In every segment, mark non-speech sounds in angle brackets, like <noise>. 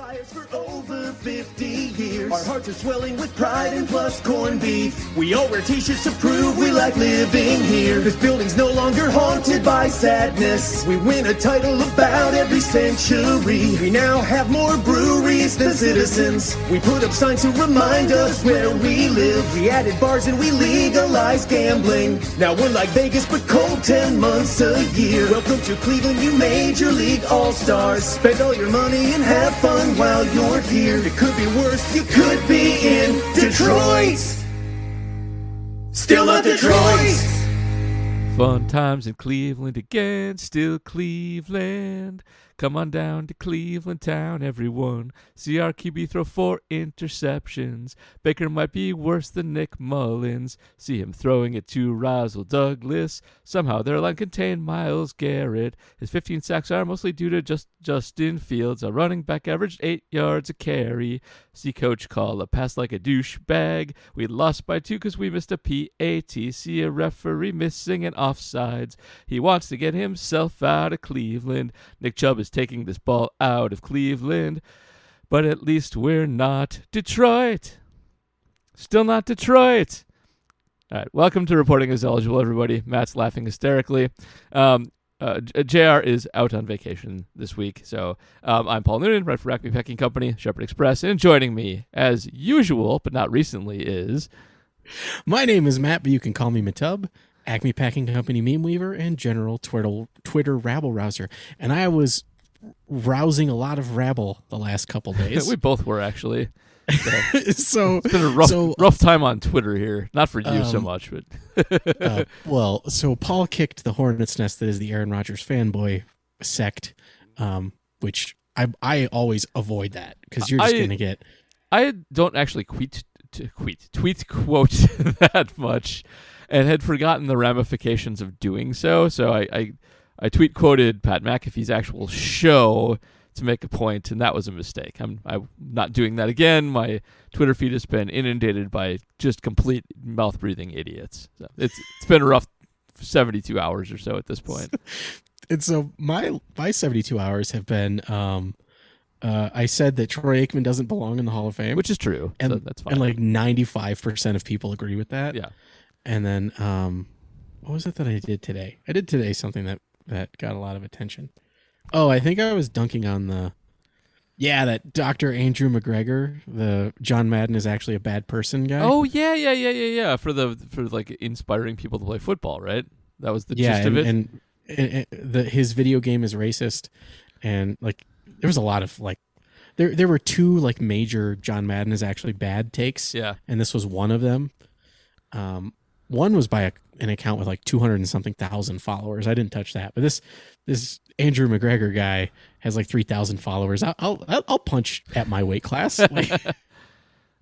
For over 50 years. Our hearts are swelling with pride and plus corned beef. We all wear t-shirts to prove we like living here. This building's no longer haunted by sadness. We win a title about every century. We now have more breweries than citizens. We put up signs to remind us where we live. We added bars and we legalized gambling. Now we're like Vegas but cold 10 months a year. Welcome to Cleveland, you Major League All-Stars. Spend all your money and have fun while you're here. It could be worse, you could be in Detroit. Still not Detroit. Fun times in Cleveland again, still Cleveland. Come on down to Cleveland town, everyone. See our QB throw four interceptions. Baker might be worse than Nick Mullens. See him throwing it to Rasul Douglas. Somehow their line contained Myles Garrett. His 15 sacks are mostly due to just Justin Fields. A running back averaged eight yards a carry. See coach call a pass like a douchebag. We lost by two because we missed a PAT. See a referee missing an offsides. He wants to get himself out of Cleveland. Nick Chubb is taking this ball out of Cleveland, but at least we're not Detroit. Still not Detroit. All right, welcome to reporting as eligible, everybody. Matt's laughing hysterically. Um, uh, JR is out on vacation this week, so um, I'm Paul Noonan, right for Acme Packing Company, Shepherd Express, and joining me, as usual, but not recently, is My name is Matt, but you can call me Matub, Acme Packing Company meme weaver, and general Twitter Twitter rabble rouser. And I was rousing a lot of rabble the last couple <laughs> days. we both were actually. <laughs> so It's been a rough, so, rough time on Twitter here. Not for you so Um, much, but <laughs> uh, well, so Paul kicked the hornet's nest that is the Aaron Rodgers fanboy sect, um, which I I always avoid that because you're just I- gonna get I don't actually tweet tweet tweet quote that much, and had forgotten the ramifications of doing so. So I I, I tweet quoted Pat McAfee's actual show to make a point, and that was a mistake. I'm I'm not doing that again. My Twitter feed has been inundated by just complete mouth breathing idiots. So it's it's been a rough. 72 hours or so at this point. <laughs> and so my my 72 hours have been um uh I said that Troy Aikman doesn't belong in the Hall of Fame, Which is true. and so that's fine. and like 95% of people agree with that. yeah. And then um what was it that I did today? I did today something that that got a lot of attention. Oh, I think I was dunking on the yeah, that Dr. Andrew McGregor, the John Madden is actually a bad person guy. Oh yeah, yeah, yeah, yeah, yeah. For the for like inspiring people to play football, right? That was the yeah, gist and, of it. and, and, and the his video game is racist, and like there was a lot of like there there were two like major John Madden is actually bad takes, yeah. and this was one of them. Um, one was by a, an account with like two hundred and something thousand followers. I didn't touch that, but this this Andrew McGregor guy has like three thousand followers. I'll, I'll I'll punch at my weight class. <laughs> Like,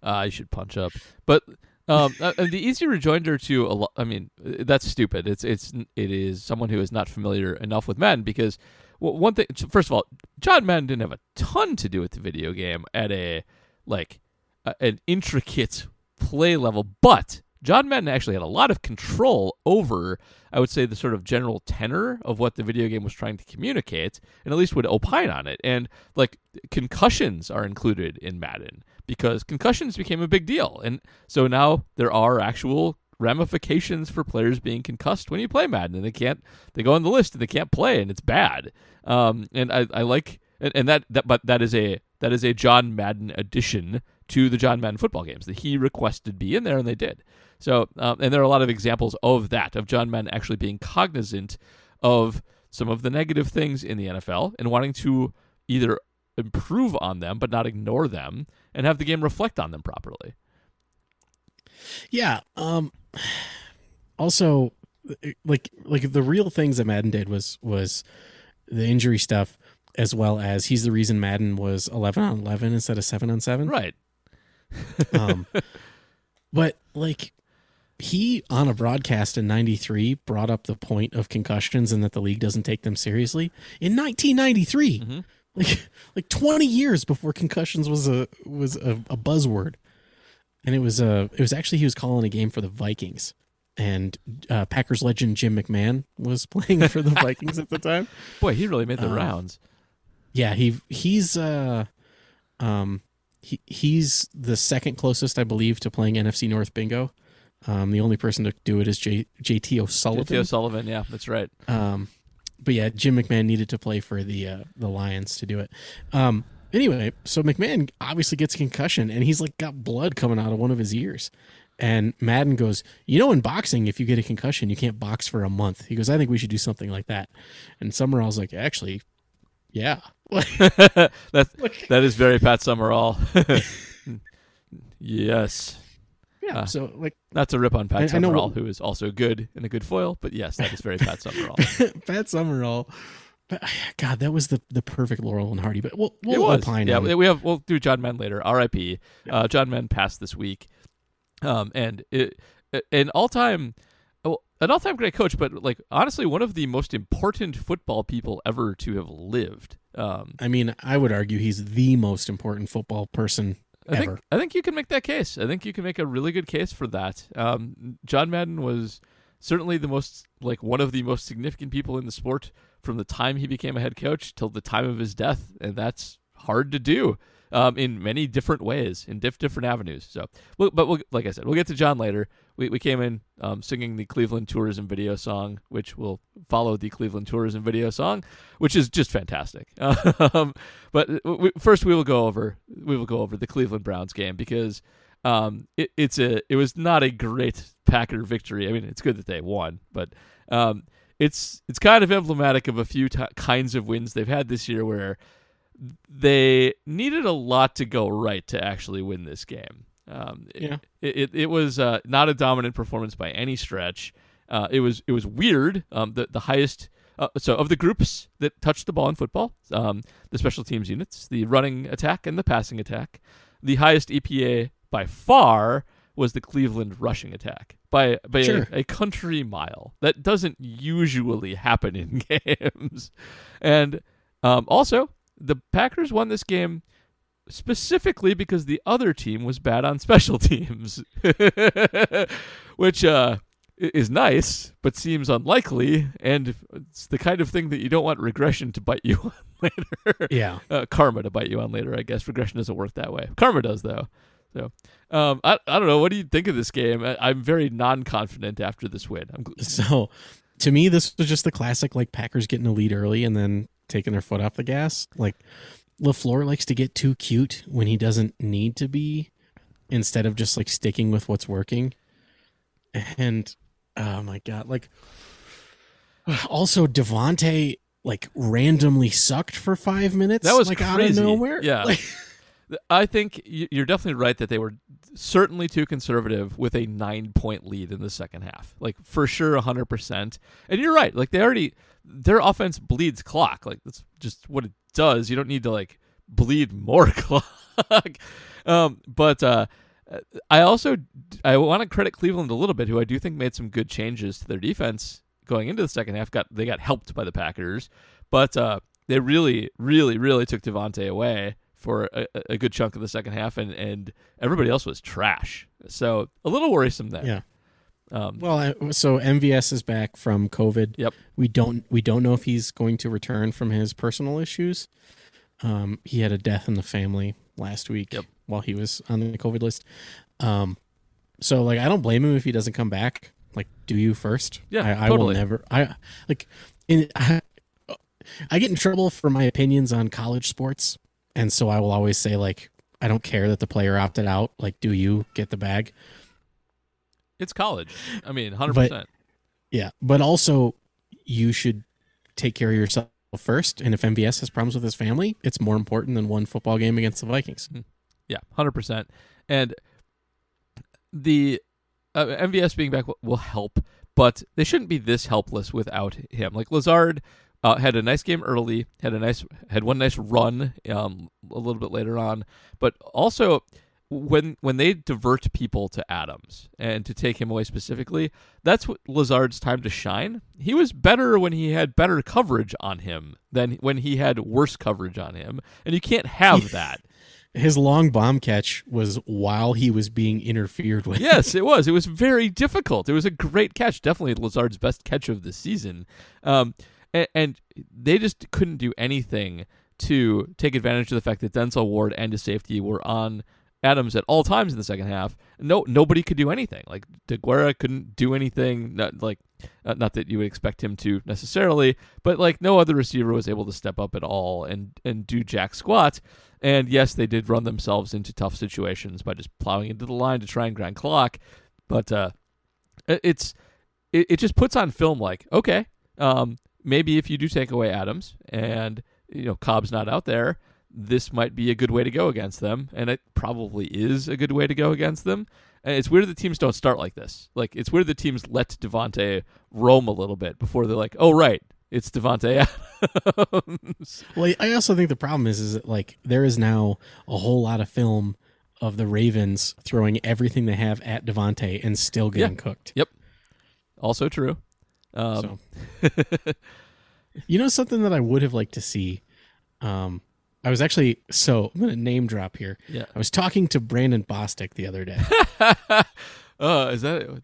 Uh, I should punch up. But um, uh, the easy rejoinder to a lot. I mean, that's stupid. It's it's it is someone who is not familiar enough with Madden because well, one thing. First of all, John Madden didn't have a ton to do with the video game at a like a, an intricate play level, but John Madden actually had a lot of control over, I would say, the sort of general tenor of what the video game was trying to communicate, and at least would opine on it. And like concussions are included in Madden because concussions became a big deal, and so now there are actual ramifications for players being concussed when you play Madden, and they can't. They go on the list and they can't play, and it's bad. Um, and I, I like, and, and that that but that is a that is a John Madden addition to the John Madden football games that he requested be in there, and they did. So, um, and there are a lot of examples of that, of John Madden actually being cognizant of some of the negative things in the NFL and wanting to either improve on them but not ignore them and have the game reflect on them properly. yeah. Um. Also, like like the real things that Madden did was was the injury stuff as well as he's the reason Madden was 11 on 11 instead of 7 on 7. Right. Um, <laughs> but like he on a broadcast in 93 brought up the point of concussions and that the league doesn't take them seriously in 1993 Mhm. like like 20 years before concussions was a was a, a buzzword and it was a it was actually he was calling a game for the Vikings and uh, Packers legend Jim McMahon was <laughs> playing for the Vikings at the time Boy, he really made the Um, rounds. yeah, he he's uh um he he's the second closest I believe to playing NFC North bingo. Um the only person to do it is J, JT O'Sullivan. J.T. O'Sullivan, yeah, that's right. Um but yeah, Jim McMahon needed to play for the uh the Lions to do it. Um anyway, so McMahon obviously gets a concussion and he's like got blood coming out of one of his ears. And Madden goes, You know, in boxing, if you get a concussion, you can't box for a month. He goes, I think we should do something like that. And Summerall's like, Actually, yeah. <laughs> that <laughs> that is very Pat Summerall. <laughs> yes, Yeah. Uh, so like that's a rip on Pat I- I Summerall, what- who is also good and a good foil, but yes, that is very Pat Summerall. <laughs> Pat Summerall. God, that was the the perfect Laurel and Hardy. But we'll we'll opine Yeah, on- we have. We'll do John Madden later. R.I.P. Uh, John Madden passed this week, um, and it, an all-time, oh, an all-time great coach, but like honestly, one of the most important football people ever to have lived. Um, I mean, I would argue he's the most important football person I ever. think I think you can make that case. I think you can make a really good case for that. Um, John Madden was certainly the most like one of the most significant people in the sport from the time he became a head coach till the time of his death, and that's hard to do um, in many different ways in diff- different avenues. So, we'll, but we'll, like I said, we'll get to John later. We we came in um, singing the Cleveland Tourism video song, which will follow the Cleveland Tourism video song, which is just fantastic. <laughs> Um, but we, first, we will go over we will go over the Cleveland Browns game because um, it, it's a it was not a great Packer victory. I mean, it's good that they won, but um, it's it's kind of emblematic of a few ti kinds of wins they've had this year where they needed a lot to go right to actually win this game. Um, it- Yeah. it, it, it was uh, not a dominant performance by any stretch. Uh, it was it was weird. Um, the the highest uh, so of the groups that touched the ball in football, um, the special teams units, the running attack and the passing attack, the highest EPA by far was the Cleveland rushing attack by by Sure. a, a country mile. That doesn't usually happen in <laughs> games, and um, also the Packers won this game specifically because the other team was bad on <laughs> special teams, <laughs> which uh, is nice but seems unlikely, and it's the kind of thing that you don't want regression to bite you <laughs> on later. yeah. uh, karma to bite you on later. I guess regression doesn't work that way. Karma does though. So um, I I don't know. What do you think of this game? I, I'm very non confident after this win. I'm So to me, this was just the classic like Packers getting a lead early and then taking their foot off the gas. Like LaFleur likes to get too cute when he doesn't need to be, instead of just like sticking with what's working. And oh my god, like also Davante like randomly sucked for five minutes. That was like out of nowhere. Yeah. Like, <laughs> I think you're definitely right that they were certainly too conservative with a nine point lead in the second half. Like for sure, hundred percent. And you're right. Like they already their offense bleeds clock. Like that's just what it does. You don't need to like bleed more <laughs> clock. um, but uh, I also I want to credit Cleveland a little bit, who I do think made some good changes to their defense going into the second half. Got they got helped by the Packers, but uh, they really, really, really took Davante away for a, a good chunk of the second half, and and everybody else was trash. So a little worrisome there. yeah. Um, Well, so MVS is back from COVID. Yep. We don't we don't know if he's going to return from his personal issues. Um, he had a death in the family last week Yep. while he was on the COVID list. Um, so like I don't blame him if he doesn't come back. Like, do you first? Yeah, I, I totally. will never. I like in. I, I get in trouble for my opinions on college sports, and so I will always say like I don't care that the player opted out. Like, do you get the bag? It's college. I mean, hundred percent. Yeah, but also you should take care of yourself first. And if MVS has problems with his family, it's more important than one football game against the Vikings. Yeah, hundred percent. And the uh, MVS being back will, will help, but they shouldn't be this helpless without him. Like Lazard uh, had a nice game early, had a nice had one nice run um, a little bit later on, but also when when they divert people to Adams and to take him away specifically, that's what Lazard's time to shine. He was better when he had better coverage on him than when he had worse coverage on him, and you can't have <laughs> that. His long bomb catch was while he was being interfered with. yes, <laughs> it was. It was very difficult. It was a great catch, definitely Lazard's best catch of the season. Um, and, and they just couldn't do anything to take advantage of the fact that Denzel Ward and his safety were on Adams at all times in the second half. No, nobody could do anything. Like Deguara couldn't do anything. Not like, not that you would expect him to necessarily, but like no other receiver was able to step up at all and and do jack squat. And yes, they did run themselves into tough situations by just plowing into the line to try and grind clock. But uh, it's it, it just puts on film like okay, um, maybe if you do take away Adams and you know Cobb's not out there this might be a good way to go against them, and it probably is a good way to go against them. And it's weird the teams don't start like this. Like it's weird the teams let Davante roam a little bit before they're like, "Oh right, it's Davante Adams." <laughs> well, I also think the problem is is that like there is now a whole lot of film of the Ravens throwing everything they have at Davante and still getting Yeah. cooked. Yep, also true. Um, So, <laughs> you know something that I would have liked to see. Um, I was actually so I'm going to name drop here. Yeah. I was talking to Brandon Bostick the other day. uh, <laughs> is that uh,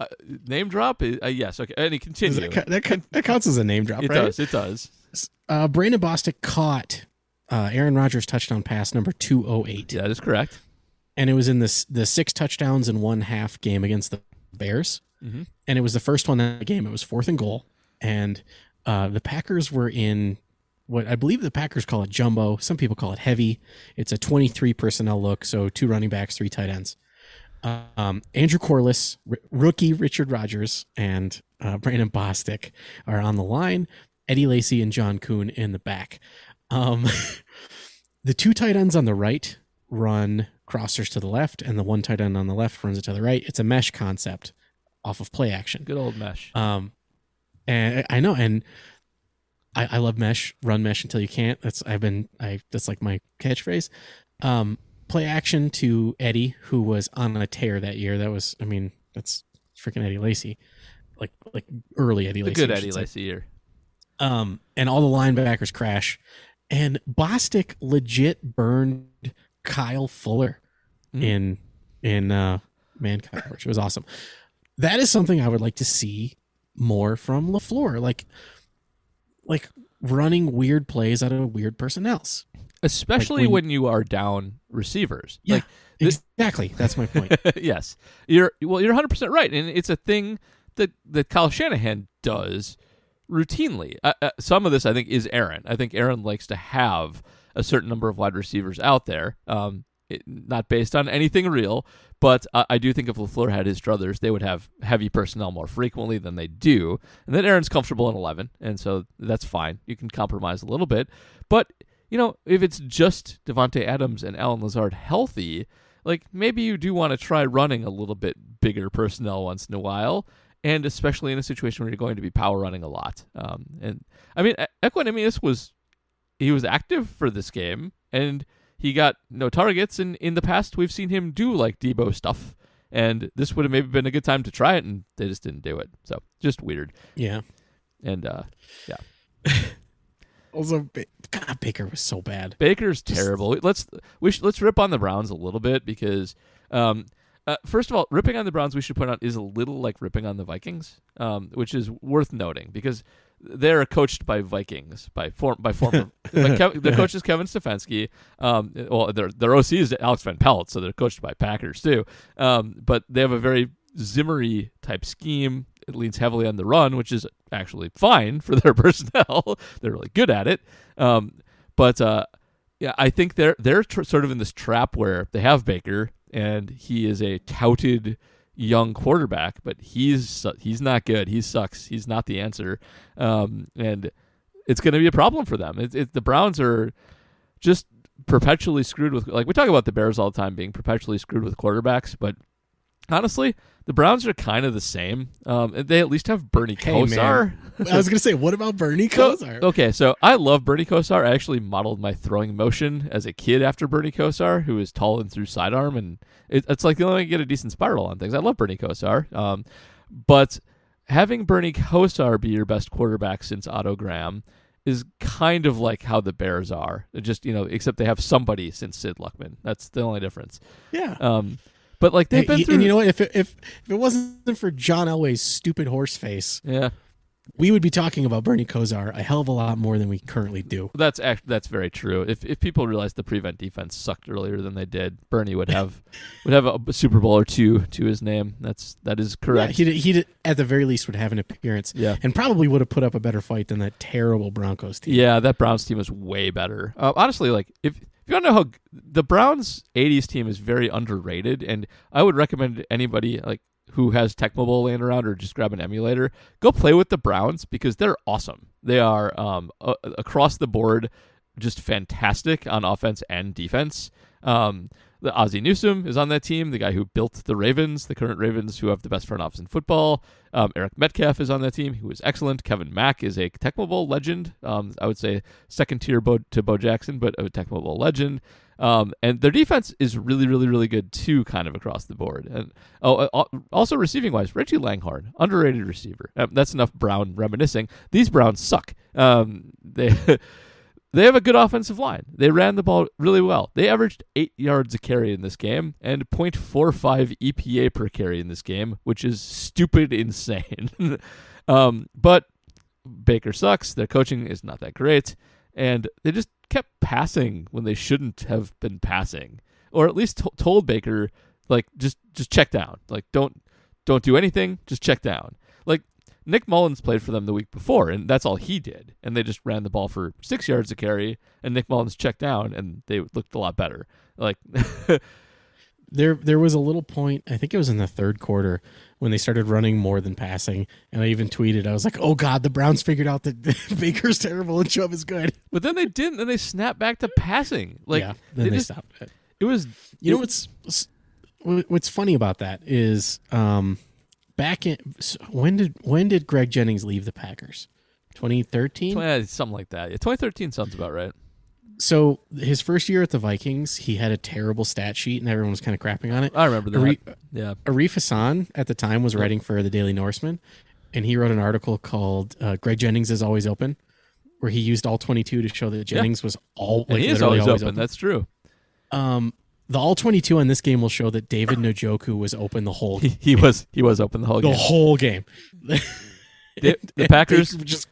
uh, name drop? Uh, yes. Okay. And continue. that, that, that counts as a name drop, it right? does. It does. Uh, Brandon Bostick caught uh, Aaron Rodgers touchdown pass number 208. Yeah, that is correct. and it was in this the six touchdowns in one half game against the Bears, Mhm. and it was the first one that game. It was fourth and goal, and uh, the Packers were in what I believe the Packers call it jumbo. Some people call it heavy. It's a twenty-three personnel look, so two running backs, three tight ends. Um, Andrew Quarless, r- rookie Richard Rogers, and uh, Brandon Bostick are on the line. Eddie Lacy and John Kuhn in the back. Um, <laughs> the two tight ends on the right run crossers to the left, and the one tight end on the left runs it to the right. It's a mesh concept off of play action. Good old mesh. Um, and I know, and I, I love mesh. Run mesh until you can't. That's I've been I. That's like my catchphrase. Um, play action to Eddie, who was on a tear that year. That was, I mean, that's freaking Eddie Lacy, like like early Eddie The Lacy. good Eddie. Lacy year. Um, and all the linebackers crash, and Bostick legit burned Kyle Fuller Mhm. in in uh, man coverage. It was awesome. That is something I would like to see more from LaFleur, like like running weird plays out of weird personnels. Especially when- when you are down receivers. Yeah, Like this- exactly. That's my point. <laughs> yes, you're well. You're 100 percent right, and it's a thing that that Kyle Shanahan does routinely. Uh, uh, some of this, I think, is Aaron. I think Aaron likes to have a certain number of wide receivers out there. Um, it, not based on anything real, but I, I do think if LaFleur had his druthers, they would have heavy personnel more frequently than they do, and then Aaron's comfortable in 11, and so that's fine. You can compromise a little bit, but you know, if it's just Davante Adams and Allen Lazard healthy, like maybe you do want to try running a little bit bigger personnel once in a while, and especially in a situation where you're going to be power running a lot. Um, and I mean, Equanimeous was he was active for this game, and he got no targets. And in the past, we've seen him do like Deebo stuff, and this would have maybe been a good time to try it, and they just didn't do it. So just weird. yeah. And uh, yeah. <laughs> Also, God, Baker was so bad. Baker's terrible. Let's we should, let's rip on the Browns a little bit because um, uh, first of all, ripping on the Browns we should point out is a little like ripping on the Vikings, um, which is worth noting because they're coached by Vikings by form by former <laughs> by Kev, the coach is Kevin Stefanski. Um, well, their their OC is Alex Van Pelt, so they're coached by Packers too. Um, but they have a very Zimmery type scheme. It leans heavily on the run, which is actually fine for their <laughs> personnel. they're really good at it. Um, but uh, yeah, I think they're they're tr- sort of in this trap where they have Baker and he is a touted young quarterback, but he's he's not good. He sucks. He's not the answer, um, and it's going to be a problem for them. It, it, the Browns are just perpetually screwed with like we talk about the Bears all the time being perpetually screwed with quarterbacks, but honestly, the Browns are kind of the same. Um, they at least have Bernie Hey, Kosar. <laughs> I was gonna say, what about Bernie So- Kosar? okay, so I love Bernie Kosar. I actually modeled my throwing motion as a kid after Bernie Kosar, who is tall and threw sidearm, and it, it's like the only way to get a decent spiral on things. I love Bernie Kosar, um, but having Bernie Kosar be your best quarterback since Otto Graham is kind of like how the Bears are. It just you know, except they have somebody since Sid Luckman. That's the only difference. Yeah. Um, but like they've Hey, been through, and you know what? If it, if if it wasn't for John Elway's stupid horse face, yeah. we would be talking about Bernie Kosar a hell of a lot more than we currently do. That's act- that's very true. If if people realized the prevent defense sucked earlier than they did, Bernie would have <laughs> would have a Super Bowl or two to his name. That's that is Yeah, correct. he he at the very least would have an appearance. Yeah. and probably would have put up a better fight than that terrible Broncos team. Yeah, that Browns team is way better. Uh, honestly, like if if you want to know how the Browns '80s team is very underrated, and I would recommend anybody like who has Tecmo laying around or just grab an emulator, go play with the Browns because they're awesome. They are um, a- across the board just fantastic on offense and defense. Um, the Ozzie Newsome is on that team, the guy who built the Ravens, the current Ravens who have the best front office in football. Um, Eric Metcalf is on that team, who is excellent. Kevin Mack is a Tecmo Bowl legend. Um, I would say second tier Bo, to Bo Jackson, but a Tecmo Bowl legend. Um, and their defense is really, really, really good too, kind of across the board. And oh, uh, also receiving wise, Reggie Langhorne, underrated receiver. That's enough Brown reminiscing. These Browns suck. Um, they. <laughs> They have a good offensive line. They ran the ball really well. They averaged eight yards a carry in this game and 0.45 EPA per carry in this game, which is stupid insane. <laughs> um, but Baker sucks. Their coaching is not that great, and they just kept passing when they shouldn't have been passing, or at least to- told Baker like just just check down. Like don't don't do anything. Just check down. Like Nick Mullens played for them the week before, and that's all he did. And they just ran the ball for six yards a carry, and Nick Mullens checked down, and they looked a lot better. Like, <laughs> There there was a little point, I think it was in the third quarter, when they started running more than passing. And I even tweeted, I was like, oh God, the Browns figured out that <laughs> Baker's terrible and Chubb is good. but then they didn't. Then they snapped back to passing. Like, yeah, then they, just, stopped it. It was, You know what's what's funny about that is um, back in when did when did Greg Jennings leave the Packers? 2013. yeah, something like that. Yeah, 2013 sounds about right. So his first year at the Vikings, he had a terrible stat sheet, and everyone was kind of crapping on it. I remember that. Yeah, Arif Hassan at the time was writing for the Daily Norseman, and he wrote an article called uh, "Greg Jennings is always open," where he used all twenty-two to show that Jennings was all and like he is literally always, open. That's true. Um, the all twenty-two on this game will show that David Njoku was open the whole He, he was he was open the whole the game. The whole game. <laughs> The, the <laughs> Packers just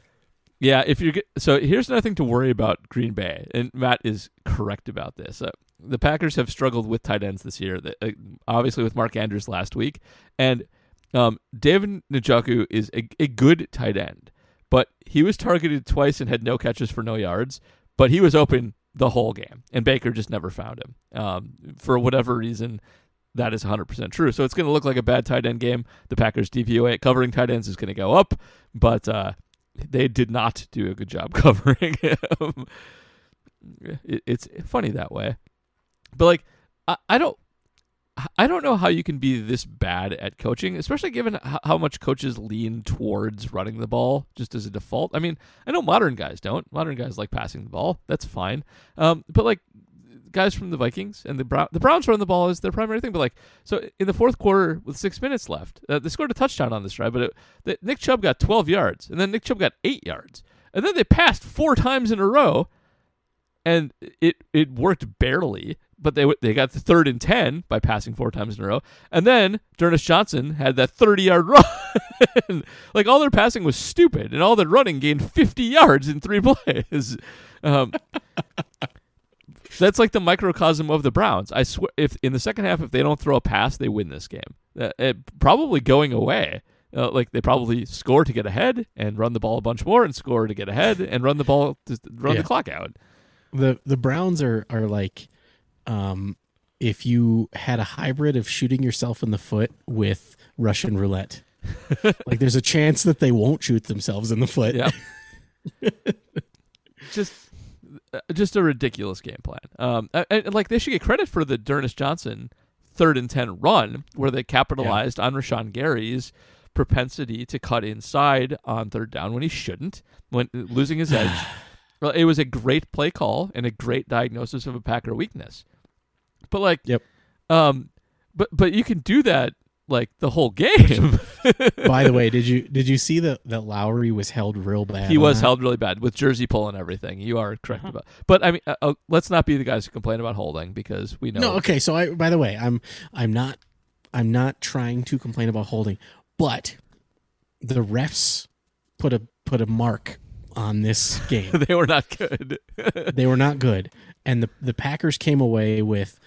Yeah, if get- so here's nothing to worry about Green Bay, and Matt is correct about this. Uh, the Packers have struggled with tight ends this year. The- uh, obviously, with Mark Andrews last week, and um, David Njoku is a, a good tight end, but he was targeted twice and had no catches for no yards. But he was open the whole game, and Baker just never found him um, for whatever reason. That is 100% true. So it's going to look like a bad tight end game. The Packers DVOA at covering tight ends is going to go up, but uh, they did not do a good job <laughs> covering him. It, it's funny that way, but like I, I don't. I don't know how you can be this bad at coaching, especially given how much coaches lean towards running the ball just as a default. I mean, I know modern guys don't. Modern guys like passing the ball. That's fine. Um, but like guys from the Vikings and the Brown, the Browns run the ball as their primary thing. But like, so in the fourth quarter with six minutes left, uh, they scored a touchdown on this drive, but it, the, Nick Chubb got 12 yards, and then Nick Chubb got eight yards, and then they passed four times in a row, and it it worked barely. But they they got the third and ten by passing four times in a row, and then D'Ernest Johnson had that 30 yard <laughs> run. like all their passing was stupid, and all their running gained 50 yards in three <laughs> plays. Um, that's like the microcosm of the Browns. I swear, if in the second half, if they don't throw a pass, they win this game. Uh, it, probably going away. Uh, like they probably score to get ahead and run the ball a bunch more and score to get ahead and run the ball to run Yeah. the clock out. the the Browns are are like um if you had a hybrid of shooting yourself in the foot with Russian roulette. <laughs> like there's a chance that they won't shoot themselves in the foot. Yeah. <laughs> just uh, just a ridiculous game plan. Um, and, and, like they should get credit for the D'Ernest Johnson third and ten run where they capitalized on Rashan Gary's propensity to cut inside on third down when he shouldn't, when losing his edge. <sighs> well, it was a great play call and a great diagnosis of a Packer weakness. But like, Yep. um, but but you can do that like the whole <laughs> game. By the way, did you did you see that that Lowry was held real bad? he was that? held really bad with jersey pull and everything. You are correct Uh-huh. about. But I mean, uh, uh, let's not be the guys who complain about holding because we know. No, okay. So I by the way, I'm I'm not I'm not trying to complain about holding, but the refs put a put a mark on this <laughs> game. they were not good. they were not good, and the the Packers came away with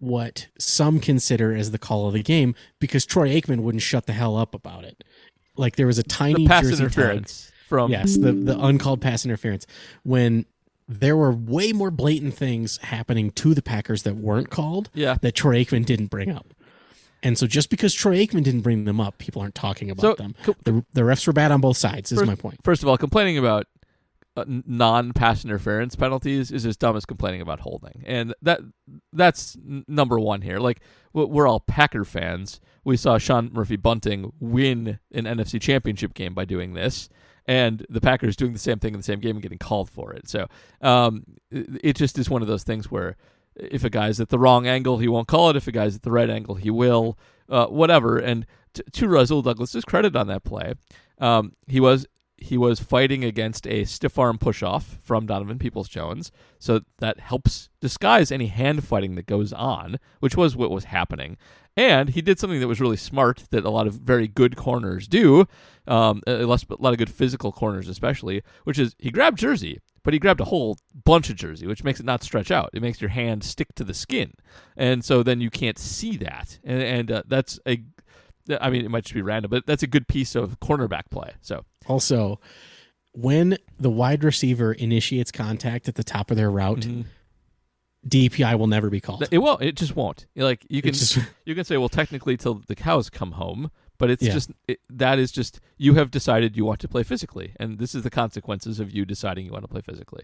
what some consider as the call of the game because Troy Aikman wouldn't shut the hell up about it. Like there was a tiny the pass jersey tag. interference from Yes, the the uncalled pass interference when there were way more blatant things happening to the Packers that weren't called Yeah. that Troy Aikman didn't bring up. And so just because Troy Aikman didn't bring them up, people aren't talking about So, them. The, the refs were bad on both sides, is First- my point. First of all, complaining about non-pass interference penalties is as dumb as complaining about holding, and that that's number one here. Like we're all Packer fans. We saw Sean Murphy Bunting win an NFC Championship game by doing this, and the Packers doing the same thing in the same game and getting called for it. So um, it, it just is one of those things where if a guy's at the wrong angle, he won't call it. If a guy's at the right angle, he will. Uh, whatever. And t- to Rasul Douglas's credit on that play, um, he was he was fighting against a stiff arm push off from Donovan Peoples Jones, so that helps disguise any hand fighting that goes on, which was what was happening. And he did something that was really smart that a lot of very good corners do, um, a lot of good physical corners especially, which is he grabbed Jersey, but he grabbed a whole bunch of Jersey, which makes it not stretch out. It makes your hand stick to the skin, and so then you can't see that, and, and uh, that's a I mean, it might just be random, but that's a good piece of cornerback play. So Also, when the wide receiver initiates contact at the top of their route, Mm-hmm. DPI will never be called. it won't. It just won't. Like you can, just- <laughs> you can say, well, technically, till the cows come home, but it's Yeah. just it, that is just you have decided you want to play physically, and this is the consequences of you deciding you want to play physically.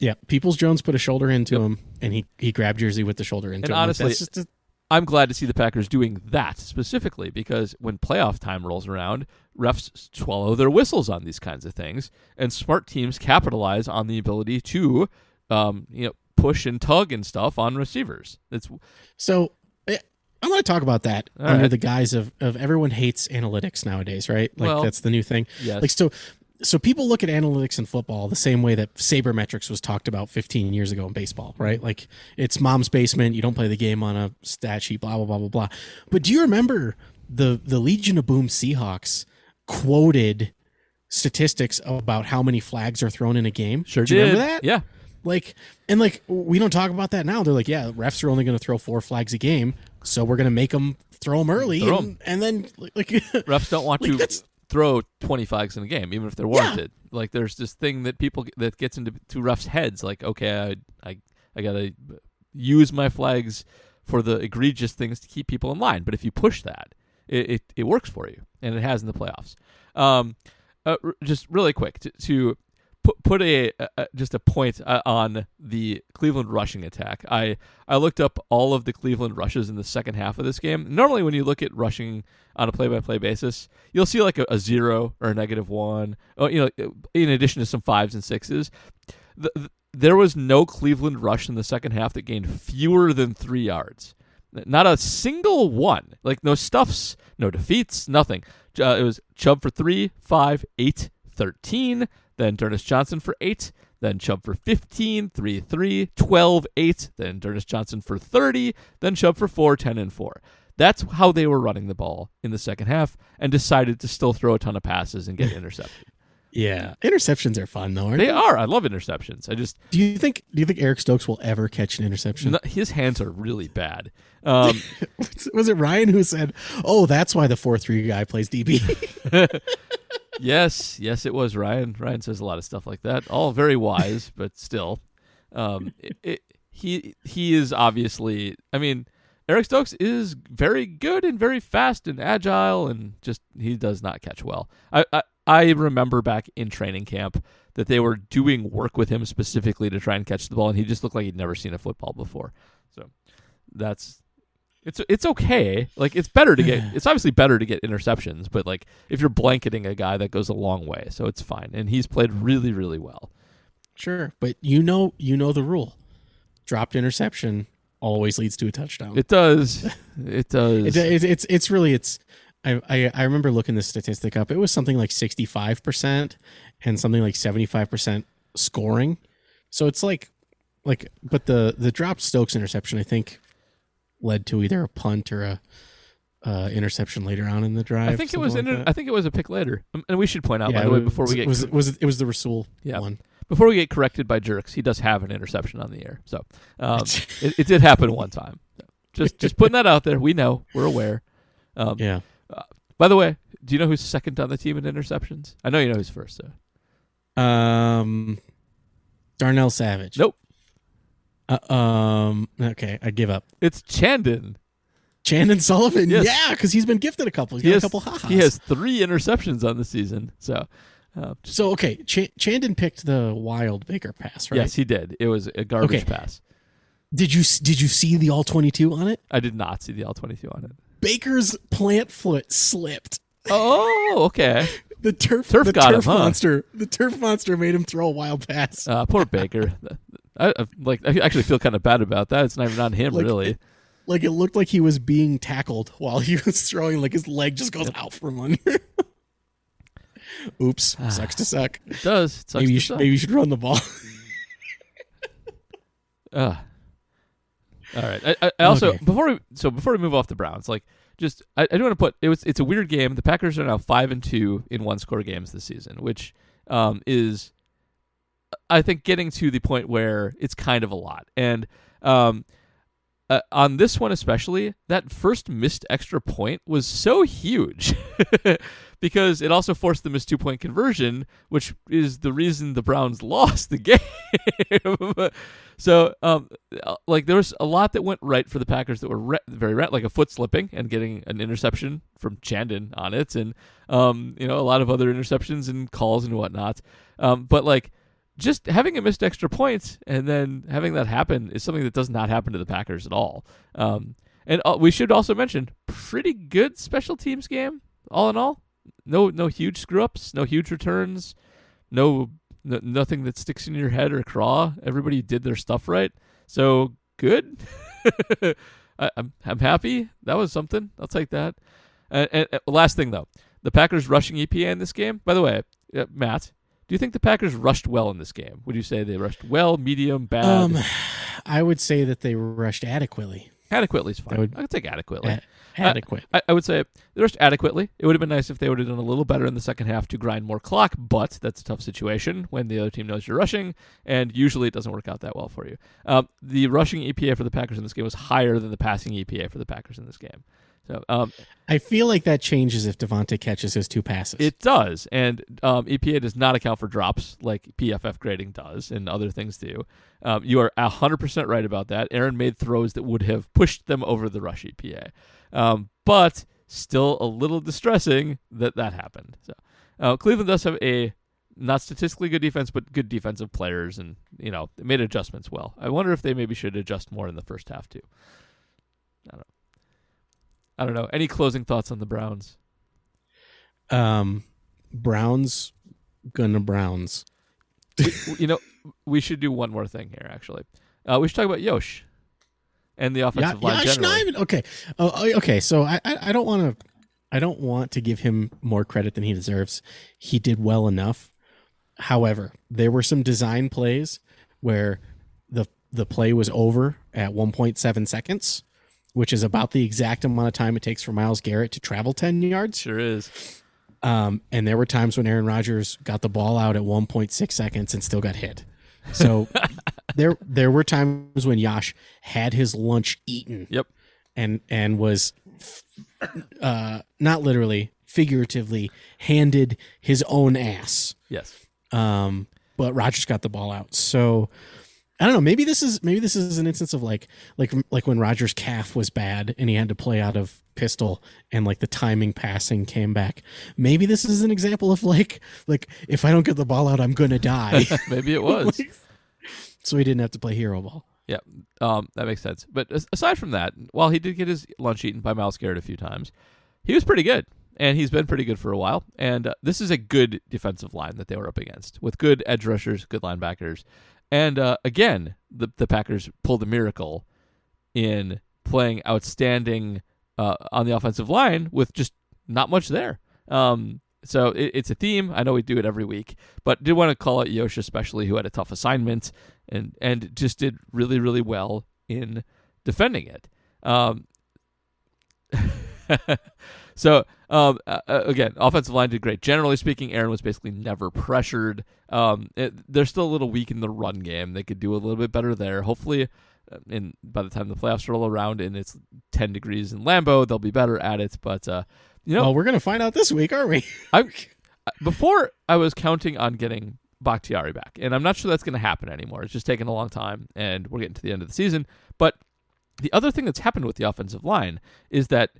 Yeah, Peoples Jones put a shoulder into Yep. him, and he he grabbed Jersey with the shoulder into And him. Like, honestly- that's just a- I'm glad to see the Packers doing that specifically because when playoff time rolls around, refs swallow their whistles on these kinds of things, and smart teams capitalize on the ability to, um, you know, push and tug and stuff on receivers. It's so. eh, I'm going to talk about that All under right. the guise of of everyone hates analytics nowadays, right? Like Well, that's the new thing. yes. Like so. So people look at analytics in football the same way that sabermetrics was talked about 15 years ago in baseball, right? Like it's mom's basement. You don't play the game on a stat sheet. Blah blah blah blah blah. But do you remember the the Legion of Boom Seahawks quoted statistics about how many flags are thrown in a game? sure do you remember that? Yeah. Like, and like, we don't talk about that now. They're like, yeah, refs are only going to throw four flags a game, so we're going to make them throw them early, Throw and, 'em. and then like, <laughs> refs don't want Like, to throw 20 flags in a game even if they're warranted like there's this thing that people that gets into to refs heads like okay i i, I gotta use my flags for the egregious things to keep people in line. But if you push that it, it, it works for you and it has in the playoffs. Um uh, r- just really quick to, to put put a, a just a point uh, on the Cleveland rushing attack. I I looked up all of the Cleveland rushes in the second half of this game. Normally, when you look at rushing on a play-by-play basis, you'll see like a, a zero or a negative one. Oh, you know, in addition to some fives and sixes. The, the, there was no Cleveland rush in the second half that gained fewer than three yards. Not a single one. Like no stuffs, no defeats, nothing. Uh, it was Chubb for three, five, eight, 13, then D'Ernest Johnson for 8, then Chubb for 15, 3, 3, 12, 8, then D'Ernest Johnson for 30, then Chubb for 4, 10, and 4. That's how they were running the ball in the second half and decided to still throw a ton of passes and get <laughs> intercepted. yeah, interceptions are fun though, aren't they they? are. I love interceptions. I just, Do you think? Do you think Eric Stokes will ever catch an interception? no, his hands are really bad. Um, <laughs> Was it Ryan who said, "Oh, that's why the four three guy plays DB"? <laughs> yes, yes, it was Ryan. Ryan says a lot of stuff like that. All very wise, <laughs> but still, um, it, it, he he is obviously. I mean, Eric Stokes is very good and very fast and agile, and just he does not catch well. I I, I remember back in training camp that they were doing work with him specifically to try and catch the ball, and he just looked like he'd never seen a football before. So that's It's it's okay. Like it's better to get. <sighs> It's obviously better to get interceptions, but like if you're blanketing a guy, that goes a long way. So it's fine, and he's played really really well. Sure, but you know you know the rule. Dropped interception always leads to a touchdown. It does. <laughs> It does. It, it, it's it's really it's. I, I I remember looking this statistic up. It was something like sixty five percent and something like seventy five percent scoring. So it's like like but the the dropped Stokes interception I think led to either a punt or a uh, interception later on in the drive. I think it was. Inter- like I think it was a pick later. Um, and we should point out, that. by the way, before we get was it was it, was the Rasul Yeah. one. before we get corrected by jerks, he does have an interception on the air. So um, <laughs> it, it did happen one time. Just just putting that out there. We know. We're aware. Um, Yeah. By the way, do you know who's second on the team in interceptions? I know you know who's first. So. Um, Darnell Savage. Nope. Uh, um. Okay, I give up. It's Chandon. Chandon Sullivan. Yes. Yeah, because he's been gifted a couple. He's He got has, a couple ha-has. he has three interceptions on the season. So, uh, So okay, Ch- Chandon picked the wild Baker pass, right? yes, he did. It was a garbage Okay. pass. Did you did you see the all twenty two on it? I did not see the L twenty two on it. Baker's plant foot slipped. Oh, okay. <laughs> The turf Turf the got turf him, huh? monster. The turf monster made him throw a wild pass. Uh, poor Baker. <laughs> I, I like. I actually feel kind of bad about that. It's not even on him, Like, really. like it looked like he was being tackled while he <laughs> was throwing. Like his leg just goes out from under. <laughs> Oops, sucks to suck. It does. It sucks Maybe you should suck. maybe you should run the ball. Ugh. <laughs> All right. I, I, I also Okay. before we so before we move off the Browns, like just I, I do want to put it was it's a weird game. The Packers are now five and two in one score games this season, which um, is I think getting to the point where it's kind of a lot. And um, uh, on this one especially, that first missed extra point was so huge <laughs> because it also forced the missed two point conversion, which is the reason the Browns <laughs> lost the game. <laughs> so, um, like there was a lot that went right for the Packers that were re- very right, like a foot slipping and getting an interception from Chandon on it, and um, you know a lot of other interceptions and calls and whatnot. Um, but like just having a missed extra points and then having that happen is something that does not happen to the Packers at all. Um, and uh, we should also mention pretty good special teams game all in all. No, no huge screw ups, no huge returns, no, no nothing that sticks in your head or craw. Everybody did their stuff right, so good. <laughs> I, I'm I'm happy. That was something. I'll take that. And, and, and last thing though, the Packers rushing EPA in this game. By the way, uh, Matt, do you think the Packers rushed well in this game? Would you say they rushed well, medium, bad? Um, I would say that they rushed adequately. adequately is fine. I would- I could take adequately. A- adequate. I, I would say they rushed adequately. It would have been nice if they would have done a little better in the second half to grind more clock, but that's a tough situation when the other team knows you're rushing, and usually it doesn't work out that well for you. Um, the rushing EPA for the Packers in this game was higher than the passing EPA for the Packers in this game. So um, I feel like that changes if Davante catches his two passes. It does, and um, EPA does not account for drops like PFF grading does, and other things do. Um, you are hundred percent right about that. Aaron made throws that would have pushed them over the rush EPA, um, but still a little distressing that that happened. So uh, Cleveland does have a not statistically good defense, but good defensive players, and you know made adjustments well. I wonder if they maybe should adjust more in the first half too. I don't. I don't know. Any closing thoughts on the Browns? um, Browns gonna Browns. you know, we should do one more thing here. Actually, uh, we should talk about Yosh and the Yeah, offensive line Yosh generally. Nijman. Okay. Oh, oh, okay. So I, I, I don't want to, I don't want to give him more credit than he deserves. He did well enough. However, there were some design plays where the the play was over at 1.7 seconds, which is about the exact amount of time it takes for Myles Garrett to travel 10 yards. Sure is. Um, and there were times when Aaron Rodgers got the ball out at 1.6 seconds and still got hit. So <laughs> there there were times when Yosh had his lunch eaten Yep. and and was uh, not literally, figuratively handed his own ass. Yes. Um, but Rodgers got the ball out. So I don't know. Maybe this is maybe this is an instance of like like like when Rodgers' calf was bad and he had to play out of pistol and like the timing passing came back. Maybe this is an example of like like if I don't get the ball out, I'm gonna die. <laughs> Maybe it was. <laughs> so he didn't have to play hero ball. Yeah, um, that makes sense. But aside from that, while he did get his lunch eaten by Myles Garrett a few times, he was pretty good, and he's been pretty good for a while. And uh, this is a good defensive line that they were up against with good edge rushers, good linebackers, and uh, again, the the Packers pulled a miracle in playing outstanding uh, on the offensive line with just not much there. Um, so it, it's a theme. I know we do it every week, but did want to call out Yosh especially, who had a tough assignment and and just did really really well in defending it. Um, <laughs> so um, uh, uh, again, offensive line did great. Generally speaking, Aaron was basically never pressured. Um, it, they're still a little weak in the run game. They could do a little bit better there. Hopefully, uh, in by the time the playoffs roll around and it's ten degrees in Lambeau, they'll be better at it. But uh, you know, well, we're gonna find out this week, aren't we? <laughs> I <laughs> before I was counting on getting Bakhtiari back, and I'm not sure that's going to happen anymore. It's just taking a long time, and we're getting to the end of the season. But the other thing that's happened with the offensive line is that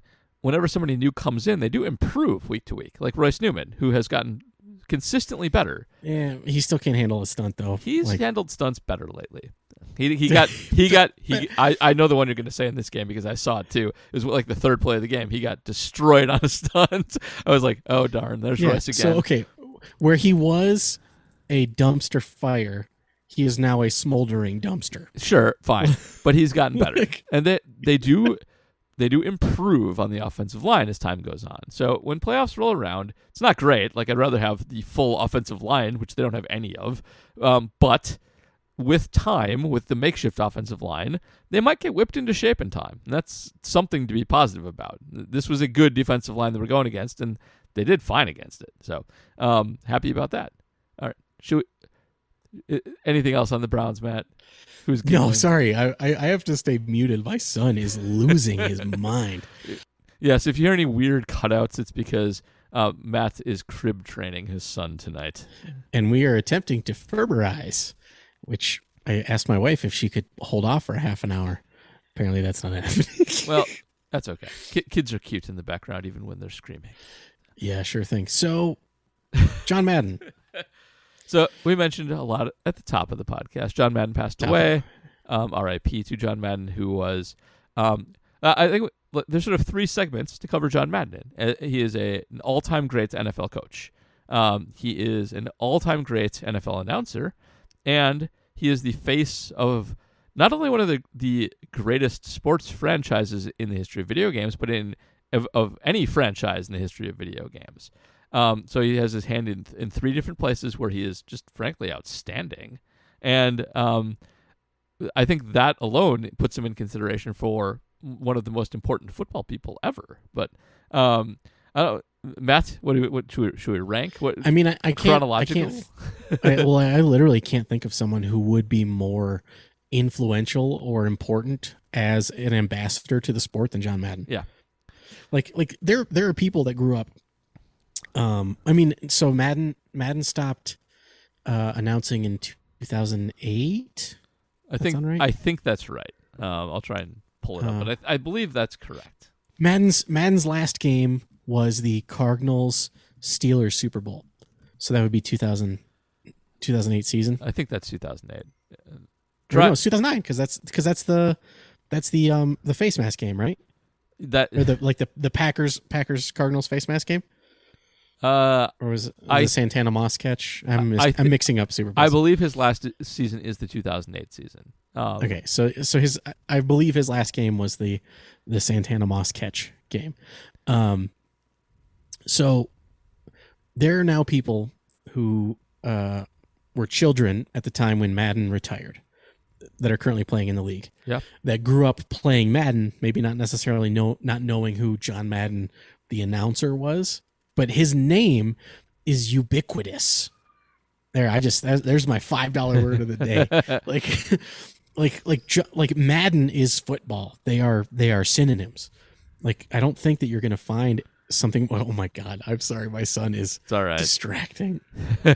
whenever somebody new comes in, they do improve week to week. Like Royce Newman, who has gotten consistently better. yeah, he still can't handle a stunt though. He's Like, handled stunts better lately. He he <laughs> got he <laughs> got he. I, I know the one you're going to say in this game because I saw it too. It was like the third play of the game. He got destroyed on a <laughs> stunt. I was like, oh darn, there's yeah, Royce again. So okay, where he was a dumpster fire, he is now a smoldering dumpster. Sure, fine, but he's gotten better, and they they do they do improve on the offensive line as time goes on. So when playoffs roll around, it's not great. Like I'd rather have the full offensive line, which they don't have any of, um, but with time, with the makeshift offensive line, they might get whipped into shape in time. And that's something to be positive about. This was a good defensive line that we're going against, and they did fine against it. So um, happy about that. All right, should we, uh, anything else on the Browns, Matt? Who's No, sorry, I, I I have to stay muted. My son is losing his <laughs> mind. Yes, if you hear any weird cutouts, it's because uh, Matt is crib training his son tonight. and we are attempting to Ferberize, which I asked my wife if she could hold off for half an hour. Apparently, that's not <laughs> happening. Well, that's okay. Ki- kids are cute in the background, even when they're screaming. yeah, sure thing. So, <laughs> John Madden, So we mentioned a lot at the top of the podcast. John Madden passed away. Um, R.I.P. to John Madden, who was. Um, uh, I think w- there's sort of three segments to cover John Madden. in. Uh, he is a, an all-time great NFL coach. Um, he is an all-time great NFL announcer, and he is the face of not only one of the the greatest sports franchises in the history of video games, but in of, of any franchise in the history of video games. Um, so he has his hand in in three different places where he is just frankly outstanding, and um, I think that alone puts him in consideration for one of the most important football people ever. But um, I don't, Matt, what do we, what should we, should we rank? What I mean, I, I can't. I can't. <laughs> I, well, I literally can't think of someone who would be more influential or important as an ambassador to the sport than John Madden. Yeah. Like, like there, there are people that grew up. Um, I mean, so Madden, Madden stopped uh, announcing in 2008. I think right? I think that's right. Um, I'll try and pull it Uh, up, but I, I believe that's correct. Madden's Madden's last game was the Cardinals Steelers Super Bowl. So that would be 2000, 2008 season. I think that's 2008. Uh, Or Try no, it's 2009 because that's because that's the that's the um the face mask game, right? that. Or the like the the Packers Packers Cardinals face mask game, Uh, or was it I- the Santana Moss catch? I'm mis- I I'm mixing up Super Bowl. I believe his last season is the 2008 season. Um, Okay, so so his I believe his last game was the the Santana Moss catch game. Um so there are now people who uh were children at the time when Madden retired that are currently playing in the league. Yeah. That grew up playing Madden, maybe not necessarily know not knowing who John Madden the announcer was, but his name is ubiquitous. There, I just there's my five dollar word of the day. <laughs> like, like, like, like Madden is football. They are they are synonyms. Like, I don't think that you're gonna find something. <laughs> Oh my god, I'm sorry, my son is It's all right. distracting. <laughs>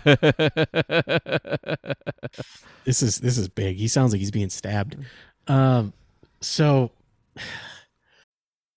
This is this is big. He sounds like he's being stabbed. Um, so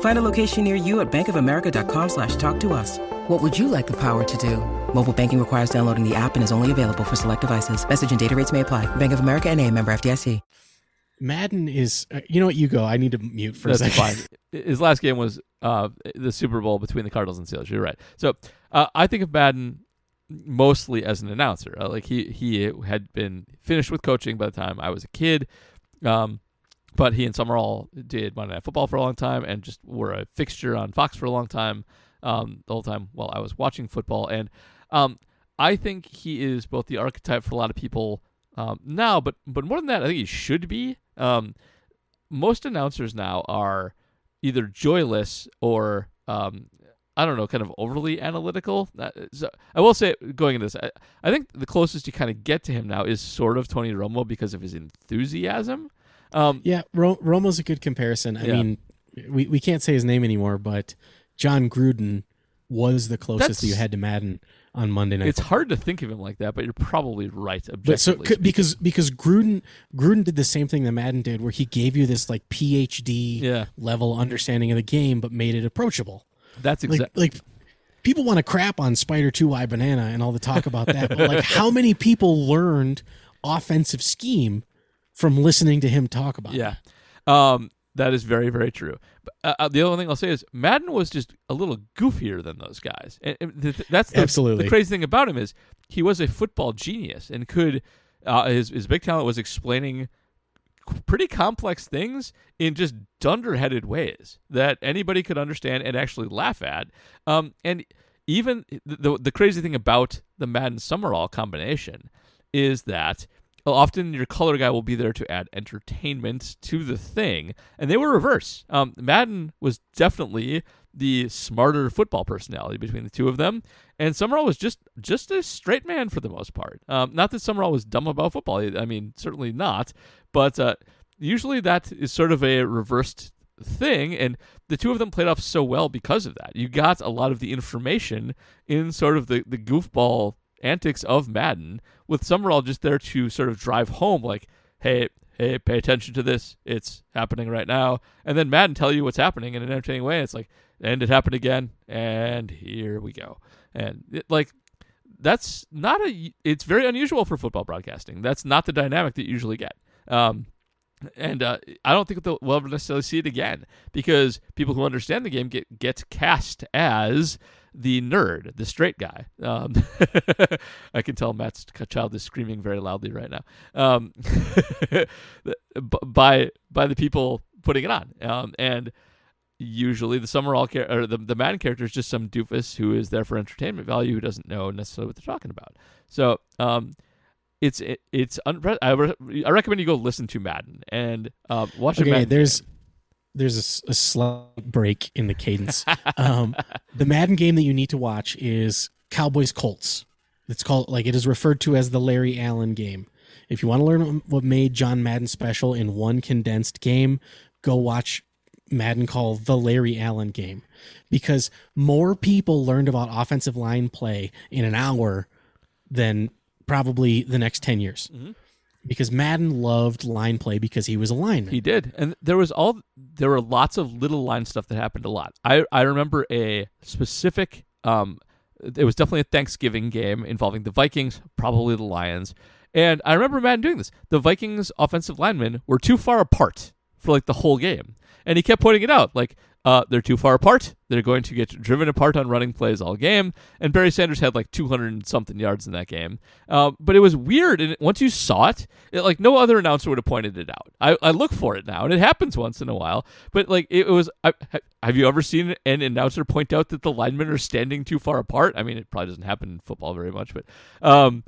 Find a location near you at bankofamerica.com slash talk to us. What would you like the power to do? Mobile banking requires downloading the app and is only available for select devices. Message and data rates may apply. Bank of America and a member FDIC. Madden is. Uh, you know what? You go. I need to mute for That's a second. fine. <laughs> His last game was uh, the Super Bowl between the Cardinals and Steelers. You're right. So uh, I think of Madden mostly as an announcer. Uh, like he he had been finished with coaching by the time I was a kid. Um, but he and Summerall did Monday Night Football for a long time and just were a fixture on Fox for a long time. Um, the whole time while I was watching football, and um, I think he is both the archetype for a lot of people um, now, but but more than that, I think he should be. Um, most announcers now are either joyless or um, I don't know, kind of overly analytical. Uh, so I will say, going into this, I, I think the closest you kind of get to him now is sort of Tony Romo because of his enthusiasm. Um, Yeah, Ro- Romo's a good comparison. I Yeah. mean, we, we can't say his name anymore, but Jon Gruden was the closest you had to Madden on Monday Night. it's hard to think of him like that, but you're probably right. But so because because Gruden Gruden did the same thing that Madden did, where he gave you this like PhD Yeah. level understanding of the game, but made it approachable. that's Like exactly like people want to crap on Spider Two Y Banana and all the talk about that, but like how many people learned offensive scheme from listening to him talk about? it? Yeah, um, that is very very true. But, uh, uh, the only thing I'll say is Madden was just a little goofier than those guys, and, and th- that's the, Absolutely. the crazy thing about him is he was a football genius and could uh, his his big talent was explaining pretty complex things in just dunderheaded ways that anybody could understand and actually laugh at. Um, and even the the crazy thing about the Madden Summerall combination is that often your color guy will be there to add entertainment to the thing, and they were reverse. Um, Madden was definitely the smarter football personality between the two of them, and Summerall was just just a straight man for the most part. Um, not that Summerall was dumb about football. I mean, certainly not. But uh, usually that is sort of a reversed thing, and the two of them played off so well because of that. You got a lot of the information in sort of the the goofball antics of Madden, with Summerall just there to sort of drive home, like, hey. Hey, pay attention to this. It's happening right now. And then Madden tell you what's happening in an entertaining way. It's like, and it happened again, and here we go. And it, like, that's not a. It's very unusual for football broadcasting. That's not the dynamic that you usually get. Um, and uh, I don't think we'll ever necessarily see it again because people who understand the game get get cast as the nerd, the straight guy. Um, <laughs> I can tell Matt's child is screaming very loudly right now. Um, <laughs> by by the people putting it on, um, and usually the Summerall char- or the the Madden character is just some doofus who is there for entertainment value who doesn't know necessarily what they're talking about. So um, it's it, it's unpre- I, re- I recommend you go listen to Madden and um, watch Okay, Madden there's game. There's a slight break in the cadence. um, the Madden game that you need to watch is Cowboys Colts. It's called like it is referred to as the Larry Allen game. If you want to learn what made John Madden special in one condensed game, go watch Madden call the Larry Allen game because more people learned about offensive line play in an hour than probably the next 10 years. Because Madden loved line play because he was a lineman. He did, and there was all there were lots of little line stuff that happened a lot. I I remember a specific. Um, it was definitely a Thanksgiving game involving the Vikings, probably the Lions, and I remember Madden doing this. The Vikings offensive linemen were too far apart for like the whole game, and he kept pointing it out. Like uh, they're too far apart. They're going to get driven apart on running plays all game. And Barry Sanders had like 200 and something yards in that game. Uh, but it was weird. And once you saw it, it, like no other announcer would have pointed it out. I, I look for it now, and it happens once in a while. But like it, was, I, have you ever seen an announcer point out that the linemen are standing too far apart? I mean, it probably doesn't happen in football very much, but um,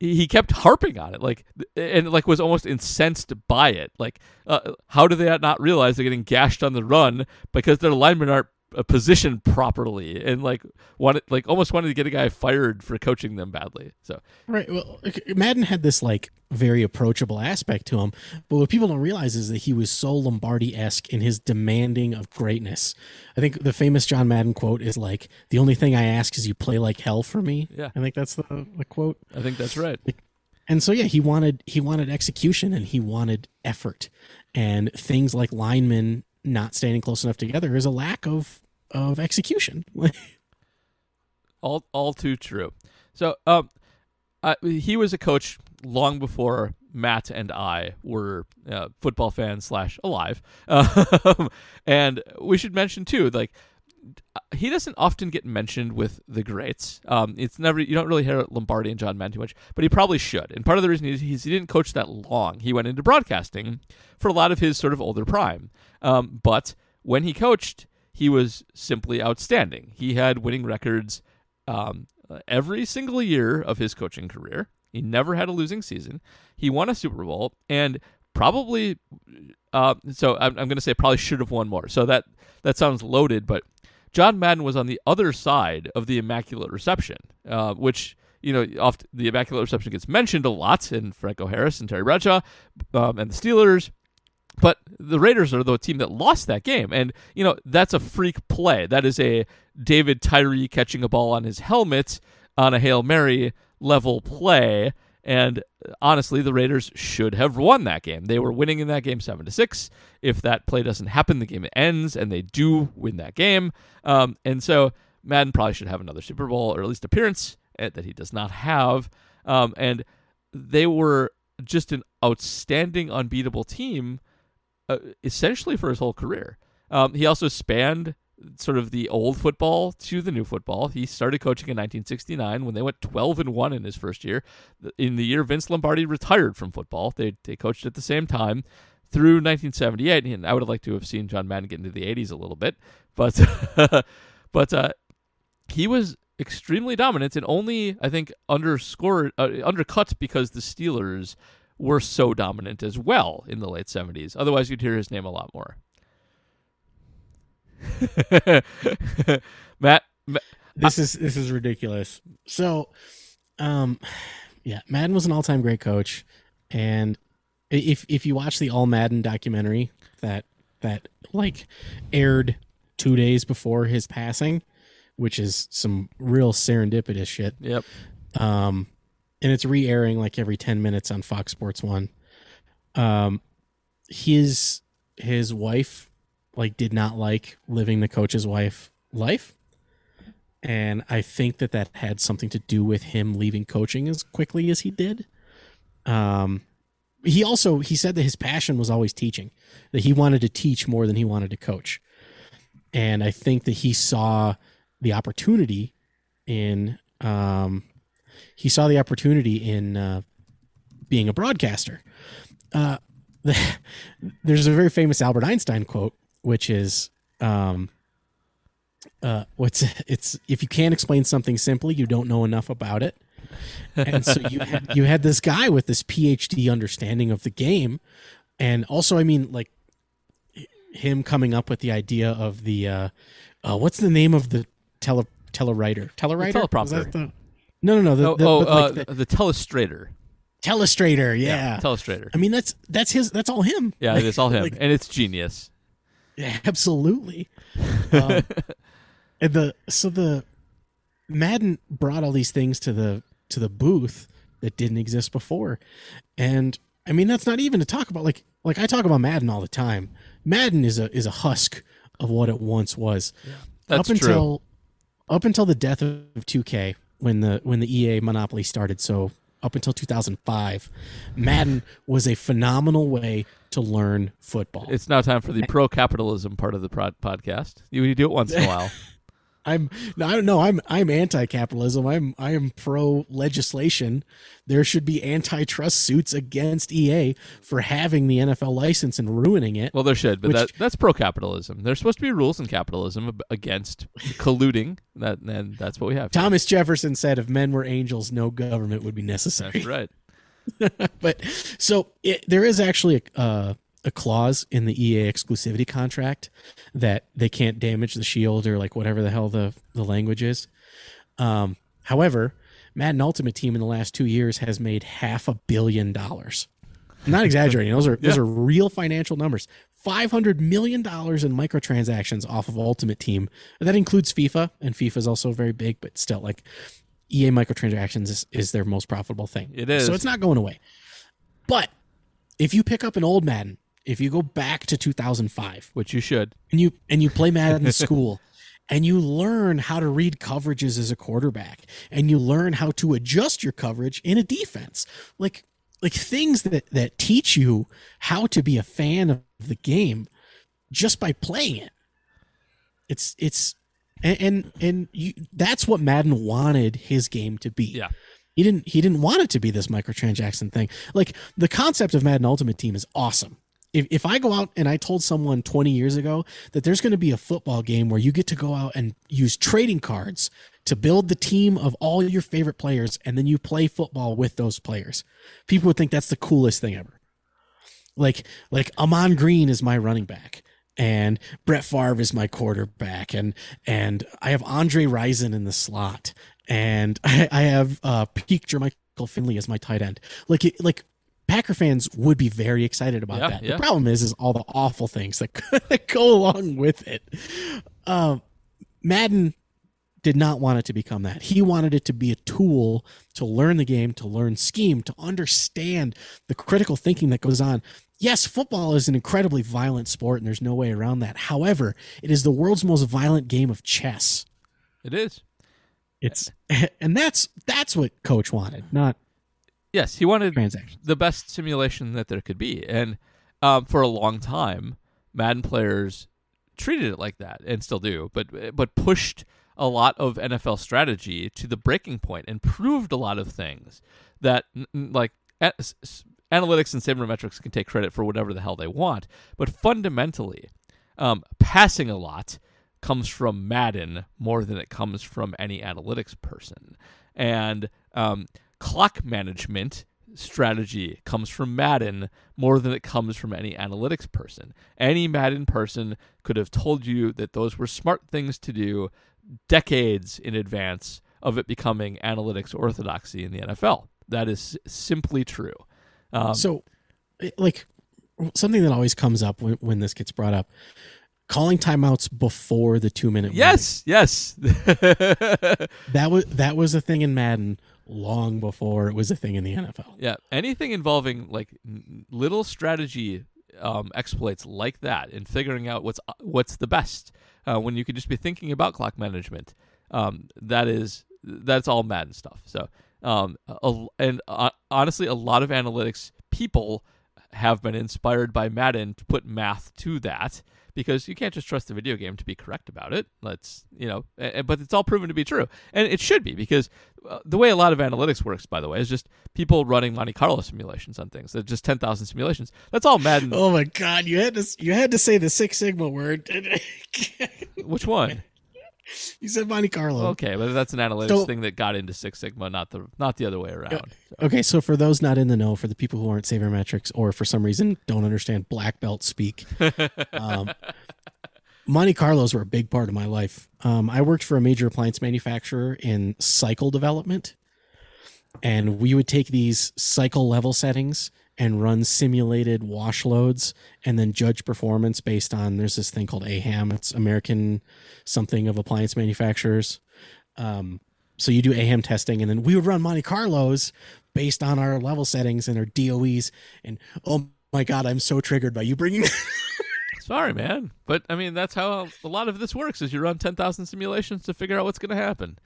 he kept harping on it like and like was almost incensed by it. Like uh, how do they not realize they're getting gashed on the run because their linemen aren't uh, position properly and like wanted like almost wanted to get a guy fired for coaching them badly so. Right well madden had this like very approachable aspect to him but what people don't realize is that he was so lombardi-esque in his demanding of greatness. I think the famous john madden quote is like the only thing i ask is you play like hell for me. Yeah. I think that's the, the quote. I think that's right. And so yeah he wanted he wanted execution and he wanted effort and things like linemen not standing close enough together is a lack of of execution. <laughs> all all too true. So um, he was a coach long before Matt and I were uh, football fans slash alive, <laughs> um, and we should mention too, like he doesn't often get mentioned with the greats. Um, it's never you don't really hear Lombardi and John Madden too much, but he probably should. And part of the reason is he didn't coach that long. He went into broadcasting for a lot of his sort of older prime. Um, but when he coached, he was simply outstanding. He had winning records um, every single year of his coaching career. He never had a losing season. He won a Super Bowl and probably. Uh, so I'm, I'm going to say probably should have won more. So that that sounds loaded, but John Madden was on the other side of the Immaculate Reception, uh, which you know, oft the Immaculate Reception gets mentioned a lot in Franco Harris and Terry Bradshaw um, and the Steelers. But the Raiders are the team that lost that game. And, you know, that's a freak play. That is a David Tyree catching a ball on his helmet on a Hail Mary level play. And honestly, the Raiders should have won that game. They were winning in that game seven to six. If that play doesn't happen, the game ends, and they do win that game. Um, and so Madden probably should have another Super Bowl or at least appearance eh, that he does not have. Um, and they were just an outstanding, unbeatable team, uh, essentially for his whole career. Um, he also spanned sort of the old football to the new football. He started coaching in 1969 when they went 12 and 1 in his first year. In the year Vince Lombardi retired from football, they they coached at the same time through 1978 and I would have liked to have seen John Madden get into the 80s a little bit, but <laughs> but uh, he was extremely dominant and only I think underscored uh, undercut because the Steelers were so dominant as well in the late 70s. Otherwise you'd hear his name a lot more. <laughs> Matt, Matt this is this is ridiculous. So, um, yeah, Madden was an all time great coach, and if if you watch the All Madden documentary that that like aired two days before his passing, which is some real serendipitous shit. Yep. Um, and it's re-airing like every ten minutes on Fox Sports One. Um, his his wife like did not like living the coach's wife life. And i think that that had something to do with him leaving coaching as quickly as he did. Um he also he said that his passion was always teaching that he wanted to teach more than he wanted to coach. And i think that he saw the opportunity in um he saw the opportunity in uh being a broadcaster. Uh <laughs> there's a very famous albert einstein quote which is um uh what's <laughs> it's if you can't explain something simply you don't know enough about it. And so you had, you had this guy with this phd understanding of the game. And also i mean like him coming up with the idea of the uh, uh what's the name of the tele telewriter? Telewriter? The teleprompter. The, no no no the, oh, the, oh like uh, the, the telestrator. Telestrator yeah. telestrator. I mean that's that's his that's all him. Yeah it is all him. Like, and it's genius Yeah, <laughs> absolutely. Um, <laughs> and the so the Madden brought all these things to the to the booth that didn't exist before, and I mean that's not even to talk about like like I talk about Madden all the time. Madden is a is a husk of what it once was. That's up true. until up until the death of 2K when the when the EA monopoly started so up until 2005, Madden was a phenomenal way to learn football. It's now time for the pro capitalism part of the prod- podcast. You, you do it once in a while. <laughs> I'm no, I don't know. I'm I'm anti-capitalism. I'm I am pro legislation. There should be antitrust suits against EA for having the NFL license and ruining it. Well, there should, but Which- that that's pro capitalism. There's supposed to be rules in capitalism against colluding. That and that's what we have. Thomas Jefferson said, "If men were angels, no government would be necessary." That's right. <laughs> but so it, there is actually a, uh, a clause in the EA exclusivity contract that they can't damage the shield or like whatever the hell the the language is. Um, however, Madden Ultimate Team in the last two years has made half a billion dollars. I'm not exaggerating; those are <laughs> those are real financial numbers. Five hundred million dollars in microtransactions off of Ultimate Team. That includes FIFA, and FIFA is also very big, but still, like EA microtransactions is, is their most profitable thing. It is. So it's not going away. But if you pick up an old Madden, if you go back to 2005 Which you should. and you and you play Madden in <laughs> school and you learn how to read coverages as a quarterback and you learn how to adjust your coverage in a defense, like like things that that teach you how to be a fan of the game just by playing it. It's it's and and, and you, that's what Madden wanted his game to be. Yeah. He didn't he didn't want it to be this microtransaction thing. Like the concept of Madden Ultimate Team is awesome. If if I go out and I told someone 20 years ago that there's going to be a football game where you get to go out and use trading cards to build the team of all your favorite players and then you play football with those players. People would think that's the coolest thing ever. Like like Ahman Green is my running back and Brett Favre is my quarterback and and I have Andre Rison in the slot and <laughs> I, I have uh Peak Jermichael Finley as my tight end. Like like Packer fans would be very excited about Yeah, that. yeah. The problem is is all the awful things that, <laughs> that go along with it. Um Madden did not want it to become that. He wanted it to be a tool to learn the game, to learn scheme, to understand the critical thinking that goes on. Yes, football is an incredibly violent sport and there's no way around that. However, it is the world's most violent game of chess. It is. It's <laughs> and that's that's what coach wanted, not Yes, he wanted transactions. the best simulation that there could be, and um, for a long time, Madden players treated it like that, and still do, but but pushed a lot of NFL strategy to the breaking point and proved a lot of things that like a- s- s- analytics and sabermetrics can take credit for whatever the hell they want, but fundamentally, um, passing a lot comes from Madden more than it comes from any analytics person. And um, clock management strategy comes from Madden more than it comes from any analytics person. Any Madden person could have told you that those were smart things to do decades in advance of it becoming analytics orthodoxy in the NFL. That is simply true. Um, so like something that always comes up when, when this gets brought up calling timeouts before the two minute warning. yes, yes. <laughs> that was that was a thing in madden long before it was a thing in the nfl Yeah, anything involving like little strategy um, exploits like that and figuring out what's what's the best uh, when you could just be thinking about clock management. Um, that is that's all Madden stuff. So um, a, and uh, honestly, a lot of analytics people have been inspired by Madden to put math to that because you can't just trust the video game to be correct about it. Let's you know, but it's all proven to be true, and it should be because uh, the way a lot of analytics works, by the way, is just people running Monte Carlo simulations on things. They're just ten thousand simulations. That's all Madden. oh my god you had to you had to say the six sigma word <laughs> Which one? <laughs> you said monte carlo Okay, but that's an analytics So- thing that got into Six Sigma, not the not the other way around. So, Okay, so for those not in the know, for the people who aren't sabermetrics or for some reason don't understand black belt speak, <laughs> um, Monte Carlos were a big part of my life. Um, I worked for a major appliance manufacturer in cycle development, and we would take these cycle level settings and run simulated wash loads and then judge performance based on there's this thing called AHAM. It's American something of appliance manufacturers. Um, so you do AHAM testing, and then we would run Monte Carlos based on our level settings and our DOEs. And oh my god, I'm so triggered by you bringing. <laughs> sorry, man, but I mean that's how a lot of this works: is you run ten thousand simulations to figure out what's going to happen.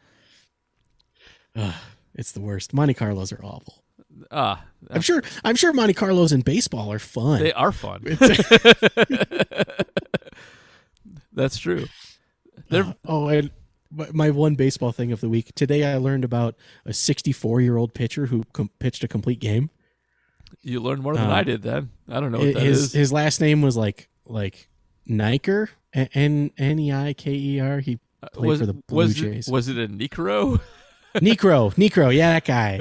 it's the worst. Monte Carlos are awful. Ah, I'm sure. I'm sure Monte Carlos and baseball are fun. they are fun. <laughs> <laughs> That's true. They're <sighs> oh, and my- one baseball thing of the week today. I learned about a 64 year old pitcher who com- pitched a complete game. you learned more than Uh, I did. Then I don't know what his is. his last name was like like Niker N N E I K E R. He played Uh, was for the Blue was Jays. it was it a Niekro? <laughs> Niekro, Niekro, yeah, that guy.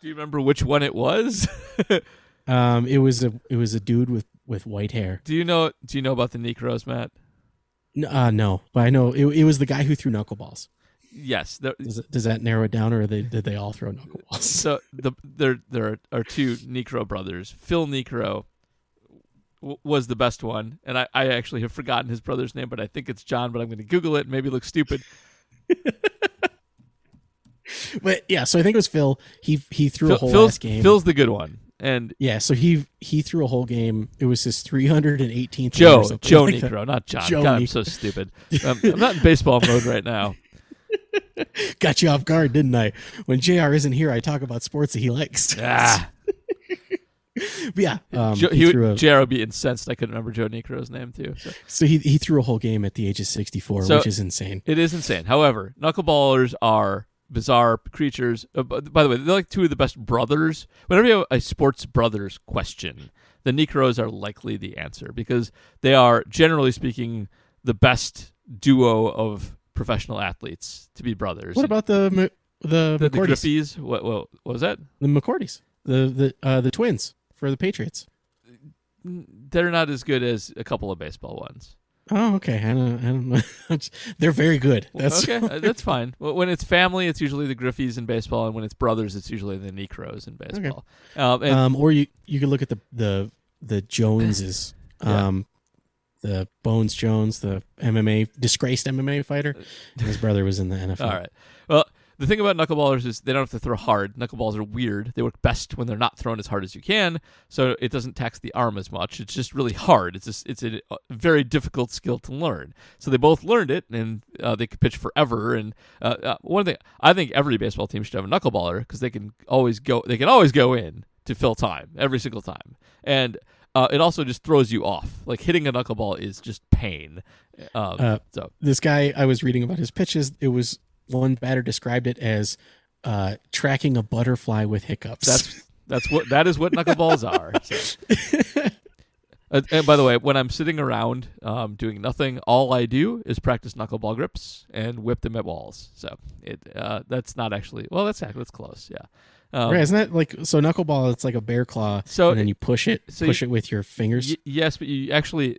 Do you remember which one it was? <laughs> Um, it was a it was a dude with with white hair. do you know Do you know about the Niekros, Matt? N- Uh, no, but I know it, it was the guy who threw knuckleballs. Yes. There, Does, it- does that narrow it down, or they, did they all throw knuckleballs? so the there there are two Niekro brothers. Phil Niekro w- was the best one, and I, I actually have forgotten his brother's name, but I think it's John. But I'm going to Google it. Maybe look stupid. <laughs> <laughs> But yeah, so I think it was Phil. He he threw a whole Phil's, game. Phil's the good one, and yeah, so he he threw a whole game. It was his 318th. Joe Joe like. Niekro, not John. Joe God, I'm so stupid. <laughs> Um, I'm not in baseball mode right now. <laughs> Got you off guard, didn't I? When Jr. isn't here, I talk about sports that he likes. Ah, But yeah, um, Joe, he he, threw a, JR would be incensed. I couldn't remember Joe Niekro's name too. So. so he he threw a whole game at the age of 64, So- which is insane. It is insane. However, knuckleballers are bizarre creatures. Uh, by the way, they're like two of the best brothers. Whenever you have a sports brothers question, the Niekros are likely the answer because they are, generally speaking, the best duo of professional athletes to be brothers. What about the the the, the Griffeys? What, what, what was that? The McCourties, the the uh, the twins for the Patriots. They're not as good as a couple of baseball ones. Oh, okay. I don't, I don't know. <laughs> They're very good. That's okay, uh, <laughs> that's fine. When it's family, it's usually the Griffeys in baseball, and when it's brothers, it's usually the Niekros in baseball. Um, and um, or you you could look at the the the Joneses, <laughs> Yeah. um, the Bones Jones, the MMA disgraced MMA fighter. His brother was in the NFL. All right. Well, the thing about knuckleballers is they don't have to throw hard. Knuckleballs are weird. They work best when they're not thrown as hard as you can, so it doesn't tax the arm as much. It's just really hard. It's just, it's a, very difficult skill to learn. So they both learned it, and uh, they could pitch forever. And uh, uh, one thing I think every baseball team should have a knuckleballer because they can always go. They can always go in to fill time every single time, and uh, it also just throws you off. Like hitting a knuckleball is just pain. Um, Uh, so This guy, I was reading about his pitches. It was one batter described it as uh, tracking a butterfly with hiccups. That's that's what that is what knuckleballs are. So. <laughs> Uh, and by the way, when I'm sitting around um, doing nothing, all I do is practice knuckleball grips and whip them at walls. So it uh, that's not actually well. That's that's close. Yeah. Um, right, isn't that like so? Knuckleball, it's like a bear claw, So- and then you push it, so push you- it with your fingers. y- yes, but you actually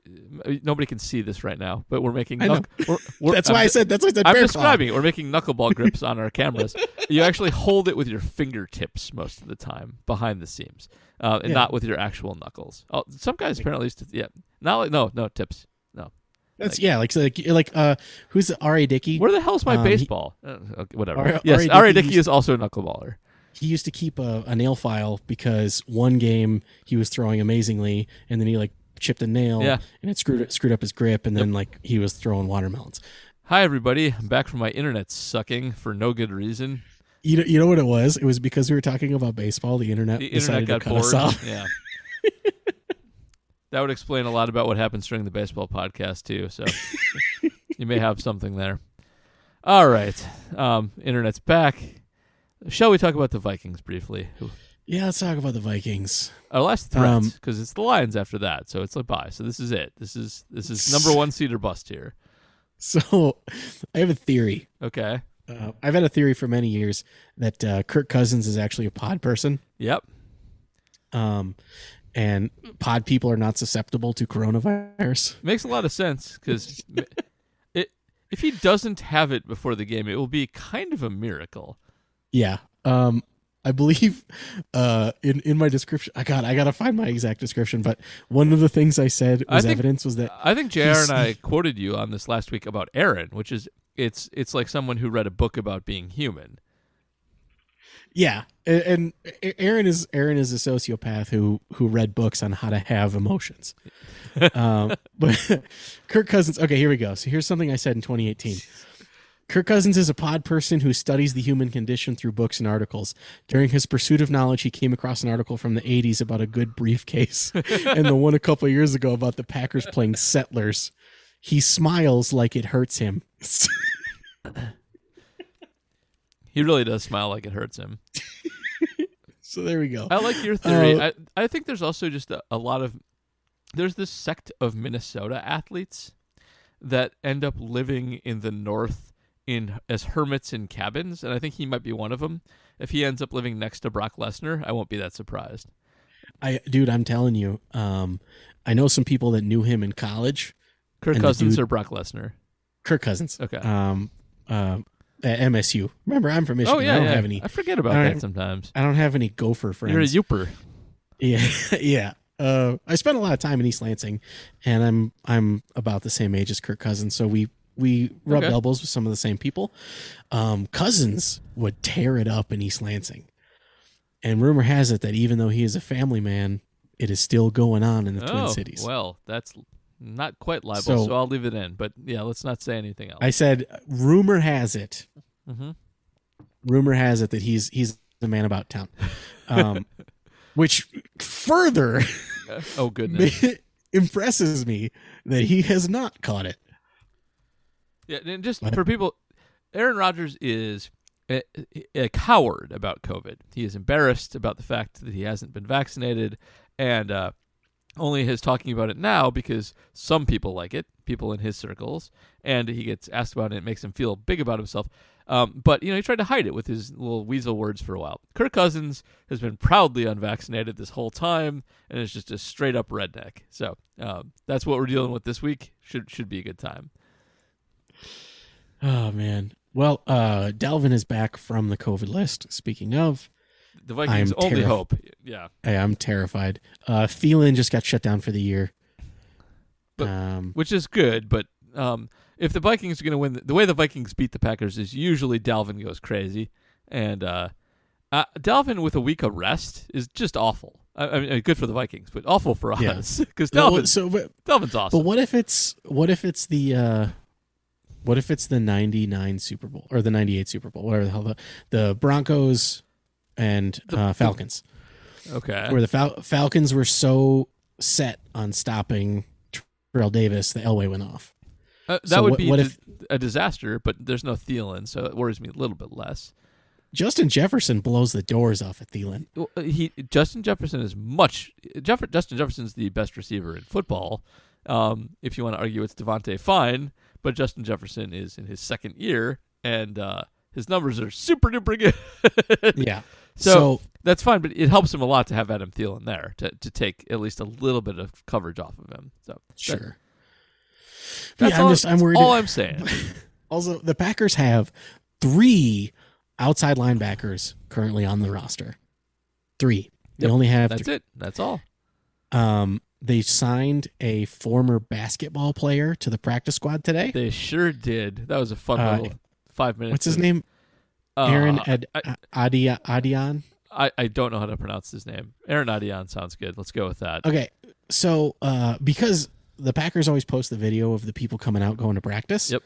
nobody can see this right now. But we're making. Knuck- we're, we're, <laughs> that's I'm why I said. That's why I said I'm describing it. We're making knuckleball <laughs> grips on our cameras. You actually hold it with your fingertips most of the time behind the seams, uh, and Yeah. not with your actual knuckles. Oh, some guys apparently used to. Yeah, not like no, no tips. No. That's yeah, like so like like uh, who's R. A. Dickey? Where the hell's my Um, he- baseball? Uh, okay, whatever. R- yes, R.A. R.A. Dickey Dickey is also a knuckleballer. He used to keep a, a nail file because one game he was throwing amazingly, and then he like chipped a nail, Yeah. and it screwed screwed up his grip, and then like he was throwing watermelons. Hi, everybody. I'm back from my internet sucking for no good reason. You know, you know what it was? It was because we were talking about baseball. The internet The decided internet got to cut us bored. off. Yeah. <laughs> that would explain a lot about what happens during the baseball podcast, too. So <laughs> you may have something there. All right. Um, internet's back. Shall we talk about the Vikings briefly? Yeah, let's talk about the Vikings. Our last threat, Um, because it's the Lions after that, so it's like bye. So this is it. This is this is <laughs> number one seed or bust here. So, I have a theory. Okay. Uh, I've had a theory for many years that uh, Kirk Cousins is actually a pod person, Yep. um, and pod people are not susceptible to coronavirus. Makes a lot of sense because <laughs> if he doesn't have it before the game, it will be kind of a miracle. Yeah. Um I believe uh in in my description I got I got to find my exact description but one of the things I said I was think- evidence was that I think Jr. And I quoted you on this last week about Aaron, which is it's it's like someone who read a book about being human. yeah and, and Aaron is Aaron is a sociopath who who read books on how to have emotions. <laughs> um but <laughs> Kirk Cousins okay here we go. So here's something I said in 2018. Kirk Cousins is a pod person who studies the human condition through books and articles. During his pursuit of knowledge, he came across an article from the 80s about a good briefcase <laughs> and the one a couple years ago about the Packers playing settlers. He smiles like it hurts him. <laughs> He really does smile like it hurts him. <laughs> so there we go. I like your theory. Uh, I, I think there's also just a, a lot of there's this sect of Minnesota athletes that end up living in the north in as hermits in cabins, and I think he might be one of them. If he ends up living next to Brock Lesnar, I won't be that surprised. I dude, I'm telling you, um, I know some people that knew him in college. Kirk Cousins dude- or Brock Lesnar? Kirk Cousins. Okay. Um, uh, at MSU. Remember, I'm from Michigan. oh yeah, I don't yeah. have any. I forget about I that sometimes. I don't have any Gopher friends. You're a Yooper. Yeah, <laughs> yeah. Uh, I spent a lot of time in East Lansing, and I'm I'm about the same age as Kirk Cousins, so we we rubbed Okay. elbows with some of the same people. Um, Cousins would tear it up in East Lansing, and rumor has it that even though he is a family man, it is still going on in the oh, Twin Cities. well, that's not quite libel, So- so, I'll leave it in. But yeah, let's not say anything else. I said, rumor has it, Mhm. rumor has it that he's he's the man about town, um, <laughs> which further oh goodness. <laughs> impresses me that he has not caught it. Yeah, and just for people, Aaron Rodgers is a, a coward about COVID. He is embarrassed about the fact that he hasn't been vaccinated, and uh, only is talking about it now because some people like it, people in his circles, and he gets asked about it. It makes him feel big about himself. Um, but you know, he tried to hide it with his little weasel words for a while. Kirk Cousins has been proudly unvaccinated this whole time, and is just a straight up redneck. So um, that's what we're dealing with this week. Should should be a good time. Oh man. Well, uh Dalvin is back from the COVID list. Speaking of, The Vikings' I'm only hope. Yeah. I am terrified. Uh Thielen just got shut down for the year. But- um Which is good, but um, if the Vikings are going to win, the way the Vikings beat the Packers is usually Dalvin goes crazy. And uh, uh, Dalvin with a week of rest is just awful. I, I mean, good for the Vikings, but awful for us <laughs> because no, Dalvin, so but, Dalvin's awesome. but what if it's what if it's the uh what if it's the 99 Super Bowl or the 98 Super Bowl, whatever the hell the, the Broncos and uh, Falcons, okay. where the Fal- Falcons were so set on stopping Terrell Davis, the Elway went off. Uh, that so would what- be what if- a disaster, but there's no Thielen, so it worries me a little bit less. Justin Jefferson blows the doors off at Thielen. Well, uh, he Justin Jefferson is much. Jeff, Justin Jefferson's the best receiver in football. Um, if you want to argue it's Davante Fine, but Justin Jefferson is in his second year, and uh, his numbers are super duper good. <laughs> Yeah. So, So- that's fine, but it helps him a lot to have Adam Thielen there to, to take at least a little bit of coverage off of him. So that- Sure. that's yeah, all, I'm just I'm that's worried. All I'm saying. <laughs> also, the Packers have three outside linebackers currently on the roster. Three. They Yep, only have. That's three. it. That's all. Um, they signed a former basketball player to the practice squad today. They sure did. That was a fun Uh, little five minutes. What's his name? uh, Aaron Ad- I, Adia Adion. I, I don't know how to pronounce his name. Aaron Adion sounds good. Let's go with that. Okay, so uh, because the Packers always post the video of the people coming out going to practice. Yep.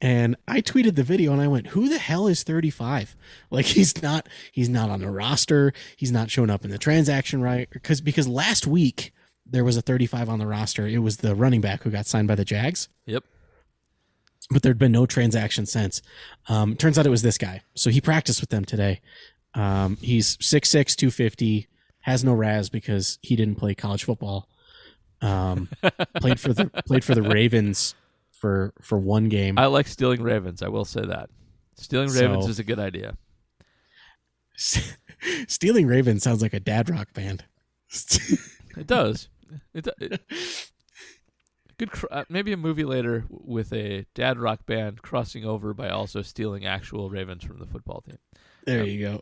And I tweeted the video and I went, "Who the hell is 35? <laughs> Like he's not he's not on the roster. He's not showing up in the transaction right because because last week there was a 35 on the roster. It was the running back who got signed by the Jags, Yep. but there'd been no transaction since. Um, turns out it was this guy. So he practiced with them today. Um, he's 6'6", 250, has no RAS because he didn't play college football. Um, <laughs> played for the played for the Ravens for for one game. I like stealing Ravens. I will say that. Stealing Ravens So- is a good idea. <laughs> Stealing Ravens sounds like a dad rock band. It does. It, it, <laughs> good. Cr- uh, maybe a movie later with a dad rock band crossing over by also stealing actual Ravens from the football team. there Yep. you go.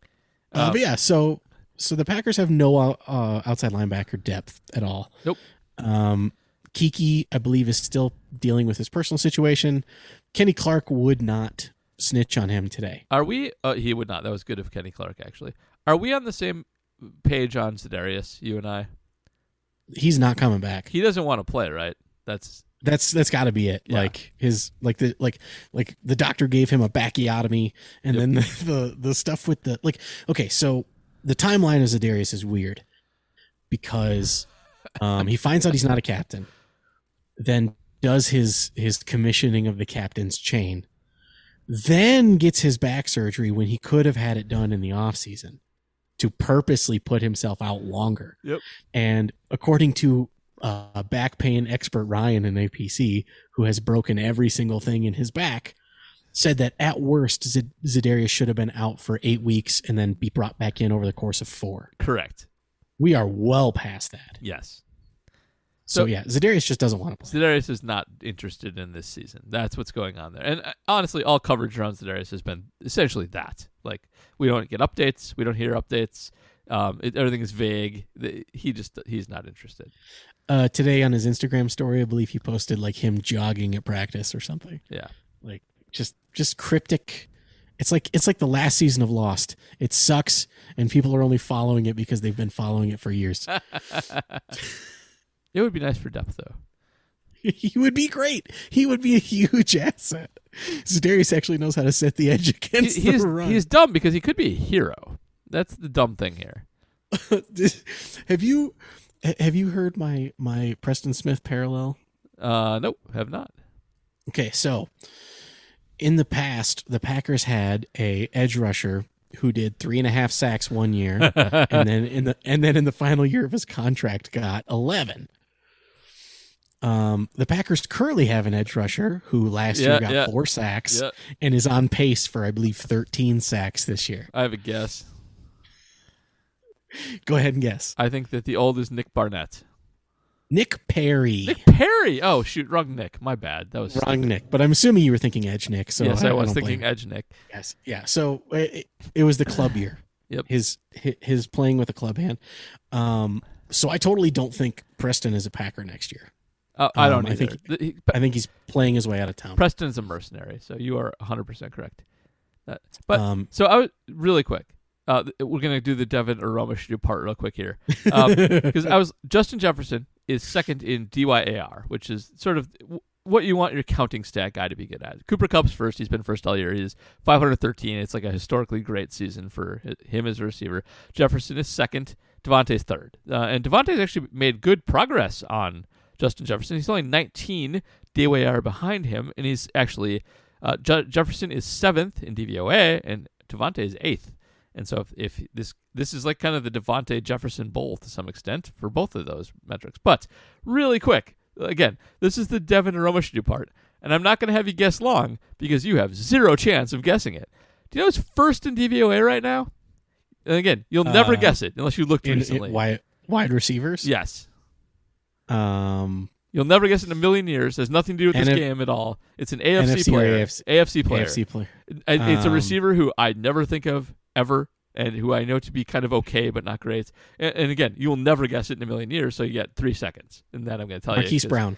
Uh, Um, but yeah, so so the Packers have no uh, outside linebacker depth at all. Nope. Um, Kiki, I believe, is still dealing with his personal situation. Kenny Clark would not snitch on him today. Are we? Uh, he would not. That was good of Kenny Clark, actually. Are we on the same page on Za'Darius? You and I. He's not coming back. He doesn't want to play, right? That's That's that's got to be it. Yeah. Like his like the like like the doctor gave him a bachiotomy, and then <laughs> the, the the stuff with the like. Okay, so the timeline of Za'Darius is weird because um, he finds out he's not a captain, then does his his commissioning of the captain's chain, then gets his back surgery when he could have had it done in the off season to purposely put himself out longer. Yep. And according to uh, back pain expert Ryan in APC, who has broken every single thing in his back, said that at worst Z- Za'Darius should have been out for eight weeks and then be brought back in over the course of four. Correct. We are well past that. Yes. So, So- yeah, Za'Darius just doesn't want to play. Za'Darius is not interested in this season. That's what's going on there. And uh, honestly, all coverage around Za'Darius has been essentially that. Like we don't get updates, we don't hear updates. Um, it, everything is vague. The- He just he's not interested. Uh, today on his Instagram story, I believe he posted like him jogging at practice or something. Yeah. Like just just cryptic. It's like it's like the last season of Lost. It sucks, and people are only following it because they've been following it for years. <laughs> It would be nice for depth though. <laughs> he would be great. He would be a huge asset. Za'Darius actually knows how to set the edge <laughs> He, against he's the run. he's dumb because he could be a hero. That's the dumb thing here. <laughs> have you have you heard my my Preston Smith parallel? Uh, nope, have not. Okay, so in the past, the Packers had a edge rusher who did three and a half sacks one year, and then in the and then in the final year of his contract got eleven. Um, the Packers currently have an edge rusher who last Yeah, year got yeah. four sacks Yeah. and is on pace for I believe thirteen sacks this year. I have a guess. Go ahead and guess. I think that the old is Nick Barnett. Nick Perry. Nick Perry. Oh shoot, wrong Nick. My bad. That was Wrong Nick, but I'm assuming you were thinking Edge Nick. So yes, I, I was thinking Edge Nick. Yes, yeah. So it, it was the club year. <coughs> Yep. His his playing with a club hand. Um. So I totally don't think Preston is a Packer next year. Uh, I don't Um, I think- he- I think he's playing his way out of town. Preston's a mercenary, so you are 100% correct. That, but Um, so I was really quick. Uh, we're gonna do the Devin Aromashodu part real quick here, <laughs> because I was Justin Jefferson is second in DYAR, which is sort of what you want your counting stat guy to be good at. Cooper Kupp's first; he's been first all year. He's 513. It's like a historically great season for him as a receiver. Jefferson is second. Davante's third, uh, and Davante's actually made good progress on Justin Jefferson. He's only 19 DYAR behind him, and he's actually uh, Je- Jefferson is seventh in DVOA, and Davante is eighth. And so if, if this this is like kind of the Davante Jefferson bowl to some extent for both of those metrics. But really quick, again, this is the Devin Aromashodu part, and I'm not going to have you guess long because you have zero chance of guessing it. Do you know who's first in DVOA right now? And again, you'll never Uh, guess it unless you looked in, in recently. wide wide receivers. yes. Um. You'll never guess in a million years. Has nothing to do with this NF game at all. It's an AFC NFC player. AFC? AFC player. AFC player. I- It's a Um, receiver who I never think of ever, and who I know to be kind of okay but not great. And, and again, you will never guess it in a million years, so you get three seconds, and then I'm going to tell Marquise you. 'cause- Brown.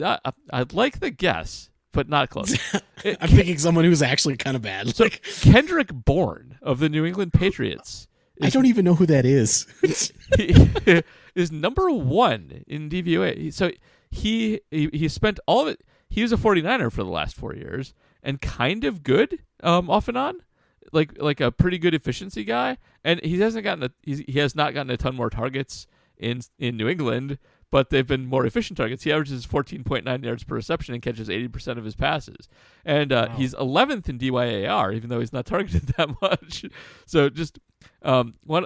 I, I, I'd like the guess, but not close. <laughs> I'm thinking someone who's actually kind of bad. so Like Kendrick Bourne of the New England Patriots. I don't even know who that is. <laughs> is number one in DVOA. So he, he he spent all of it. He was a 49er for the last four years and kind of good, um, off and on, like like a pretty good efficiency guy. And he hasn't gotten a he's, he has not gotten a ton more targets in in New England, but they've been more efficient targets. He averages 14.9 yards per reception and catches 80% of his passes. And uh, he's 11th in DYAR, even though he's not targeted <laughs> that much. So just um, one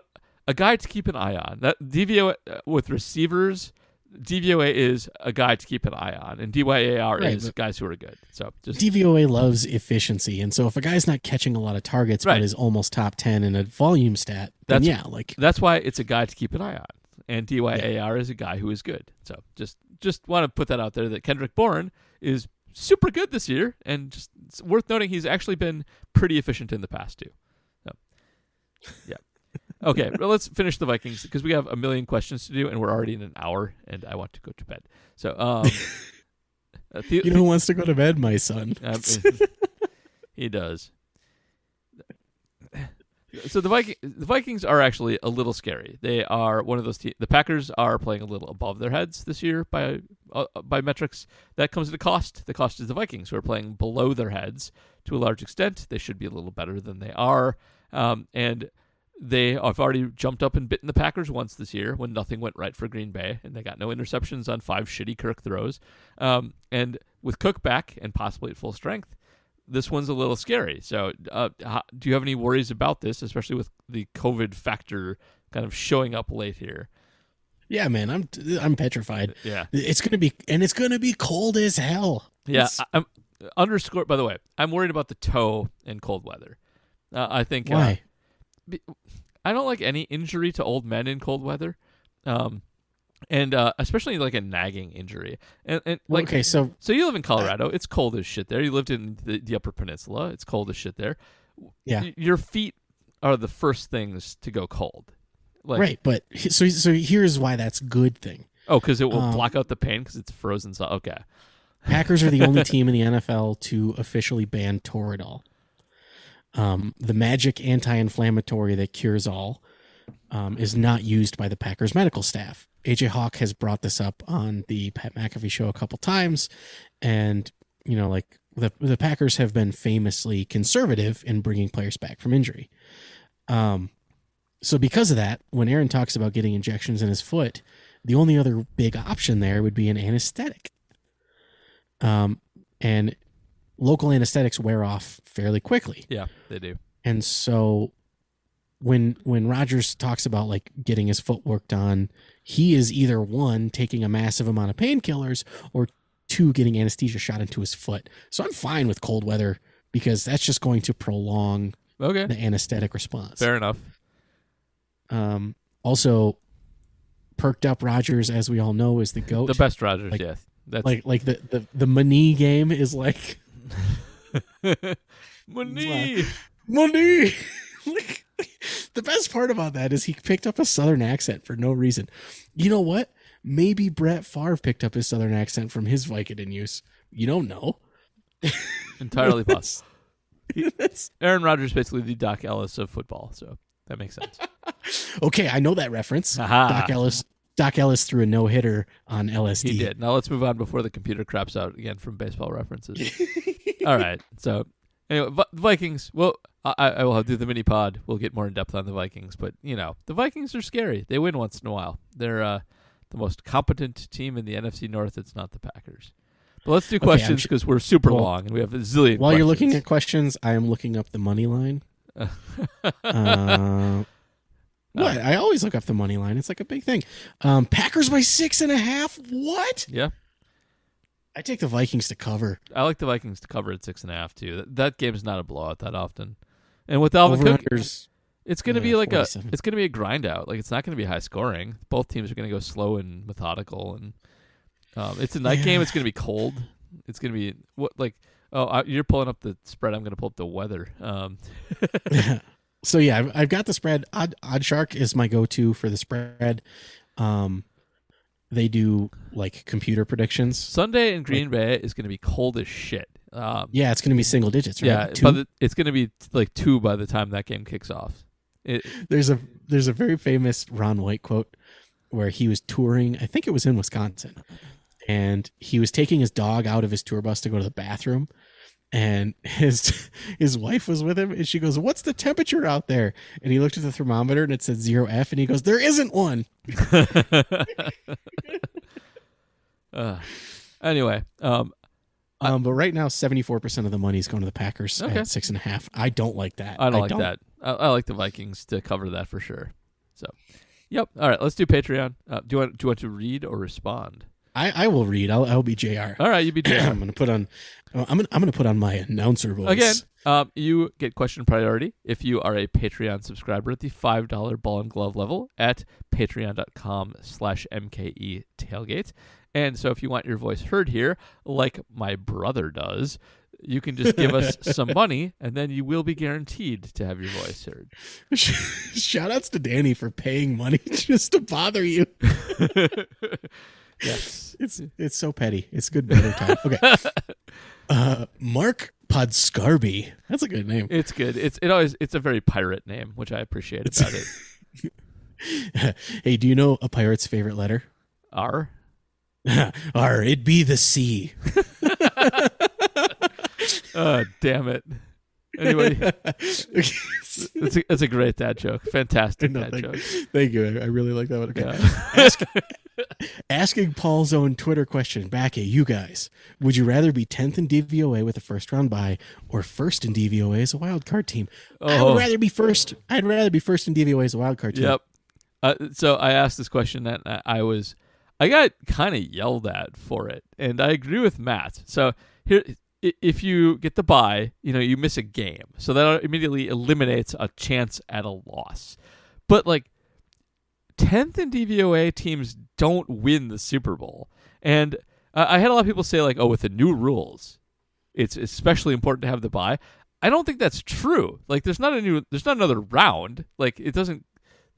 a guy to keep an eye on. That DVOA uh, with receivers, DVOA is a guy to keep an eye on, and DYAR Right, is guys who are good. So just DVOA loves efficiency, and so if a guy's not catching a lot of targets Right. but is almost top ten in a volume stat, then That's- yeah, like that's why it's a guy to keep an eye on. And DYAR is a guy who is good. So just just want to put that out there that Kendrick Bourne is super good this year, and just it's worth noting he's actually been pretty efficient in the past too. <laughs> Yeah. Okay, well, let's finish the Vikings because we have a million questions to do, and we're already in an hour, and I want to go to bed. So, um, <laughs> uh, the- you know who wants to go to bed, my son. <laughs> Um, he does. So the Viking, the Vikings are actually a little scary. They are one of those. Te- the Packers are playing a little above their heads this year by uh, by metrics. That comes at a cost. The cost is the Vikings who are playing below their heads to a large extent. They should be a little better than they are, um, and they have already jumped up and bitten the Packers once this year when nothing went right for Green Bay, and they got no interceptions on five shitty Kirk throws. Um, and with Cook back and possibly at full strength, this one's a little scary. So, uh, how, do you have any worries about this, especially with the COVID factor kind of showing up late here? Yeah, man, I'm I'm petrified. Yeah, It's gonna be and it's gonna be cold as hell. yeah. It's- I'm underscore. By the way, I'm worried about the toe in cold weather. Uh, I think. Uh, why? be- I don't like any injury to old men in cold weather, um, and uh, especially like a nagging injury. And, and like, okay, so so you live in Colorado. It's cold as shit there. You lived in the, the Upper Peninsula. It's cold as shit there. Yeah. Y- your feet are the first things to go cold. Like, right, but so so here's why that's good thing. Oh, because it will Um, block out the pain because it's frozen. So okay. Packers are the only <laughs> team in the NFL to officially ban Toradol. Um, the magic anti-inflammatory that cures all um, is not used by the Packers medical staff. AJ Hawk has brought this up on the Pat McAfee show a couple times, and you know, like the the Packers have been famously conservative in bringing players back from injury. Um, so because of that, when Aaron talks about getting injections in his foot, the only other big option there would be an anesthetic. Um, and local anesthetics wear off fairly quickly. Yeah, they do. And so when when Rodgers talks about like getting his foot worked on, he is either one taking a massive amount of painkillers or two getting anesthesia shot into his foot. So I'm fine with cold weather because that's just going to prolong Okay, the anesthetic response. fair enough. Um, also, perked up Rodgers, as we all know, is the goat. The best Rodgers, Like- yes. That's like like the the the money game is like <laughs> money. money. like, <laughs> the best part about that is he picked up a southern accent for no reason. You know what? Maybe Brett Favre picked up his southern accent from his Vicodin use. You don't know. <laughs> Entirely possible. Aaron Rodgers basically the Dock Ellis of football, so that makes sense. okay, I know that reference. Aha. Dock Ellis. Dock Ellis threw a no hitter on LSD. He did. Now let's move on before the computer craps out again from baseball references. <laughs> All right. So anyway, Vikings. Well, I, I will do the mini pod. We'll get more in depth on the Vikings, but you know the Vikings are scary. They win once in a while. They're uh, the most competent team in the NFC North. It's not the Packers. But let's do I'm questions sure- because we're super well, long and we have a zillion. While you're looking at questions, I am looking up the money line. <laughs> uh, what? I always look up the money line. It's like a big thing. Um, Packers by six and a half. What? yeah, I take the Vikings to cover. I like the Vikings to cover at six and a half too. That, that game's not a blowout that often. And with Dalvin Cook. It's going to be like a it's going to be a grind out. Like it's not going to be high scoring. Both teams are going to go slow and methodical and um, it's a night game. It's going to be cold. It's going to be what like oh I, you're pulling up the spread. I'm going to pull up the weather. Um, <laughs> <laughs> so yeah, I've, I've got the spread. Odd, OddsShark is my go-to for the spread. Um, they do like computer predictions. Sunday in Green Bay is going to be cold as shit. Um, Yeah, it's going to be single digits. Right? yeah, Two? but the, it's going to be like two by the time that game kicks off. It, there's a there's a very famous Ron White quote where he was touring. I think it was in Wisconsin, and he was taking his dog out of his tour bus to go to the bathroom, and his <laughs> his wife was with him, and she goes, "What's the temperature out there?" And he looked at the thermometer, and it said zero F, and he goes, "There isn't one." <laughs> <laughs> uh, anyway, um, Um, but right now, seventy four percent of the money is going to the Packers Okay. at six and a half. I don't like that. I don't like that. I, I like the Vikings to cover that for sure. So, yep. All right, let's do Patreon. Uh, do you want do you want to read or respond? I, I will read. I'll, I'll be Jr. All right, you be Jr. <clears throat> I'm gonna put on. I'm gonna I'm gonna put on my announcer voice Again, um, you get question priority if you are a Patreon subscriber at the five dollar ball and glove level at patreon.com slash mke tailgate. And so if you want your voice heard here, like my brother does, you can just give us <laughs> some money and then you will be guaranteed to have your voice heard. <laughs> Shout outs to Danny for paying money <laughs> just to bother you. Yes. <laughs> It's it's so petty. It's good better time. <laughs> Okay. Uh, Mark Podscarby. That's a good name. It's good. It's it always it's a very pirate name, which I appreciate about it. <laughs> hey, do you know a pirate's favorite letter? R. R. It be the C. oh, damn it. Anyway, it's a, it's a great dad joke. Fantastic No, dad thank, joke. thank you. I, I really like that one. Okay. Yeah. Ask, asking Paul's own Twitter question back at you guys. Would you rather be 10th in DVOA with a first round bye or first in DVOA as a wild card team? I Oh. would rather be first. I'd rather be first in DVOA as a wild card team. Yep. Uh, so I asked this question and I- I was, I got kind of yelled at for it, and I agree with Matt. So here, if you get the bye, you know you miss a game, so that immediately eliminates a chance at a loss. But like, tenth in DVOA teams don't win the Super Bowl, and I I had a lot of people say like, oh, with the new rules, it's especially important to have the bye. I don't think that's true. Like, there's not a new, there's not another round. Like, it doesn't.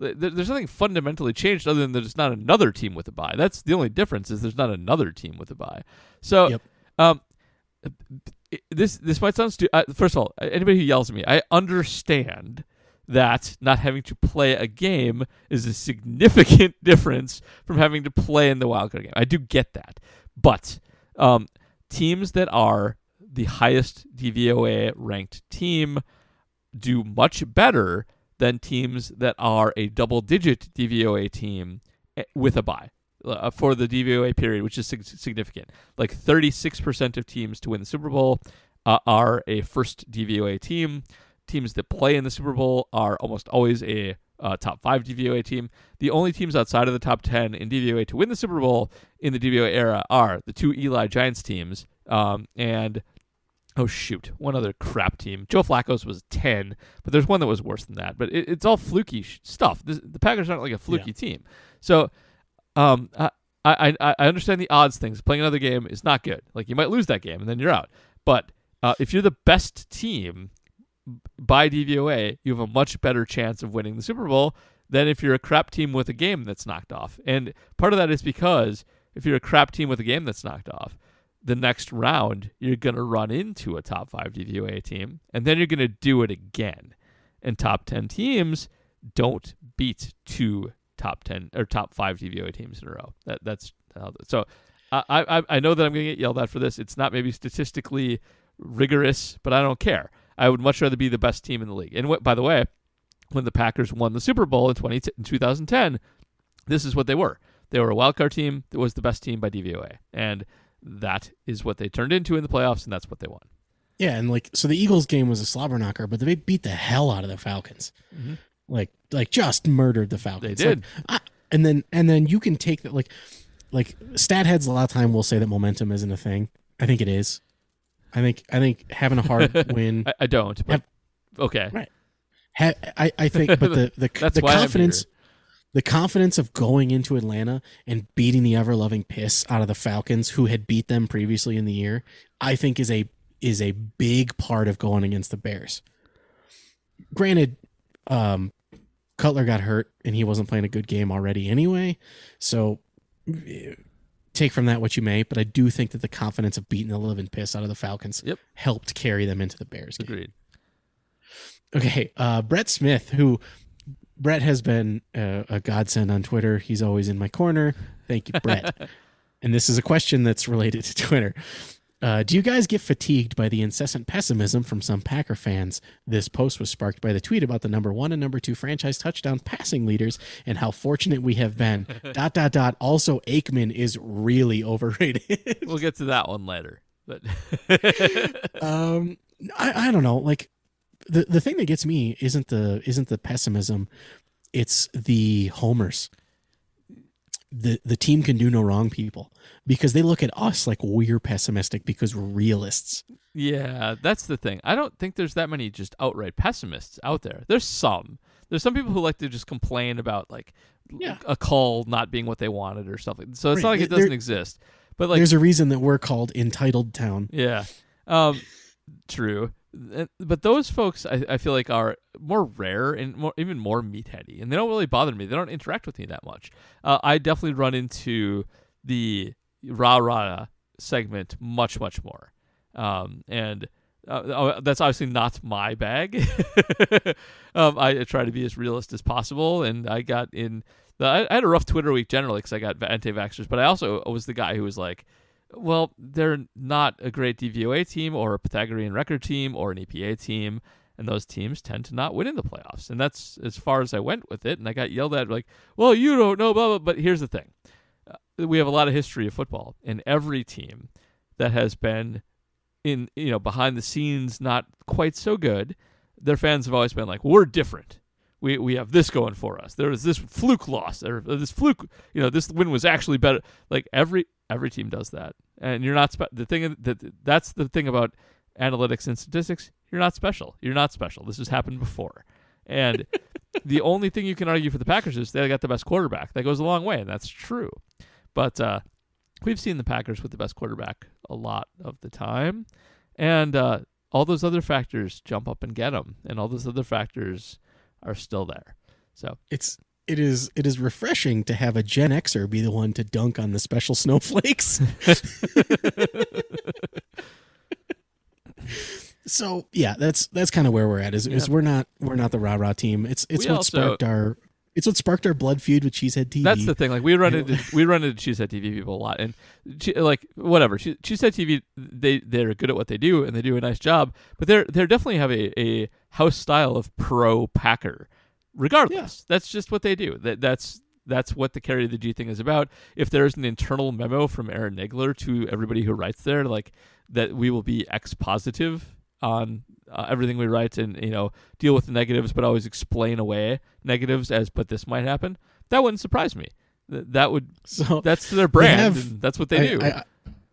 There's nothing fundamentally changed other than that there's not another team with a bye. That's the only difference is there's not another team with a bye. So, Yep. um, this this might sound stupid. Uh, first of all, anybody who yells at me, I understand that not having to play a game is a significant <laughs> difference from having to play in the wildcard game. I do get that, but um, teams that are the highest DVOA ranked team do much better than teams that are a double digit DVOA team eh, with a bye uh, for the DVOA period, which is sig- significant. Like 36% of teams to win the Super Bowl uh, are a first DVOA team. Teams that play in the Super Bowl are almost always a uh, top five DVOA team. The only teams outside of the top 10 in DVOA to win the Super Bowl in the DVOA era are the two Eli Giants teams um, and Oh shoot, one other crap team. Joe Flacco's was ten, but there's one that was worse than that. But it, it's all fluky sh- stuff. This, the Packers aren't like a fluky team. So, um, I, I I I understand the odds things. Playing another game is not good. Like you might lose that game and then you're out. But uh, if you're the best team by DVOA, you have a much better chance of winning the Super Bowl than if you're a crap team with a game that's knocked off. And part of that is because if you're a crap team with a game that's knocked off, the next round you're going to run into a top 5 DVOA team and then you're going to do it again. And top 10 teams don't beat two top 10 or top 5 DVOA teams in a row. That that's how so I I I know that I'm going to get yelled at for this. It's not maybe statistically rigorous, but I don't care. I would much rather be the best team in the league. And by the way, when the Packers won the Super Bowl in 20, in 2010, this is what they were. They were a wild card team that was the best team by DVOA. And that is what they turned into in the playoffs, and that's what they won. Yeah, and like so the Eagles game was a slobber knocker, but they beat the hell out of the Falcons. Mm-hmm. Like like just murdered the Falcons. They did. Like, I, and then and then you can take that like like stat heads a lot of time will say that momentum isn't a thing. I think it is. I think I think having a hard <laughs> win I, I don't, but okay. Right. ha, I, I think but the the, <laughs> the confidence the confidence of going into Atlanta and beating the ever loving piss out of the Falcons who had beat them previously in the year, I think is a is a big part of going against the Bears. Granted, um, Cutler got hurt and he wasn't playing a good game already anyway, so eh, take from that what you may. But I do think that the confidence of beating the living piss out of the Falcons Yep. helped carry them into the Bears game. Agreed. Okay, uh, Brett Smith, who Brett has been uh, a godsend on Twitter. He's always in my corner. Thank you, Brett. <laughs> and this is a question that's related to Twitter. Uh, do you guys get fatigued by the incessant pessimism from some Packer fans? This post was sparked by the tweet about the number one and number two franchise touchdown passing leaders and how fortunate we have been. <laughs> dot dot dot. Also, Aikman is really overrated. <laughs> We'll get to that one later. But <laughs> um I, I don't know like the the thing that gets me isn't the isn't the pessimism it's the homers the the team can do no wrong people because they look at us like we're pessimistic because we're realists yeah, that's the thing. I don't think there's that many just outright pessimists out there. There's some. There's some people who like to just complain about like Yeah. a call not being what they wanted or something. So it's not like it doesn't exist. But like there's a reason that we're called entitled town Yeah. Um, true. But those folks, I, I feel like, are more rare and more, even more meatheady, and they don't really bother me. They don't interact with me that much. Uh, I definitely run into the rah rah segment much, much more. Um, and uh, oh, that's obviously not my bag. <laughs> um, I try to be as realist as possible, and I got in. The, I, I had a rough Twitter week generally because I got anti-vaxxers, but I also was the guy who was like, "Well, they're not a great DVOA team or a Pythagorean record team or an EPA team." and those teams tend to not win in the playoffs. And that's as far as I went with it. And I got yelled at like, "Well, you don't know," blah blah. But here's the thing: uh, we have a lot of history of football, and every team that has been in you know behind the scenes not quite so good, their fans have always been like, "We're different." We, we have this going for us. There was this fluke loss. There this fluke. You know, this win was actually better. Like every every team does that, and you're not spe- the thing that that's the thing about analytics and statistics. You're not special. You're not special. This has happened before. And <laughs> the only thing you can argue for the Packers is they got the best quarterback. That goes a long way, and that's true. But uh, we've seen the Packers with the best quarterback a lot of the time, and uh, all those other factors jump up and get them, and all those other factors are still there. So it's it is it is refreshing to have a Gen Xer be the one to dunk on the special <laughs> snowflakes. <laughs> so yeah, that's that's kind of where we're at. Is, is we're not we're not the rah rah team. It's it's We what also- sparked our it's what sparked our blood feud with Cheesehead TV. That's the thing. Like we run into we run into Cheesehead TV people a lot, and che- like whatever Che- Cheesehead TV, they they're good at what they do and they do a nice job, but they're they're definitely have a, a house style of pro Packer. Regardless, that's just what they do. That that's that's what the carry the G thing is about. If there's an internal memo from Aaron Nagler to everybody who writes there, like that we will be X positive on uh, everything we write and you know deal with the negatives but always explain away negatives as but this might happen that wouldn't surprise me Th- that would so that's their brand have- that's what they I, do I,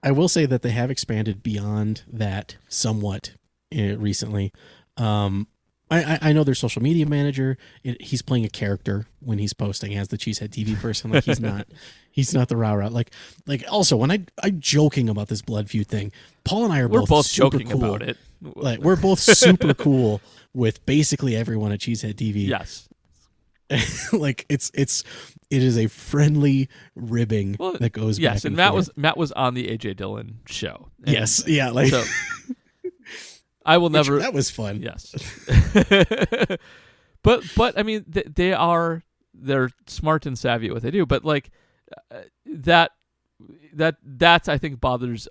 I will say that they have expanded beyond that somewhat uh, recently. Um, I, I- I know their social media manager. It, he's playing a character when he's posting as the Cheesehead TV person. Like he's <laughs> not, he's not the rah rah. Like, like also when I I'm joking about this blood feud thing. Paul and I are we're both, both super joking cool. about it Like we're both <laughs> super cool with basically everyone at Cheesehead TV. yes <laughs> like it's it's it is a friendly ribbing well that goes yes back and, and, matt forth. was matt was on the aj dillon show And yes yeah like so i will which- never that was fun Yes. <laughs> but but I mean th- they are they're smart and savvy at what they do. But like uh, that that that's I think bothers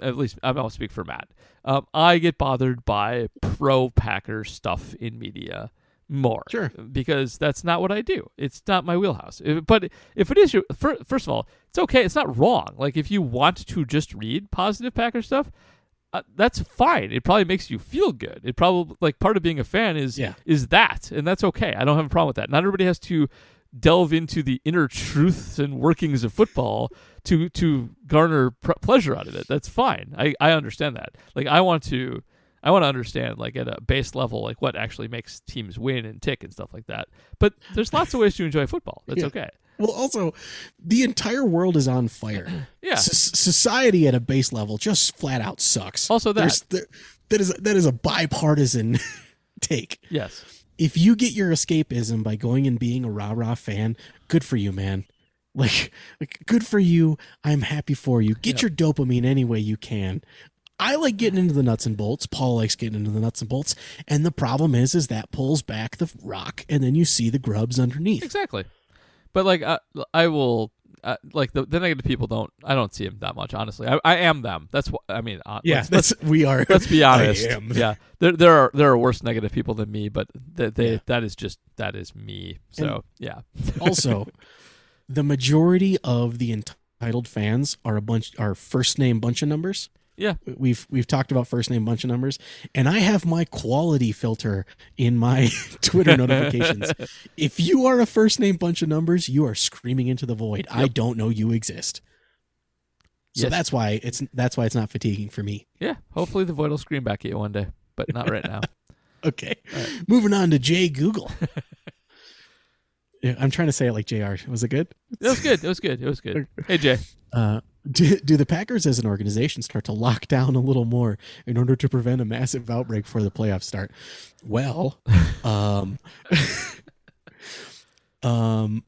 at least I don't speak for Matt. Um, I get bothered by pro Packer stuff in media more, Sure. because that's not what I do. It's not my wheelhouse. If- but if it is your fir- first of all, it's okay. It's not wrong. Like if you want to just read positive Packer stuff, uh, that's fine. It probably makes you feel good. It probably like part of being a fan is Yeah. is that, and that's okay. I don't have a problem with that. Not everybody has to delve into the inner truths and workings of football to to garner pr- pleasure out of it. That's fine. I I understand that. Like I want to I want to understand like at a base level like what actually makes teams win and tick and stuff like that. But there's lots of ways to enjoy football. That's Yeah. okay. Well, also, the entire world is on fire. <clears throat> Yeah. S- society at a base level just flat out sucks. Also that. There, that is that is a bipartisan <laughs> take. Yes. If you get your escapism by going and being a rah rah fan, good for you, man. Like, like, good for you. I'm happy for you. Get Yep. your dopamine any way you can. I like getting into the nuts and bolts. Paul likes getting into the nuts and bolts. And the problem is, is that pulls back the rock, and then you see the grubs underneath. Exactly. But like I, I will uh, like the, the negative people don't I don't see them that much honestly. I, I am them. That's what I mean. Uh, Yeah, let's, let's, we are. let's be <laughs> honest. Yeah, there there are there are worse negative people than me, but they, they Yeah. that is just that is me. So yeah, <laughs> also, the majority of the entitled fans are a bunch are first name bunch of numbers. Yeah. We've we've talked about first name bunch of numbers, and I have my quality filter in my <laughs> Twitter notifications. <laughs> If you are a first name bunch of numbers, you are screaming into the void. I don't know you exist. So Yes. that's why it's that's why it's not fatiguing for me. Yeah. Hopefully the void will scream back at you one day, but not right now. <laughs> Okay, moving on to Jay Google. yeah, I'm trying to say it like Jr. Was it good? It was good. It was good. It was good. Hey Jay. Uh, do, do the Packers as an organization start to lock down a little more in order to prevent a massive outbreak before the playoffs start? Well, <laughs> um, <laughs> um,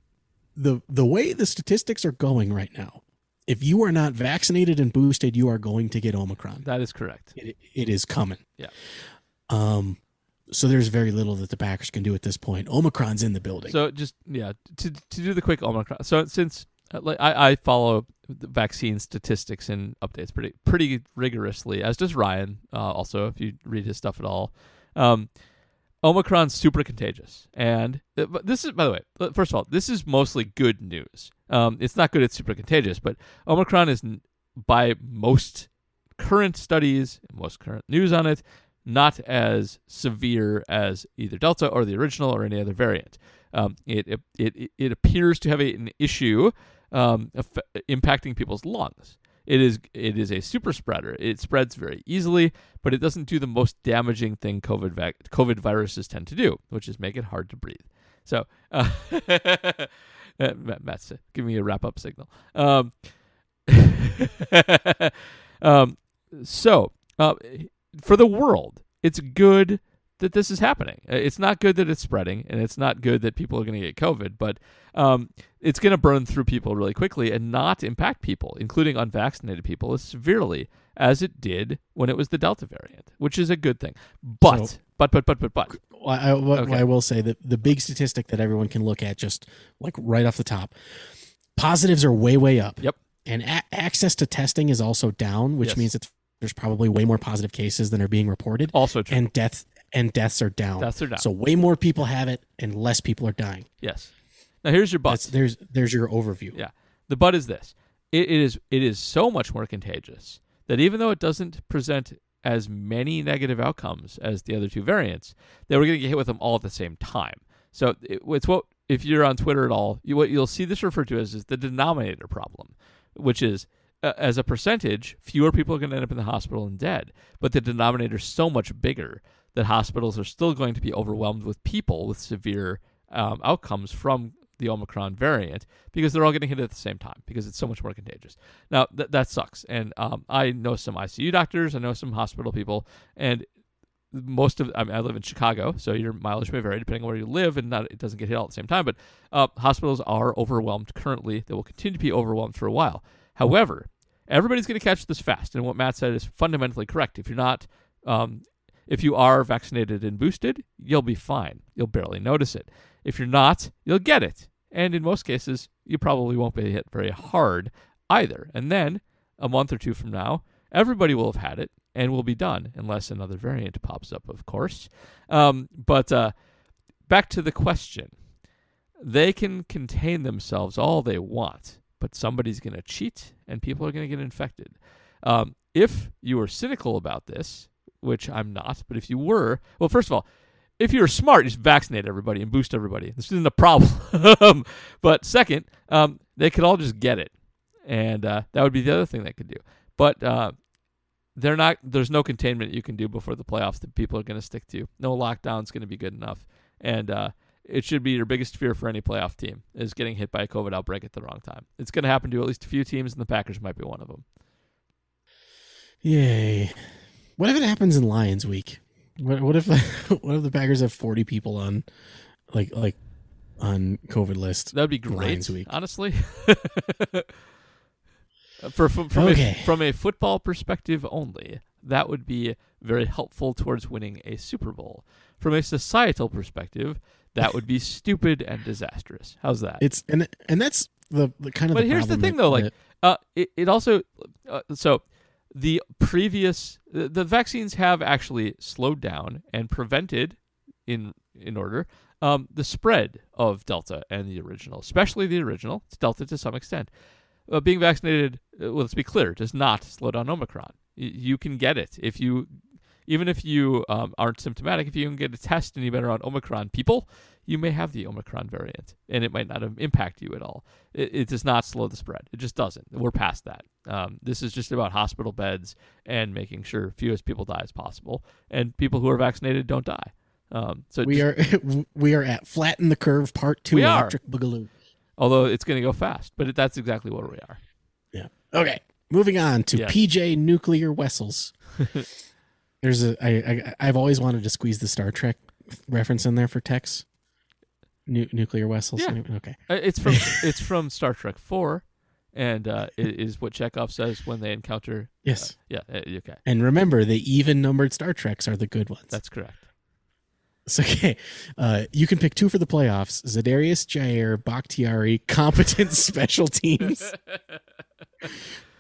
the the way the statistics are going right now, if you are not vaccinated and boosted, you are going to get Omicron. That is correct. It, it is coming. Yeah. Um. So there's very little that the Packers can do at this point. Omicron's in the building. So just yeah, to to do the quick Omicron. So since I, I follow vaccine statistics and updates pretty pretty rigorously, as does Ryan. Uh, also, if you read his stuff at all, um, Omicron's super contagious, and uh, this is by the way. uh, First of all, this is mostly good news. Um, it's not good it's super contagious, but Omicron is by most current studies most current news on it not as severe as either Delta or the original or any other variant. Um, it, it it it appears to have a, an issue um, aff- impacting people's lungs. It is it is a super spreader. It spreads very easily, but it doesn't do the most damaging thing COVID COVID viruses tend to do, which is make it hard to breathe. So, uh, <laughs> Matt- Matt's giving me a wrap up signal. Um, <laughs> um, so, uh, for the world, it's good that this is happening. Uh, It's not good that it's spreading, and it's not good that people are going to get COVID, but um, it's going to burn through people really quickly and not impact people, including unvaccinated people, as severely as it did when it was the Delta variant, which is a good thing. But, So- but, but, but, but, but, I, what Okay. I will say that the big statistic that everyone can look at, just like right off the top, positives are way way up. Yep. And a- access to testing is also down, which Yes. means that there's probably way more positive cases than are being reported, also true. and deaths and deaths are down. Deaths are down. So way more people have it, and less people are dying. yes. Now here's your but. That's there's there's your overview. Yeah. The but is this. It, it is it is so much more contagious that even though it doesn't present as many negative outcomes as the other two variants, that we're going to get hit with them all at the same time. So it, it's what if you're on Twitter at all, you, what you'll see this referred to as is the denominator problem, which is uh, as a percentage, fewer people are going to end up in the hospital and dead, but the denominator is so much bigger that hospitals are still going to be overwhelmed with people with severe um, outcomes from the Omicron variant because they're all getting hit at the same time because it's so much more contagious. Now th- that sucks, and um, I know some ICU doctors, I know some hospital people, and most of I, mean, I live in Chicago, so your mileage may vary depending on where you live, and not it doesn't get hit all at the same time. But uh, hospitals are overwhelmed currently; they will continue to be overwhelmed for a while. However, everybody's going to catch this fast, and what Matt said is fundamentally correct. If you're not um, if you are vaccinated and boosted, you'll be fine. You'll barely notice it. If you're not, you'll get it. And in most cases, you probably won't be hit very hard either. And then, a month or two from now, everybody will have had it and will be done, unless another variant pops up, of course. Um, but uh, back to the question they can contain themselves all they want, but somebody's going to cheat and people are going to get infected. Um, if you are cynical about this, which I'm not, but if you were, well, first of all, if you're smart, just vaccinate everybody and boost everybody. This isn't a problem. <laughs> but second, um, they could all just get it, and uh, that would be the other thing they could do. But uh, they're not. There's no containment you can do before the playoffs that people are going to stick to. No lockdown's going to be good enough, and uh, it should be your biggest fear for any playoff team is getting hit by a COVID outbreak at the wrong time. It's going to happen to at least a few teams, and the Packers might be one of them. Yay. What if it happens in Lions Week? What, what if <laughs> what if the Packers have forty people on like like on COVID list? That would be great, Lions week. honestly. <laughs> For, from from, Okay. a, from a football perspective only, that would be very helpful towards winning a Super Bowl. From a societal perspective, that would be stupid and disastrous. How's that? It's and and that's the, the kind of but the here's the thing, that- though. Like, that- uh, it, it also uh, so the previous the, vaccines have actually slowed down and prevented in in order um, the spread of Delta and the original, especially the original. It's Delta to some extent. Uh, being vaccinated, uh, well, let's be clear, does not slow down Omicron. You can get it if you, even if you um, aren't symptomatic. If you can get a test and you've been around Omicron people, you may have the Omicron variant, and it might not have impact you at all. It, it does not slow the spread. It just doesn't. We're past that. Um, this is just about hospital beds and making sure fewest people die as possible, and people who are vaccinated don't die. Um, so we just- are <laughs> we are at flatten the curve part two We are. boogaloo. although it's going to go fast, but it, that's exactly where we are. Yeah. Okay. Moving on to Yes. PJ Nuclear Wessels. <laughs> There's a I, I I've always wanted to squeeze the Star Trek reference in there for Tex. Nu- nuclear Wessels. Yeah. Okay. Uh, It's from <laughs> it's from Star Trek Four, and uh, is what Chekov says when they encounter. Yes. Yeah. uh, Okay. And remember, the even numbered Star Treks are the good ones. That's correct. So, <laughs> okay. Uh, you can pick two for the playoffs Za'Darius Jaire, Bakhtiari, competent <laughs> special teams.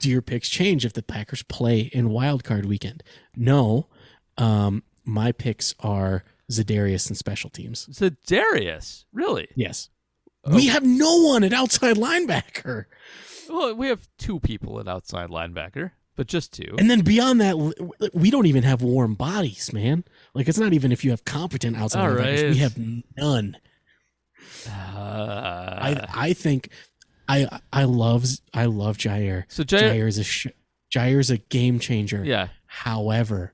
Do your picks change if the Packers play in wild card weekend? No. Um, my picks are Za'Darius and special teams. So Darius, really? Yes. We have no one at outside linebacker. Well, we have two people at outside linebacker, but just two. And then beyond that, we don't even have warm bodies, man. Like, it's not even if you have competent outside All linebackers. right. We have none. Uh, I I think I I love I love Jaire. So Jaire- is a sh- is a game changer. yeah. However,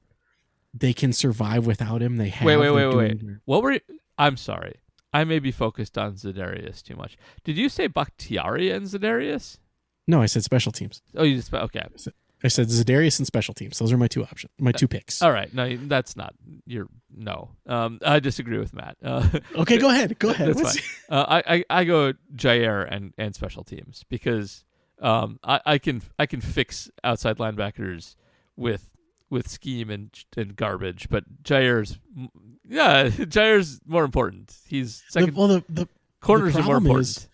they can survive without him. They have. Wait, wait, wait, wait, wait. their- What were? You, I'm sorry. I may be focused on Za'Darius too much. Did you say Bakhtiari and Za'Darius? No, I said special teams. Oh, you just okay. I said Za'Darius and special teams. Those are my two options. My two picks. All right. No, that's not. You're no. Um, I disagree with Matt. Uh, <laughs> okay, go ahead. Go ahead. <laughs> That's fine. Uh, I, I I go Jaire and, and special teams because um I, I can I can fix outside linebackers with with scheme and and garbage, but Jaire's yeah <laughs> Jaire's more important. He's The- second. well, the, the corners the are more important. is-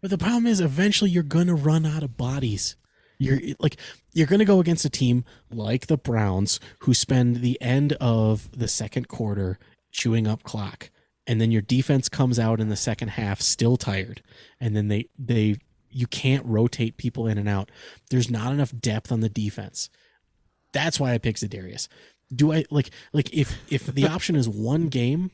But the problem is, eventually, you're gonna run out of bodies. You're like you're gonna go against a team like the Browns, who spend the end of the second quarter chewing up clock, and then your defense comes out in the second half still tired, and then they they you can't rotate people in and out. There's not enough depth on the defense. That's why I picked Za'Darius. Do I like like if if the <laughs> option is one game,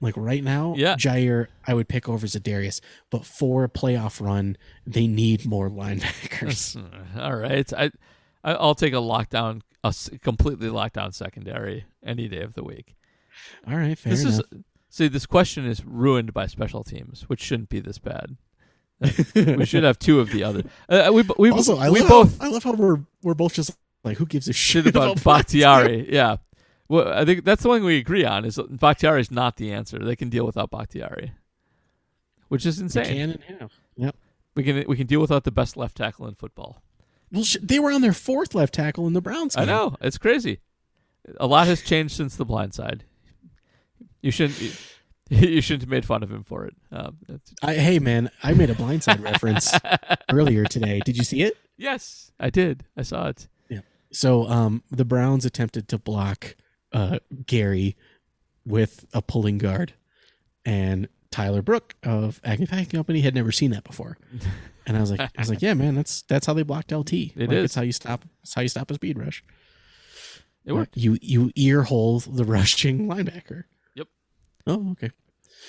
like right now, Yeah. Jaire I would pick over Za'Darius, but for a playoff run, they need more linebackers. <laughs> All right, I I'll take a lockdown a completely lockdown secondary any day of the week. All right, fair this enough. is see this question is ruined by special teams, which shouldn't be this bad. we should have two of the other. <laughs> Uh, we we also, I we love both I love how we're we're both just like who gives a shit shit about Bakhtiari. <laughs> Yeah. Well, I think that's the one we agree on is Bakhtiari is not the answer. They can deal without Bakhtiari, which is They insane. can and have. Yep. We can we can deal without the best left tackle in football. Well, they were on their fourth left tackle in the Browns. I game. know it's crazy. A lot has changed since the blind side. You shouldn't you, <laughs> you shouldn't have made fun of him for it. Um, I, hey man, I made a blindside reference <laughs> earlier today. Did you see it? yes, I did. I saw it. So um, the Browns attempted to block uh, Gary with a pulling guard, and Tyler Brooke of Acme Packing Company had never seen that before. <laughs> And I was like, I was like, yeah, man, that's that's how they blocked LT. It like, is. It's how you stop. It's how you stop a speed rush. It worked. You you ear hole the <laughs> rushing linebacker. Yep. Oh, okay.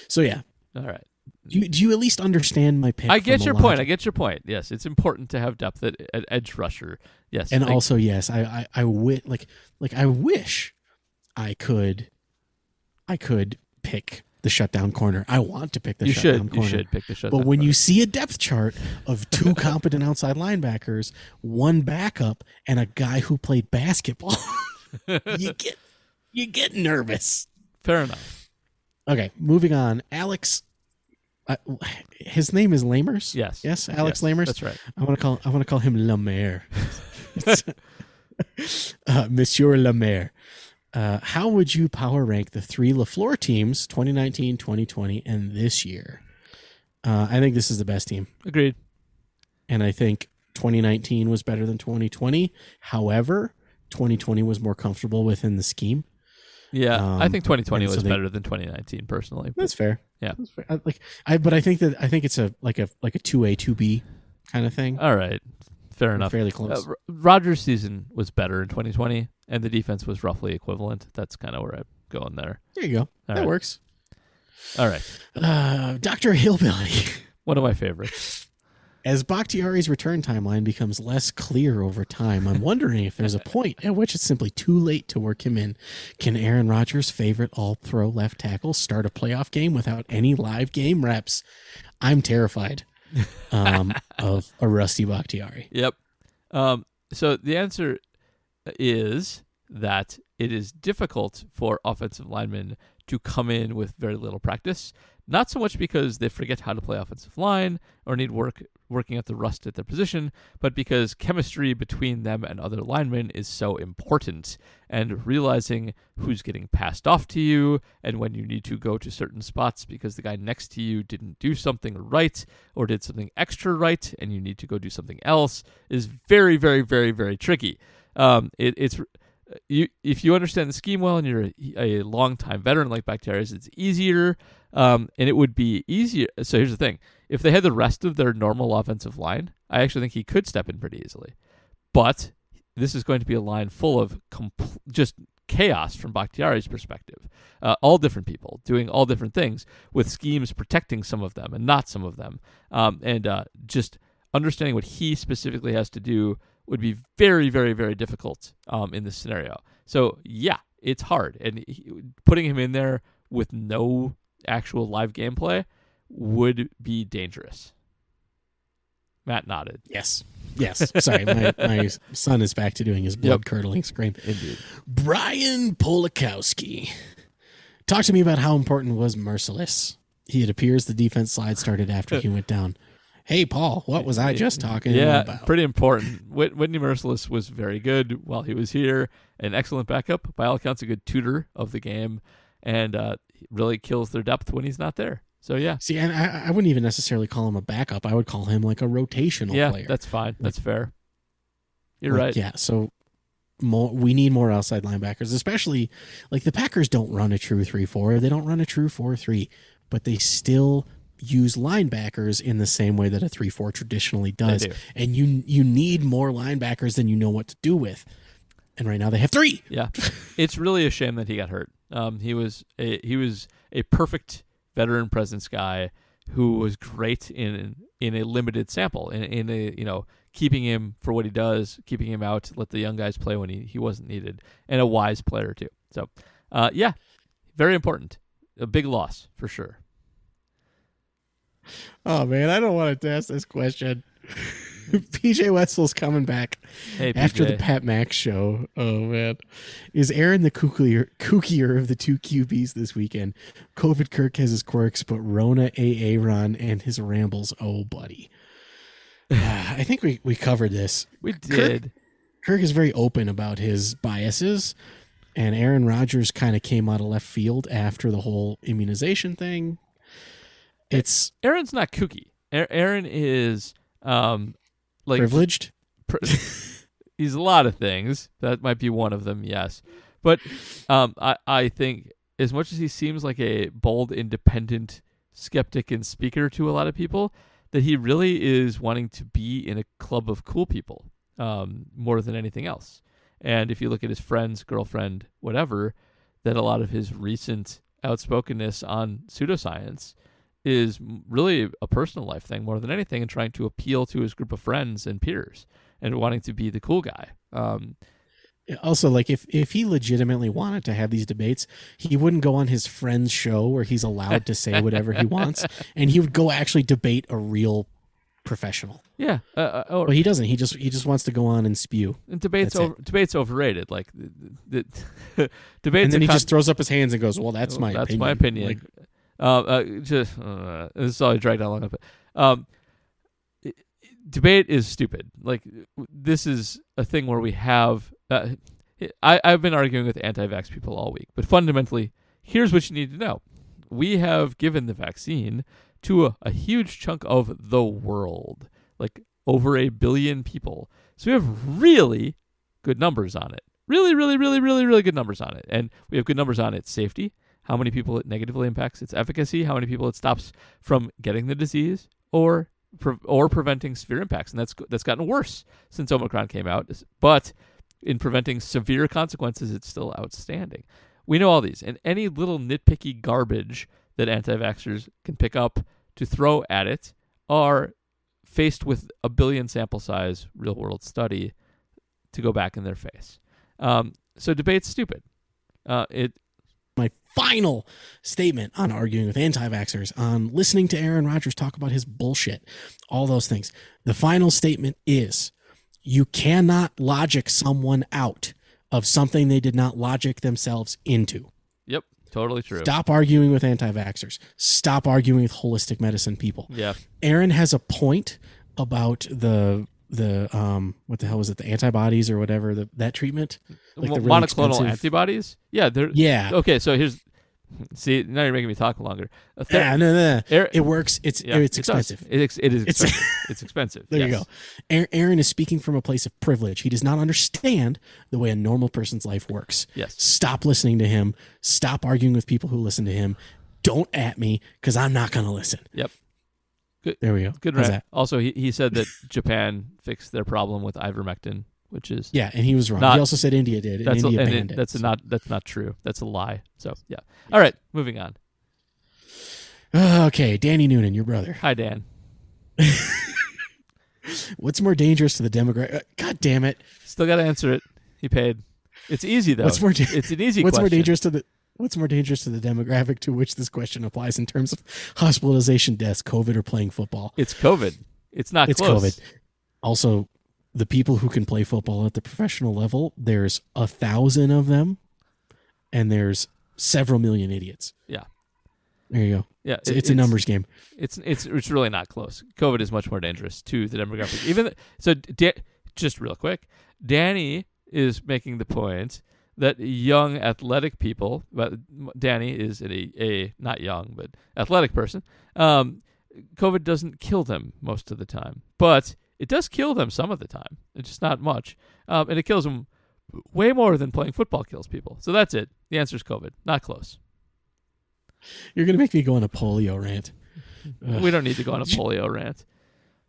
So yeah, All right. Do you, do you at least understand my pick? I get your point. I get your point. Yes, it's important to have depth at, at edge rusher. Yes, and I- also yes i i, I like like i wish i could i could pick the shutdown corner i want to pick the you shutdown should corner you should pick the shutdown. but when corner. you see a depth chart of two <laughs> competent outside linebackers one backup and a guy who played basketball <laughs> you get you get nervous fair enough. okay moving on alex uh, his name is Lamers. Yes. Yes, Alex Yes, Lamers. That's right. I want to call I want to call him Lemaire. <laughs> uh, Monsieur Lemaire. Uh, how would you power rank the three LaFleur teams 2019, 2020, and this year? Uh, I think this is the best team. Agreed. And I think 2019 was better than 2020. However, 2020 was more comfortable within the scheme. Yeah, I Um, think 2020 and so was they- better than 2019 personally. but- That's fair. Yeah. That's fair. I, like I, but I think that I think it's a like a like a two A two B kind of thing. All right. Fair enough. Fairly close. Uh, Rodgers' season was better in 2020, and the defense was roughly equivalent. That's kind of where I'm going there. there you go. that right. works. All right. Uh, Doctor Hillbilly. One of my favorites. As Bakhtiari's return timeline becomes less clear over time, I'm wondering if there's a <laughs> point at which it's simply too late to work him in. Can Aaron Rodgers' favorite all pro left tackle start a playoff game without any live game reps? I'm terrified um, <laughs> of a rusty Bakhtiari. Yep. Um, so the answer is that it is difficult for offensive linemen to come in with very little practice. Not so much because they forget how to play offensive line or need work working at the rust at their position, but because chemistry between them and other linemen is so important. And realizing who's getting passed off to you and when you need to go to certain spots because the guy next to you didn't do something right or did something extra right and you need to go do something else is very, very, very, very tricky. Um, it, it's you if you understand the scheme well and you're a, a long time veteran like Bakhtiari's, it's easier. Um, and it would be easier. So here's the thing: if they had the rest of their normal offensive line, I actually think he could step in pretty easily. But this is going to be a line full of compl- just chaos from Bakhtiari's perspective. Uh, all different people doing all different things with schemes protecting some of them and not some of them. Um, and uh, just understanding what he specifically has to do would be very, very, very difficult um, in this scenario. So yeah, it's hard, and he, putting him in there with no actual live gameplay would be dangerous. Matt nodded. Yes. Yes. Sorry, my, my son is back to doing his blood curdling scream. Indeed. Brian Polakowski. Talk to me about how important was Mercilus. He it appears the defense slide started after he went down. Hey Paul, what was I just talking yeah, about? pretty important. Whitney Mercilus was very good while he was here. An excellent backup, by all accounts, a good tutor of the game, and uh, really kills their depth when he's not there. So yeah, See, and I, I wouldn't even necessarily call him a backup. I would call him like a rotational yeah, player. that's fine. That's fair. You're Like, right. Yeah. So more, we need more outside linebackers, especially like the Packers don't run a true 3 4. They don't run a true 4 3, but they still use linebackers in the same way that a 3 4 traditionally does. do. And you you need more linebackers than you know what to do with. And right now they have three. Yeah, it's really a shame that he got hurt. Um, he was a he was a perfect veteran presence guy who was great in in a limited sample in in a you know keeping him for what he does, keeping him out, let the young guys play when he he wasn't needed, and a wise player too. So, uh, yeah, very important. A big loss for sure. Oh man, I don't want to ask this question. <laughs> <laughs> PJ Wetzel's coming back Hey, after the Pat Max show. Oh man, is Aaron the kookier, kookier of the two QBs this weekend? COVID Kirk has his quirks, but Rona AA Ron and his rambles. Oh buddy, <laughs> Ah, I think we we covered this. we did. Kirk is very open about his biases, and Aaron Rodgers kind of came out of left field after the whole immunization thing. It's Aaron's not kooky. Aaron is um like privileged. pr- <laughs> he's a lot of things. That might be one of them, yes. But um, I I think as much as he seems like a bold, independent skeptic and speaker to a lot of people, that he really is wanting to be in a club of cool people um, more than anything else. And if you look at his friends, girlfriend, whatever, that a lot of his recent outspokenness on pseudoscience is really a personal life thing more than anything and trying to appeal to his group of friends and peers and wanting to be the cool guy. Um, Also, like if if he legitimately wanted to have these debates, he wouldn't go on his friend's show where he's allowed to say whatever he wants, <laughs> and he would go actually debate a real professional. yeah, uh, uh, or But he doesn't. He just he just wants to go on and spew, and debates over, debates overrated. Like the, the <laughs> debates. and then he con- just throws up his hands and goes, "Well, that's my that's opinion." my opinion. Like, uh, uh, just uh, this is all I dragged on long enough. Um, i- i- debate is stupid. Like this is a thing where we have. Uh, I I've been arguing with anti-vax people all week, but fundamentally, here's what you need to know: we have given the vaccine to a, a huge chunk of the world, like over a billion people. So we have really good numbers on it. Really, really, really, really, really good numbers on it. And we have good numbers on its safety, how many people it negatively impacts its efficacy, how many people it stops from getting the disease, or or preventing severe impacts. And that's that's gotten worse since Omicron came out. But in preventing severe consequences, it's still outstanding. We know all these, and any little nitpicky garbage that anti-vaxxers can pick up to throw at it are faced with a billion sample size real world study to go back in their face. Um, so debate's stupid. Uh, it my final statement on arguing with anti-vaxxers, on listening to Aaron Rodgers talk about his bullshit, all those things. The final statement is you cannot logic someone out of something they did not logic themselves into. yep Totally true. Stop arguing with anti-vaxxers. Stop arguing with holistic medicine people. Yeah. Aaron has a point about the the um what the hell was it the antibodies or whatever the, that treatment like the really monoclonal expensive- antibodies. Yeah. They're yeah okay. So here's see now you're making me talk longer. Ther- yeah no no, no. Air- it works it's yeah, it's expensive It is, it is It's- expensive. <laughs> It's, expensive. there you go Aaron, Aaron is speaking from a place of privilege he does not understand the way a normal person's life works Yes. stop listening to him stop arguing with people who listen to him don't at me because i'm not going to listen Yep. There we go Good How's rant. that? Also, he, he said that <laughs> Japan fixed their problem with ivermectin, which is yeah and he was wrong Not- he also said india did and that's a, india and banned it, it, that's so- not that's not true. That's a lie. So yeah. All right, moving on. <sighs> okay danny noonan your brother Hi Dan. <laughs> what's more dangerous to the demographic uh, god damn it Still got to answer it. He paid. It's easy though. What's more da- it's an easy. <laughs> what's more dangerous to the what's more dangerous to the demographic to which this question applies in terms of hospitalization deaths covid or playing football It's COVID. It's not it's close. covid also the people who can play football at the professional level there's a thousand of them and there's several million idiots Yeah. there you go Yeah. it's, it- it's a numbers game It's it's it's really not close. COVID is much more dangerous to the demographic. Even so, da- just real quick, Danny is making the point that young athletic people, but Danny is a, a not young but athletic person. Um, COVID doesn't kill them most of the time, but it does kill them some of the time. It's just not much, um, and it kills them way more than playing football kills people. So that's it. The answer is COVID. Not close. you're gonna make me go on a polio rant. <laughs> We don't need to go on a <laughs> polio rant.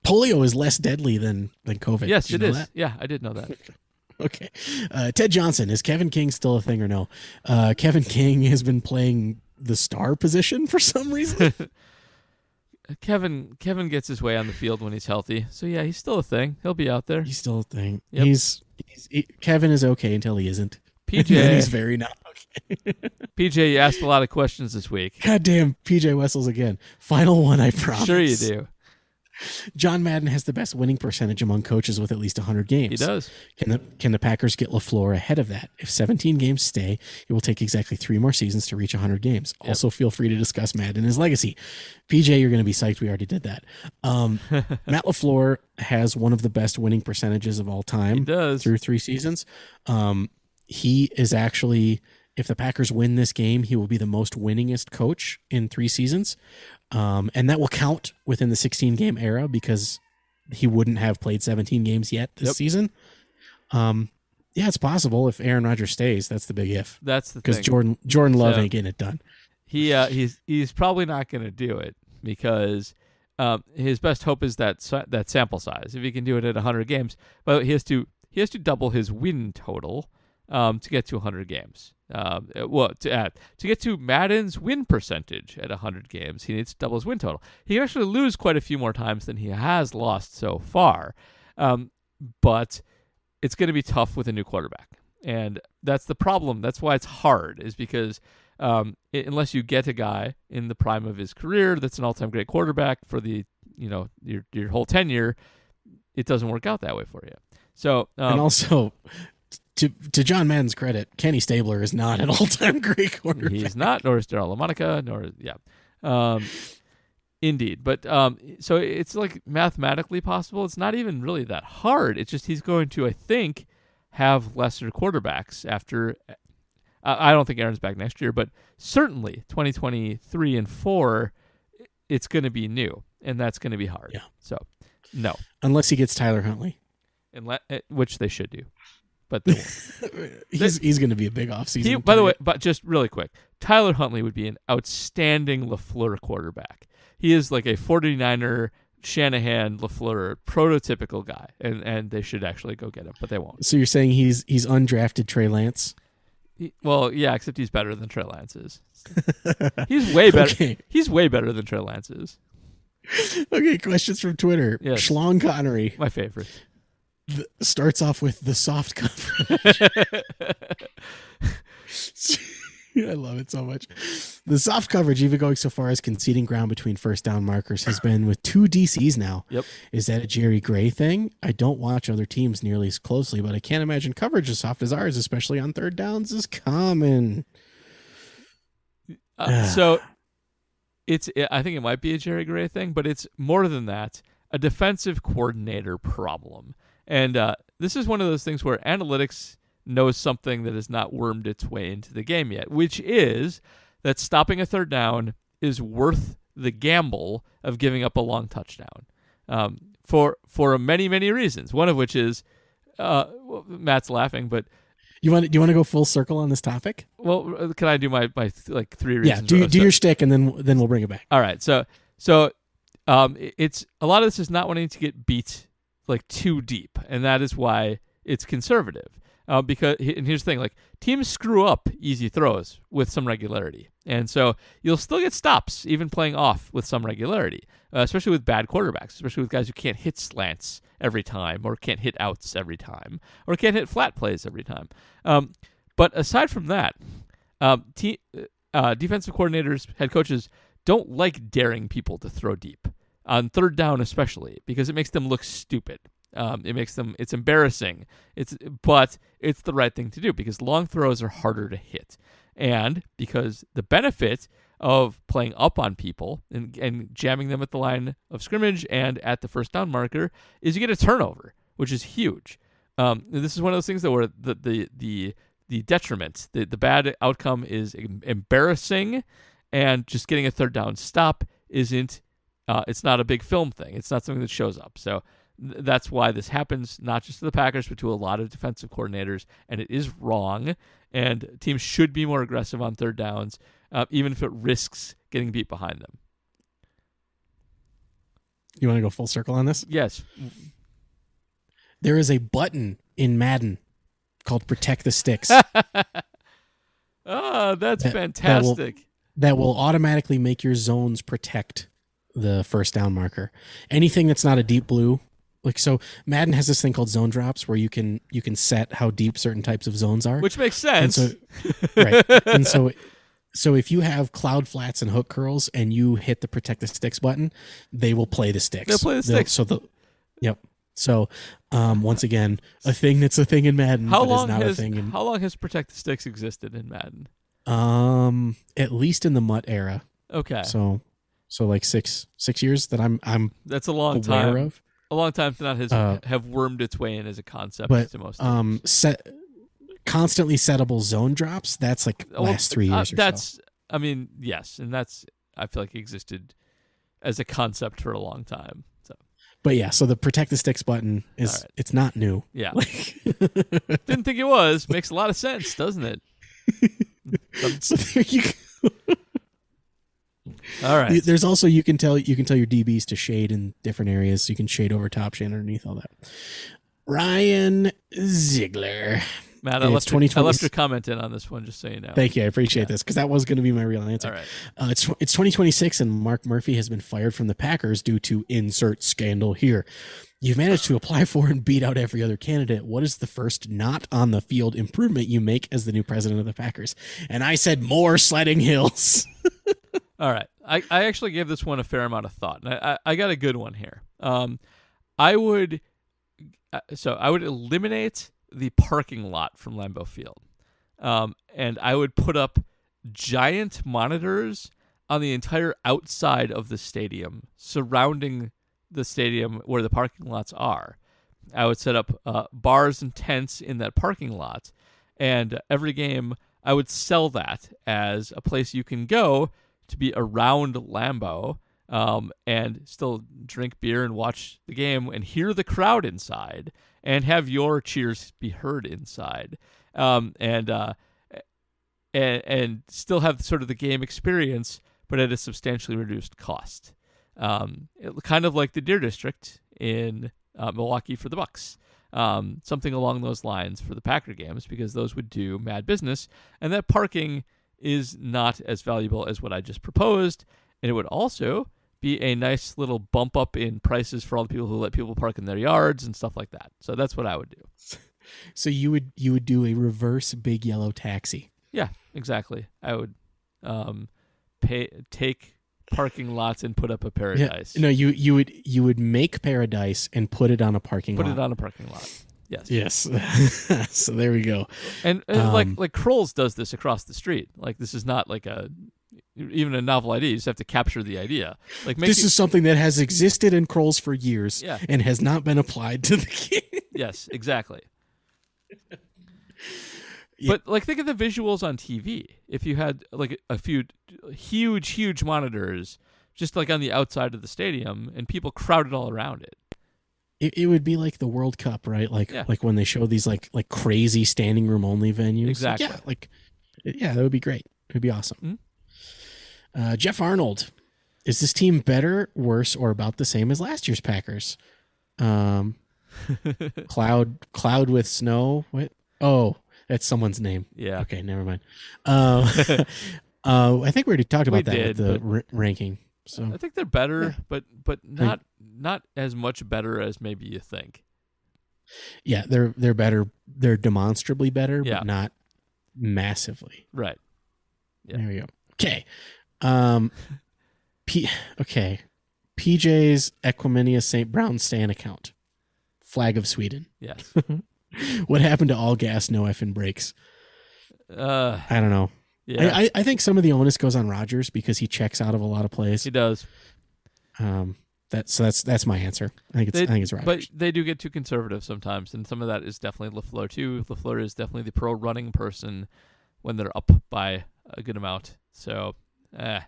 polio is less deadly than than covid Yes, it is. that? Yeah, I did know that. <laughs> Okay. Uh, Ted Johnson, is Kevin King still a thing or no? Uh, Kevin King has been playing the star position for some reason. <laughs> Kevin Kevin gets his way on the field when he's healthy. So yeah, he's still a thing. He'll be out there. he's still a thing. Yep. He's, he's he, Kevin is okay until he isn't. <laughs> PJ he's very not okay. <laughs> PJ, you asked a lot of questions this week. God damn, PJ Wessels again. Final one, I promise. Sure you do. John Madden has the best winning percentage among coaches with at least 100 games. He does. Can the can the Packers get LaFleur ahead of that? If 17 games stay, it will take exactly three more seasons to reach 100 games. Also, feel free to discuss Madden and his legacy. PJ, you're going to be psyched. We already did that. Um, <laughs> Matt LaFleur has one of the best winning percentages of all time He does. through three seasons. Um, he is actually, if the Packers win this game, he will be the most winningest coach in three seasons. Um, and that will count within the 16 game era because he wouldn't have played 17 games yet this Yep. season. Um, yeah, it's possible if Aaron Rodgers stays. That's the big if That's the because. Jordan Jordan Love So- ain't getting it done. he uh, he's he's probably not going to do it because um, his best hope is that that sample size. If he can do it at 100 games, but he has to he has to double his win total um, to get to 100 games. Um, uh, well, to add to get to Madden's win percentage at 100 games, he needs to double his win total. He can actually lose quite a few more times than he has lost so far, um, but it's going to be tough with a new quarterback, and that's the problem. That's why it's hard, is because um, i- unless you get a guy in the prime of his career that's an all-time great quarterback for the you know your your whole tenure, it doesn't work out that way for you. So um, and also, to to John Madden's credit, Kenny Stabler is not an <laughs> all time great quarterback. he's not, nor is Daryle Lamonica, nor yeah, um, indeed. But um, so it's like mathematically possible. It's not even really that hard. It's just he's going to, I think, have lesser quarterbacks after. I I don't think Aaron's back next year, but certainly 2023 and four, it's going to be new, and that's going to be hard. Yeah. So, no, Unless he gets Tyler Huntley. Unle- eh, which they should do, but won't. <laughs> He's he's going to be a big offseason. He, by the way, but just really quick, Tyler Huntley would be an outstanding LaFleur quarterback. He is like a 49er Shanahan LaFleur prototypical guy, and and they should actually go get him, but they won't. So you're saying he's he's undrafted Trey Lance? He- well, yeah, except he's better than Trey Lance is. <laughs> He's way better. Okay. He's way better than Trey Lance is. <laughs> Okay, questions from Twitter. Yes. Schlong Connery My favorite. Th- starts off with the soft coverage. <laughs> I love it so much. The soft coverage, even going so far as conceding ground between first down markers, has been with two DCs now. Yep. Is that a Jerry Gray thing? I don't watch other teams nearly as closely, but I can't imagine coverage as soft as ours, especially on third downs, is common. Uh, so it's I think it might be a Jerry Gray thing, but it's more than that. A defensive coordinator problem, and uh, this is one of those things where analytics knows something that has not wormed its way into the game yet, which is that stopping a third down is worth the gamble of giving up a long touchdown um, for for many many reasons. One of which is uh, well, Matt's laughing, but You want? Do you want to go full circle on this topic? well, uh, can I do my my like three reasons? Yeah. Do do your shtick, and then then we'll bring it back. All right, so so um, it's a lot of this is not wanting to get beat like too deep, and that is why it's conservative. Uh, because and here's the thing: like teams screw up easy throws with some regularity, and so you'll still get stops even playing off with some regularity, uh, especially with bad quarterbacks, especially with guys who can't hit slants every time, or can't hit outs every time, or can't hit flat plays every time. Um, but aside from that, um, te- uh, defensive coordinators, head coaches don't like daring people to throw deep on third down, especially because it makes them look stupid. Um, it makes them it's embarrassing. It's but it's the right thing to do because long throws are harder to hit, and because the benefit of playing up on people and, and jamming them at the line of scrimmage and at the first down marker is you get a turnover, which is huge. Um, this is one of those things that where the the the the detriment, the, the bad outcome is embarrassing, and just getting a third down stop isn't. Uh, it's not a big film thing. It's not something that shows up. So th- that's why this happens, not just to the Packers, but to a lot of defensive coordinators, and it is wrong. And teams should be more aggressive on third downs, uh, even if it risks getting beat behind them. You want to go full circle on this? Yes, There is a button in Madden called "Protect the Sticks" <laughs> ah, that's That- that will- fantastic. that will automatically make your zones protect the first down marker. Anything that's not a deep blue, like so, Madden has this thing called zone drops where you can you can set how deep certain types of zones are. Which makes and sense. so <laughs> right and so so if you have cloud flats and hook curls and you hit the protect the sticks button they will play the sticks They'll play the sticks. so the yep so um once again a thing that's a thing in madden how but long is not has a thing in how long has Protect the Sticks existed in Madden? um at least in the MUT era Okay, so so like six six years that i'm i'm that's a long aware time. of A long time to not has Uh, have wormed its way in as a concept but to most. um set constantly settable zone drops that's like Well, last three uh, years or so that's I mean yes, and that's I feel like existed as a concept for a long time. So but yeah so the protect the sticks button is right. it's not new yeah, <laughs> like, <laughs> didn't think it was. Makes a lot of sense, doesn't it? <laughs> so there you go. All right. There's also you can tell you can tell your DBs to shade in different areas. So you can shade over top, shade underneath, all that. Ryan Ziegler. Matt, I left, your, I left your comment in on this one, just so you know. Thank you. I appreciate this because that was going to be my real answer. All right. Uh, it's it's 2026 and Mark Murphy has been fired from the Packers due to insert scandal here. You've managed to <sighs> apply for and beat out every other candidate. What is the first not on the field improvement you make as the new president of the Packers? And I said more sledding hills. <laughs> All right. I, I actually gave this one a fair amount of thought, and I, I, I got a good one here. Um, I would uh, so I would eliminate the parking lot from Lambeau Field, um, and I would put up giant monitors on the entire outside of the stadium, surrounding the stadium where the parking lots are. I would set up uh, bars and tents in that parking lot, and every game I would sell that as a place you can go to be around Lambeau um, and still drink beer and watch the game and hear the crowd inside and have your cheers be heard inside. Um, and uh, and and still have sort of the game experience but at a substantially reduced cost. Um, it, kind of like the Deer District in uh, Milwaukee for the Bucks. Um, something along those lines for the Packer games because those would do mad business. And that parking is not as valuable as what I just proposed and it would also be a nice little bump up in prices for all the people who let people park in their yards and stuff like that. So that's what I would do. <laughs> So you would you would do a reverse big yellow taxi. Yeah, exactly. I would um, pay take parking lots and put up a paradise. No, you you would you would make paradise and put it on a parking put lot. Put it on a parking lot. Yes. Yes. <laughs> so there we go. And, and like Um, like Kroll's does this across the street. Like this is not like a even a novel idea. You just have to capture the idea. Like this you- is something that has existed in Kroll's for years Yeah. and has not been applied to the <laughs> game. yes, exactly. Yeah. But like think of the visuals on TV. If you had like a few huge, huge monitors just like on the outside of the stadium and people crowded all around it. It, it would be like the World Cup, right? Like Yeah. like when they show these like like crazy standing room only venues. Exactly. Yeah, like yeah, that would be great. It would be awesome. Uh, Jeff Arnold, is this team better, worse, or about the same as last year's Packers? Um, <laughs> cloud cloud with snow. What? Oh, that's someone's name. Yeah. Okay, never mind. Uh, <laughs> uh, I think we already talked We about that did, with the but- ra- ranking. So I think they're better, Yeah. but but not not as much better as maybe you think. yeah, they're they're better. They're demonstrably better, Yeah. but not massively. Right. Yeah. There we go. Okay. Um P okay. PJ's Equanimeous St. Brown Stan account. Flag of Sweden. Yes. <laughs> What happened to all gas, no effing brakes? uh I don't know. Yeah. I, I, I think some of the onus goes on Rodgers because he checks out of a lot of plays. he does. Um that's so that's that's my answer. I think it's They- I think it's But they do get too conservative sometimes, and some of that is definitely LaFleur too. LaFleur is definitely the pro running person when they're up by a good amount. So, eh,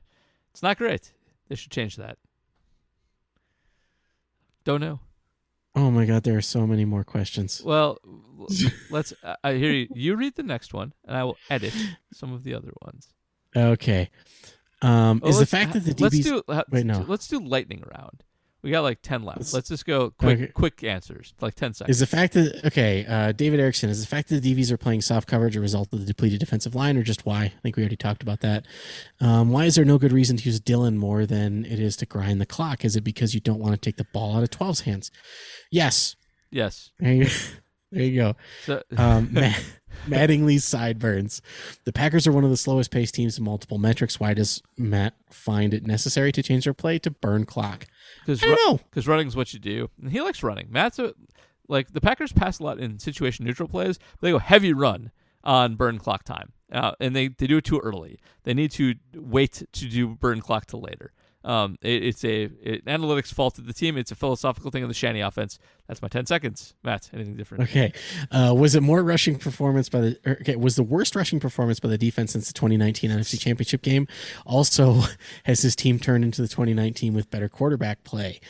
it's not great. They should change that. Don't know. Oh my god, there are so many more questions. Well, <laughs> let's. I- hear you. You read the next one, and I will edit some of the other ones. Okay. Um Well, is the fact that the let's do Wait, no. let's do lightning round. We got like ten left. Let's- Let's, just go quick, Okay. quick answers, like ten seconds. Is the fact that okay, uh, David Erickson is the fact that the DBs are playing soft coverage a result of the depleted defensive line, or just why? I think we already talked about that. Um, why is there no good reason to use Dillon more than it is to grind the clock? Is it because you don't want to take the ball out of 12's hands? Yes. yes. There you, there you go. So, Um, <laughs> Matt, Mattingly's sideburns. The Packers are one of the slowest paced teams in multiple metrics. Why does Matt find it necessary to change their play to burn clock? Because I don't know. because running's what you do. And he likes running. Matt's a, like the Packers pass a lot in situation neutral plays, but they go heavy run on burn clock time, uh, and they they do it too early. They need to wait to do burn clock till later. Um, it, it's a it, analytics fault of the team. It's a philosophical thing of the Shanny offense. That's my ten seconds. Matt, anything different? Okay. Uh, was it more rushing performance by the? or, Okay, was the worst rushing performance by the defense since the 2019 NFC Championship game? Also, <laughs> has his team turned into the 2019 with better quarterback play?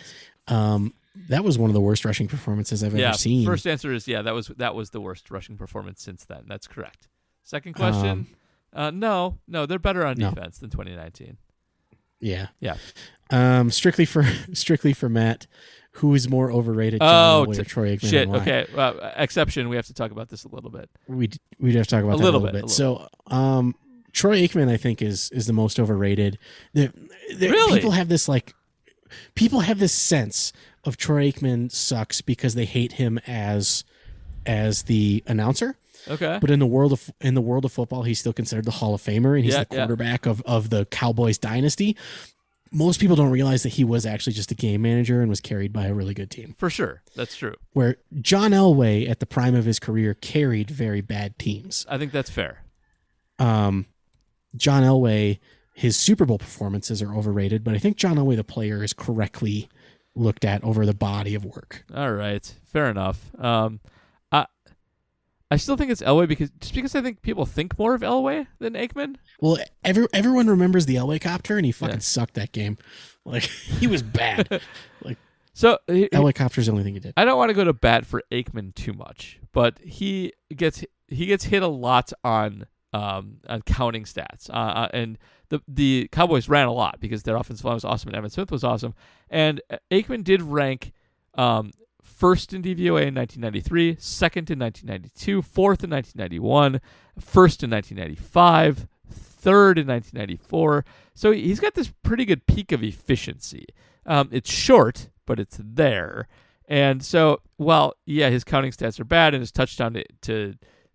Um, that was one of the worst rushing performances I've yeah. ever seen. First answer is yeah. That was that was the worst rushing performance since then. That's correct. Second question. Um, uh, no, no, they're better on No. defense than 2019. Yeah. Yeah. Um, strictly for <laughs> strictly for Matt, who is more overrated? John Oh, Elway or Troy Aikman? Shit. Okay. Uh, exception. We have to talk about this a little bit. we we'd have to talk about A that little a little bit, bit. a So, um, Troy Aikman, I think, is is the most overrated. The, the- Really? people have this like, people have this sense of Troy Aikman sucks because they hate him as as the announcer. Okay. But in the world of in the world of football, he's still considered the Hall of Famer, and he's Yeah, the yeah. quarterback of of the Cowboys dynasty. Most people don't realize that he was actually just a game manager and was carried by a really good team. For sure. That's true. Where John Elway, at the prime of his career, carried very bad teams I think that's fair. um, John Elway, his Super Bowl performances are overrated, but I think John Elway, the player, is correctly looked at over the body of work. All right. Fair enough. Um, I still think it's Elway because just because I think people think more of Elway than Aikman. Well, every, everyone remembers the Elway copter, and he fucking Yeah. sucked that game. Like <laughs> he was bad. <laughs> like So he- Elway copter's the only thing he did. I don't want to go to bat for Aikman too much, but he gets he gets hit a lot on um, on counting stats, uh, uh, and the the Cowboys ran a lot because their offensive line was awesome and Emmitt Smith was awesome, and Aikman did rank um, first in DVOA in 1993, second in 1992, fourth in 1991, first in 1995, third in 1994. So he's got this pretty good peak of efficiency. Um, it's short, but it's there. And so, well, yeah, his counting stats are bad, and his touchdown to, to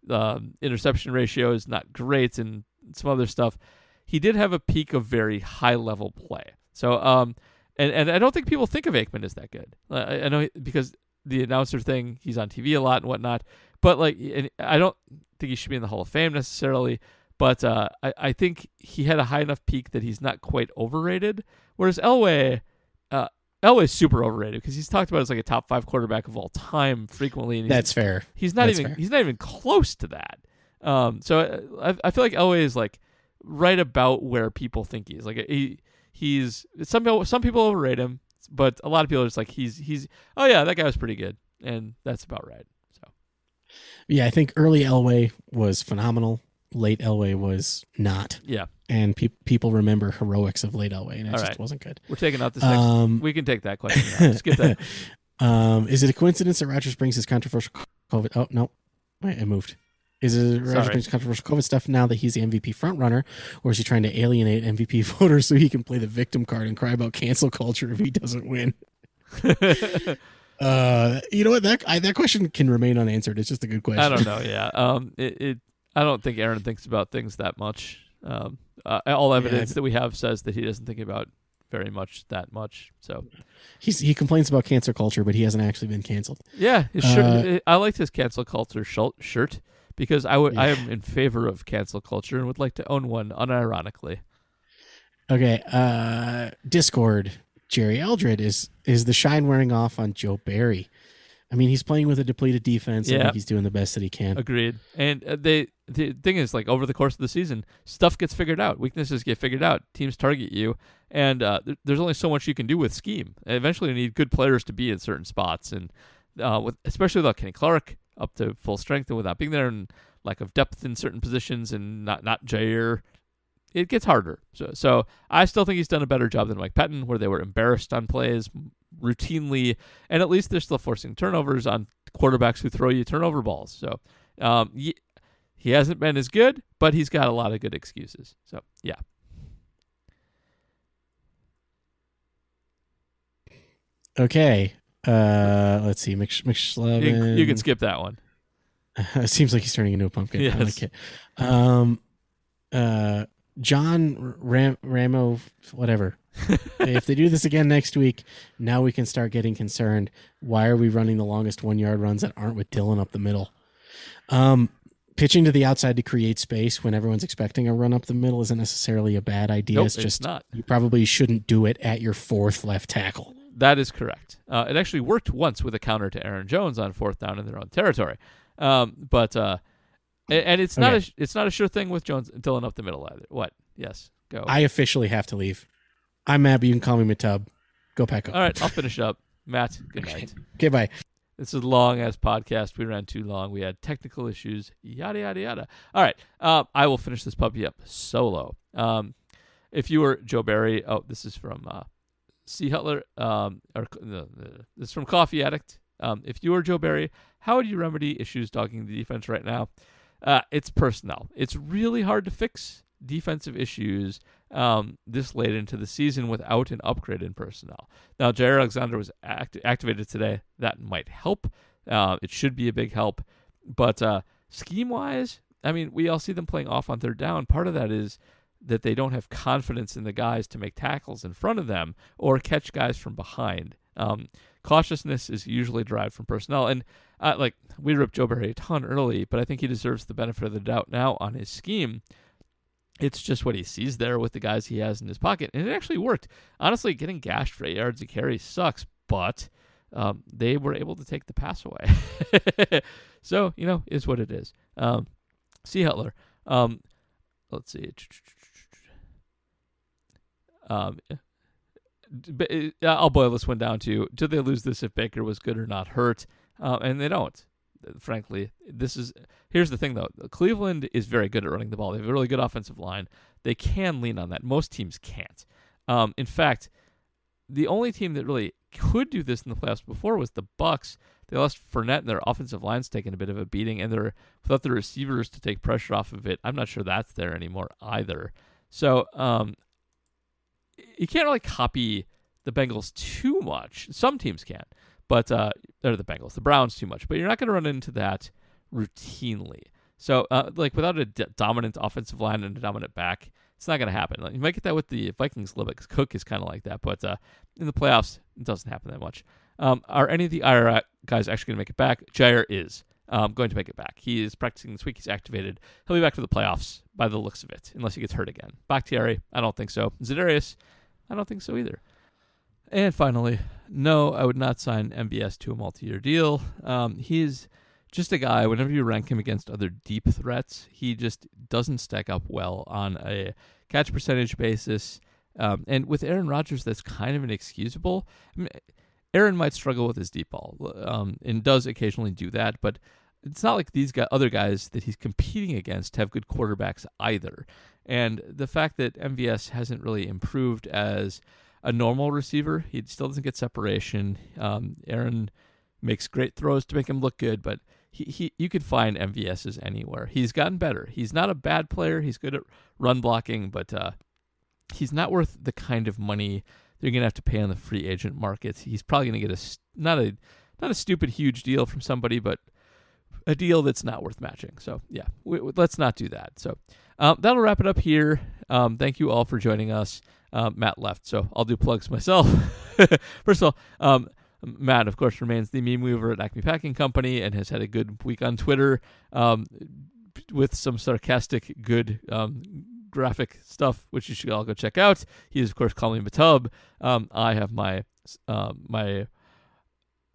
um, interception ratio is not great, and some other stuff, he did have a peak of very high level play. So, um, and and I don't think people think of Aikman as that good. Uh, I, I know because the announcer thing, he's on TV a lot and whatnot. But like, and I don't think he should be in the Hall of Fame necessarily. but uh, I, I think he had a high enough peak that he's not quite overrated. Whereas Elway, uh, Elway's super overrated because he's talked about as like a top five quarterback of all time frequently. And That's fair. He's not That's even fair. he's not even close to that. Um, so I, I feel like Elway is like right about where people think he is. Like he he's some some people overrate him, but a lot of people are just like he's he's oh yeah that guy was pretty good, and that's about right. So Yeah, I think early Elway was phenomenal. Late Elway was not, yeah, and pe- people remember heroics of late Elway, and it All just right. wasn't good. we're taking out this next. Um, we can take that question. Now. Skip that. <laughs> um, is it a coincidence that Rodgers brings his controversial COVID? Oh no, wait, I moved. Is it Sorry. controversial COVID stuff now that he's the MVP frontrunner, or is he trying to alienate MVP <laughs> voters so he can play the victim card and cry about cancel culture if he doesn't win? <laughs> uh, you know what? That I, that question can remain unanswered. It's just a good question. I don't <laughs> know. Yeah. Um. It. it I don't think Aaron thinks about things that much. Um. Uh, all evidence that we have says that he doesn't think about very much that much. So He's he complains about cancer culture, but he hasn't actually been canceled. yeah, his shirt. Uh, I liked his cancel culture shirt because I would. I am in favor of cancel culture and would like to own one unironically. Okay, uh Discord. Jerry Eldred is is the shine wearing off on Joe Barry. I mean, he's playing with a depleted defense. I Yeah. think he's doing the best that he can. Agreed. And uh, they the thing is, like over the course of the season, stuff gets figured out. Weaknesses get figured out. Teams target you, and uh, there's only so much you can do with scheme. Eventually, you need good players to be in certain spots, and uh, with especially without Kenny Clark up to full strength and without being there, and lack of depth in certain positions, and not not Jaire. It gets harder. So, so I still think he's done a better job than Mike Pettin, where they were embarrassed on plays routinely, and at least they're still forcing turnovers on quarterbacks who throw you turnover balls. So, um, he, he hasn't been as good, but he's got a lot of good excuses. So, yeah. Okay. Uh let's see. Mc, You can, you can skip that one. <laughs> it seems like he's turning into a pumpkin. I Yes. like it. Um uh John Ram- Ramo whatever. <laughs> if they do this again next week, now we can start getting concerned. Why are we running the longest one yard runs that aren't with Dillon up the middle? Um, pitching to the outside to create space when everyone's expecting a run up the middle isn't necessarily a bad idea. Nope, it's it's just not. you probably shouldn't do it at your fourth left tackle. That is correct. Uh, it actually worked once with a counter to Aaron Jones on fourth down in their own territory. Um, but uh, and it's not Okay. a it's not a sure thing with Jones Dillon up the middle either. What? Yes, go. I officially have to leave. I'm Matt, but you can call me Matub. Go pack up. All right, I'll finish up. Matt, good night. <laughs> Okay, bye. This is a long ass podcast. We ran too long. We had technical issues. Yada yada yada. All right. Um, I will finish this puppy up solo. Um, if you were Joe Barry, oh, this is from uh, C. Hutler. Um, or this is from Coffee Addict. Um, if you were Joe Barry, how would you remedy issues dogging the defense right now? Uh, it's personnel. It's really hard to fix defensive issues um, this late into the season without an upgrade in personnel. Now, Jaire Alexander was act- activated today. That might help. Uh, it should be a big help. But uh, scheme wise, I mean, we all see them playing off on third down. Part of that is that they don't have confidence in the guys to make tackles in front of them or catch guys from behind. Um, cautiousness is usually derived from personnel. And uh, like we ripped Joe Barry a ton early, but I think he deserves the benefit of the doubt now on his scheme. It's just what he sees there with the guys he has in his pocket, and it actually worked. Honestly, getting gashed for eight yards a carry sucks, but um, they were able to take the pass away. <laughs> so you know, is what it is. Um, C. Hutler. Um, let's see. Um, uh, I'll boil this one down to: Do they lose this if Baker was good or not hurt? Uh, and they don't. Frankly, this is here's the thing though. Cleveland is very good at running the ball. They have a really good offensive line. They can lean on that. Most teams can't. Um, in fact, the only team that really could do this in the playoffs before was the Bucs. They lost Fournette, and their offensive line's taken a bit of a beating, and they're without the receivers to take pressure off of it. I'm not sure that's there anymore either. So, um, you can't really copy the Bengals too much. Some teams can, but uh, or the Bengals, the Browns too much. But you're not going to run into that routinely. So, uh, like without a d- dominant offensive line and a dominant back, it's not going to happen. Like, you might get that with the Vikings a little bit 'cause Cook is kind of like that, but uh, in the playoffs, it doesn't happen that much. Um, are any of the IR guys actually going to make it back? Jaire is. Um, going to make it back. He is practicing this week. He's activated. He'll be back for the playoffs by the looks of it, unless he gets hurt again. Bakhtiari, I don't think so. Za'Darius, I don't think so either. And finally, no, I would not sign MVS to a multi-year deal. Um, he's just a guy. Whenever you rank him against other deep threats, he just doesn't stack up well on a catch percentage basis. Um, and with Aaron Rodgers, that's kind of inexcusable. I mean, Aaron might struggle with his deep ball, um, and does occasionally do that, but it's not like these other guys that he's competing against have good quarterbacks either. And the fact that MVS hasn't really improved as a normal receiver, he still doesn't get separation. Um, Aaron makes great throws to make him look good, but he, he you could find MVSs anywhere. He's gotten better. He's not a bad player. He's good at run blocking, but uh, he's not worth the kind of money they're going to have to pay on the free agent market. He's probably going to get a not a not a stupid huge deal from somebody, but a deal that's not worth matching. So yeah, we, let's not do that. So um, that'll wrap it up here. Um, thank you all for joining us. Uh, Matt left, so I'll do plugs myself. <laughs> First of all, um, Matt, of course, remains the meme weaver at Acme Packing Company and has had a good week on Twitter um, with some sarcastic, good um, graphic stuff, which you should all go check out. He is, of course, calling me Matub. Um, I have my uh, my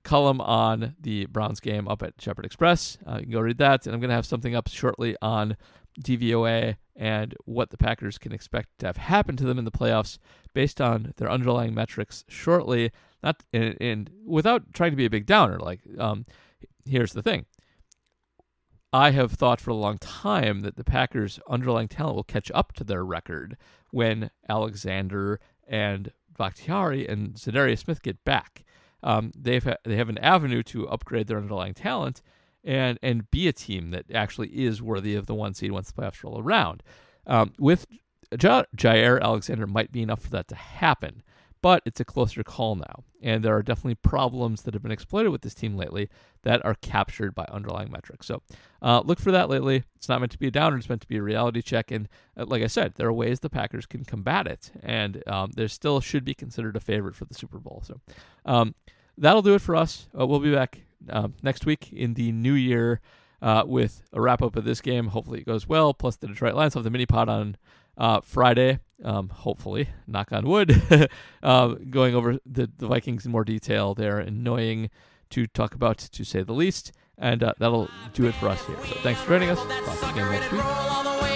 column on the Browns game up at Shepherd Express. Uh, you can go read that, and I'm going to have something up shortly on DVOA and what the Packers can expect to have happen to them in the playoffs based on their underlying metrics shortly. Not and, and without trying to be a big downer. Like, um, here's the thing: I have thought for a long time that the Packers' underlying talent will catch up to their record when Alexander and Bakhtiari and Za'Darius Smith get back. Um, they've they have an avenue to upgrade their underlying talent and and be a team that actually is worthy of the one seed once the playoffs roll around. Um, with Jaire Alexander might be enough for that to happen but it's a closer call now. And there are definitely problems that have been exploited with this team lately that are captured by underlying metrics. So uh, look for that lately. It's not meant to be a downer, it's meant to be a reality check. And uh, like I said, there are ways the Packers can combat it. And um, there still should be considered a favorite for the Super Bowl. So um, that'll do it for us. Uh, we'll be back um, next week in the new year. Uh, with a wrap up of this game. Hopefully it goes well. Plus the Detroit Lions have the mini pod on uh, Friday, um, hopefully, knock on wood, <laughs> uh, going over the, the Vikings in more detail. They're annoying to talk about, to say the least. And uh, that'll do it for us here. So thanks for joining us. Talk again next week.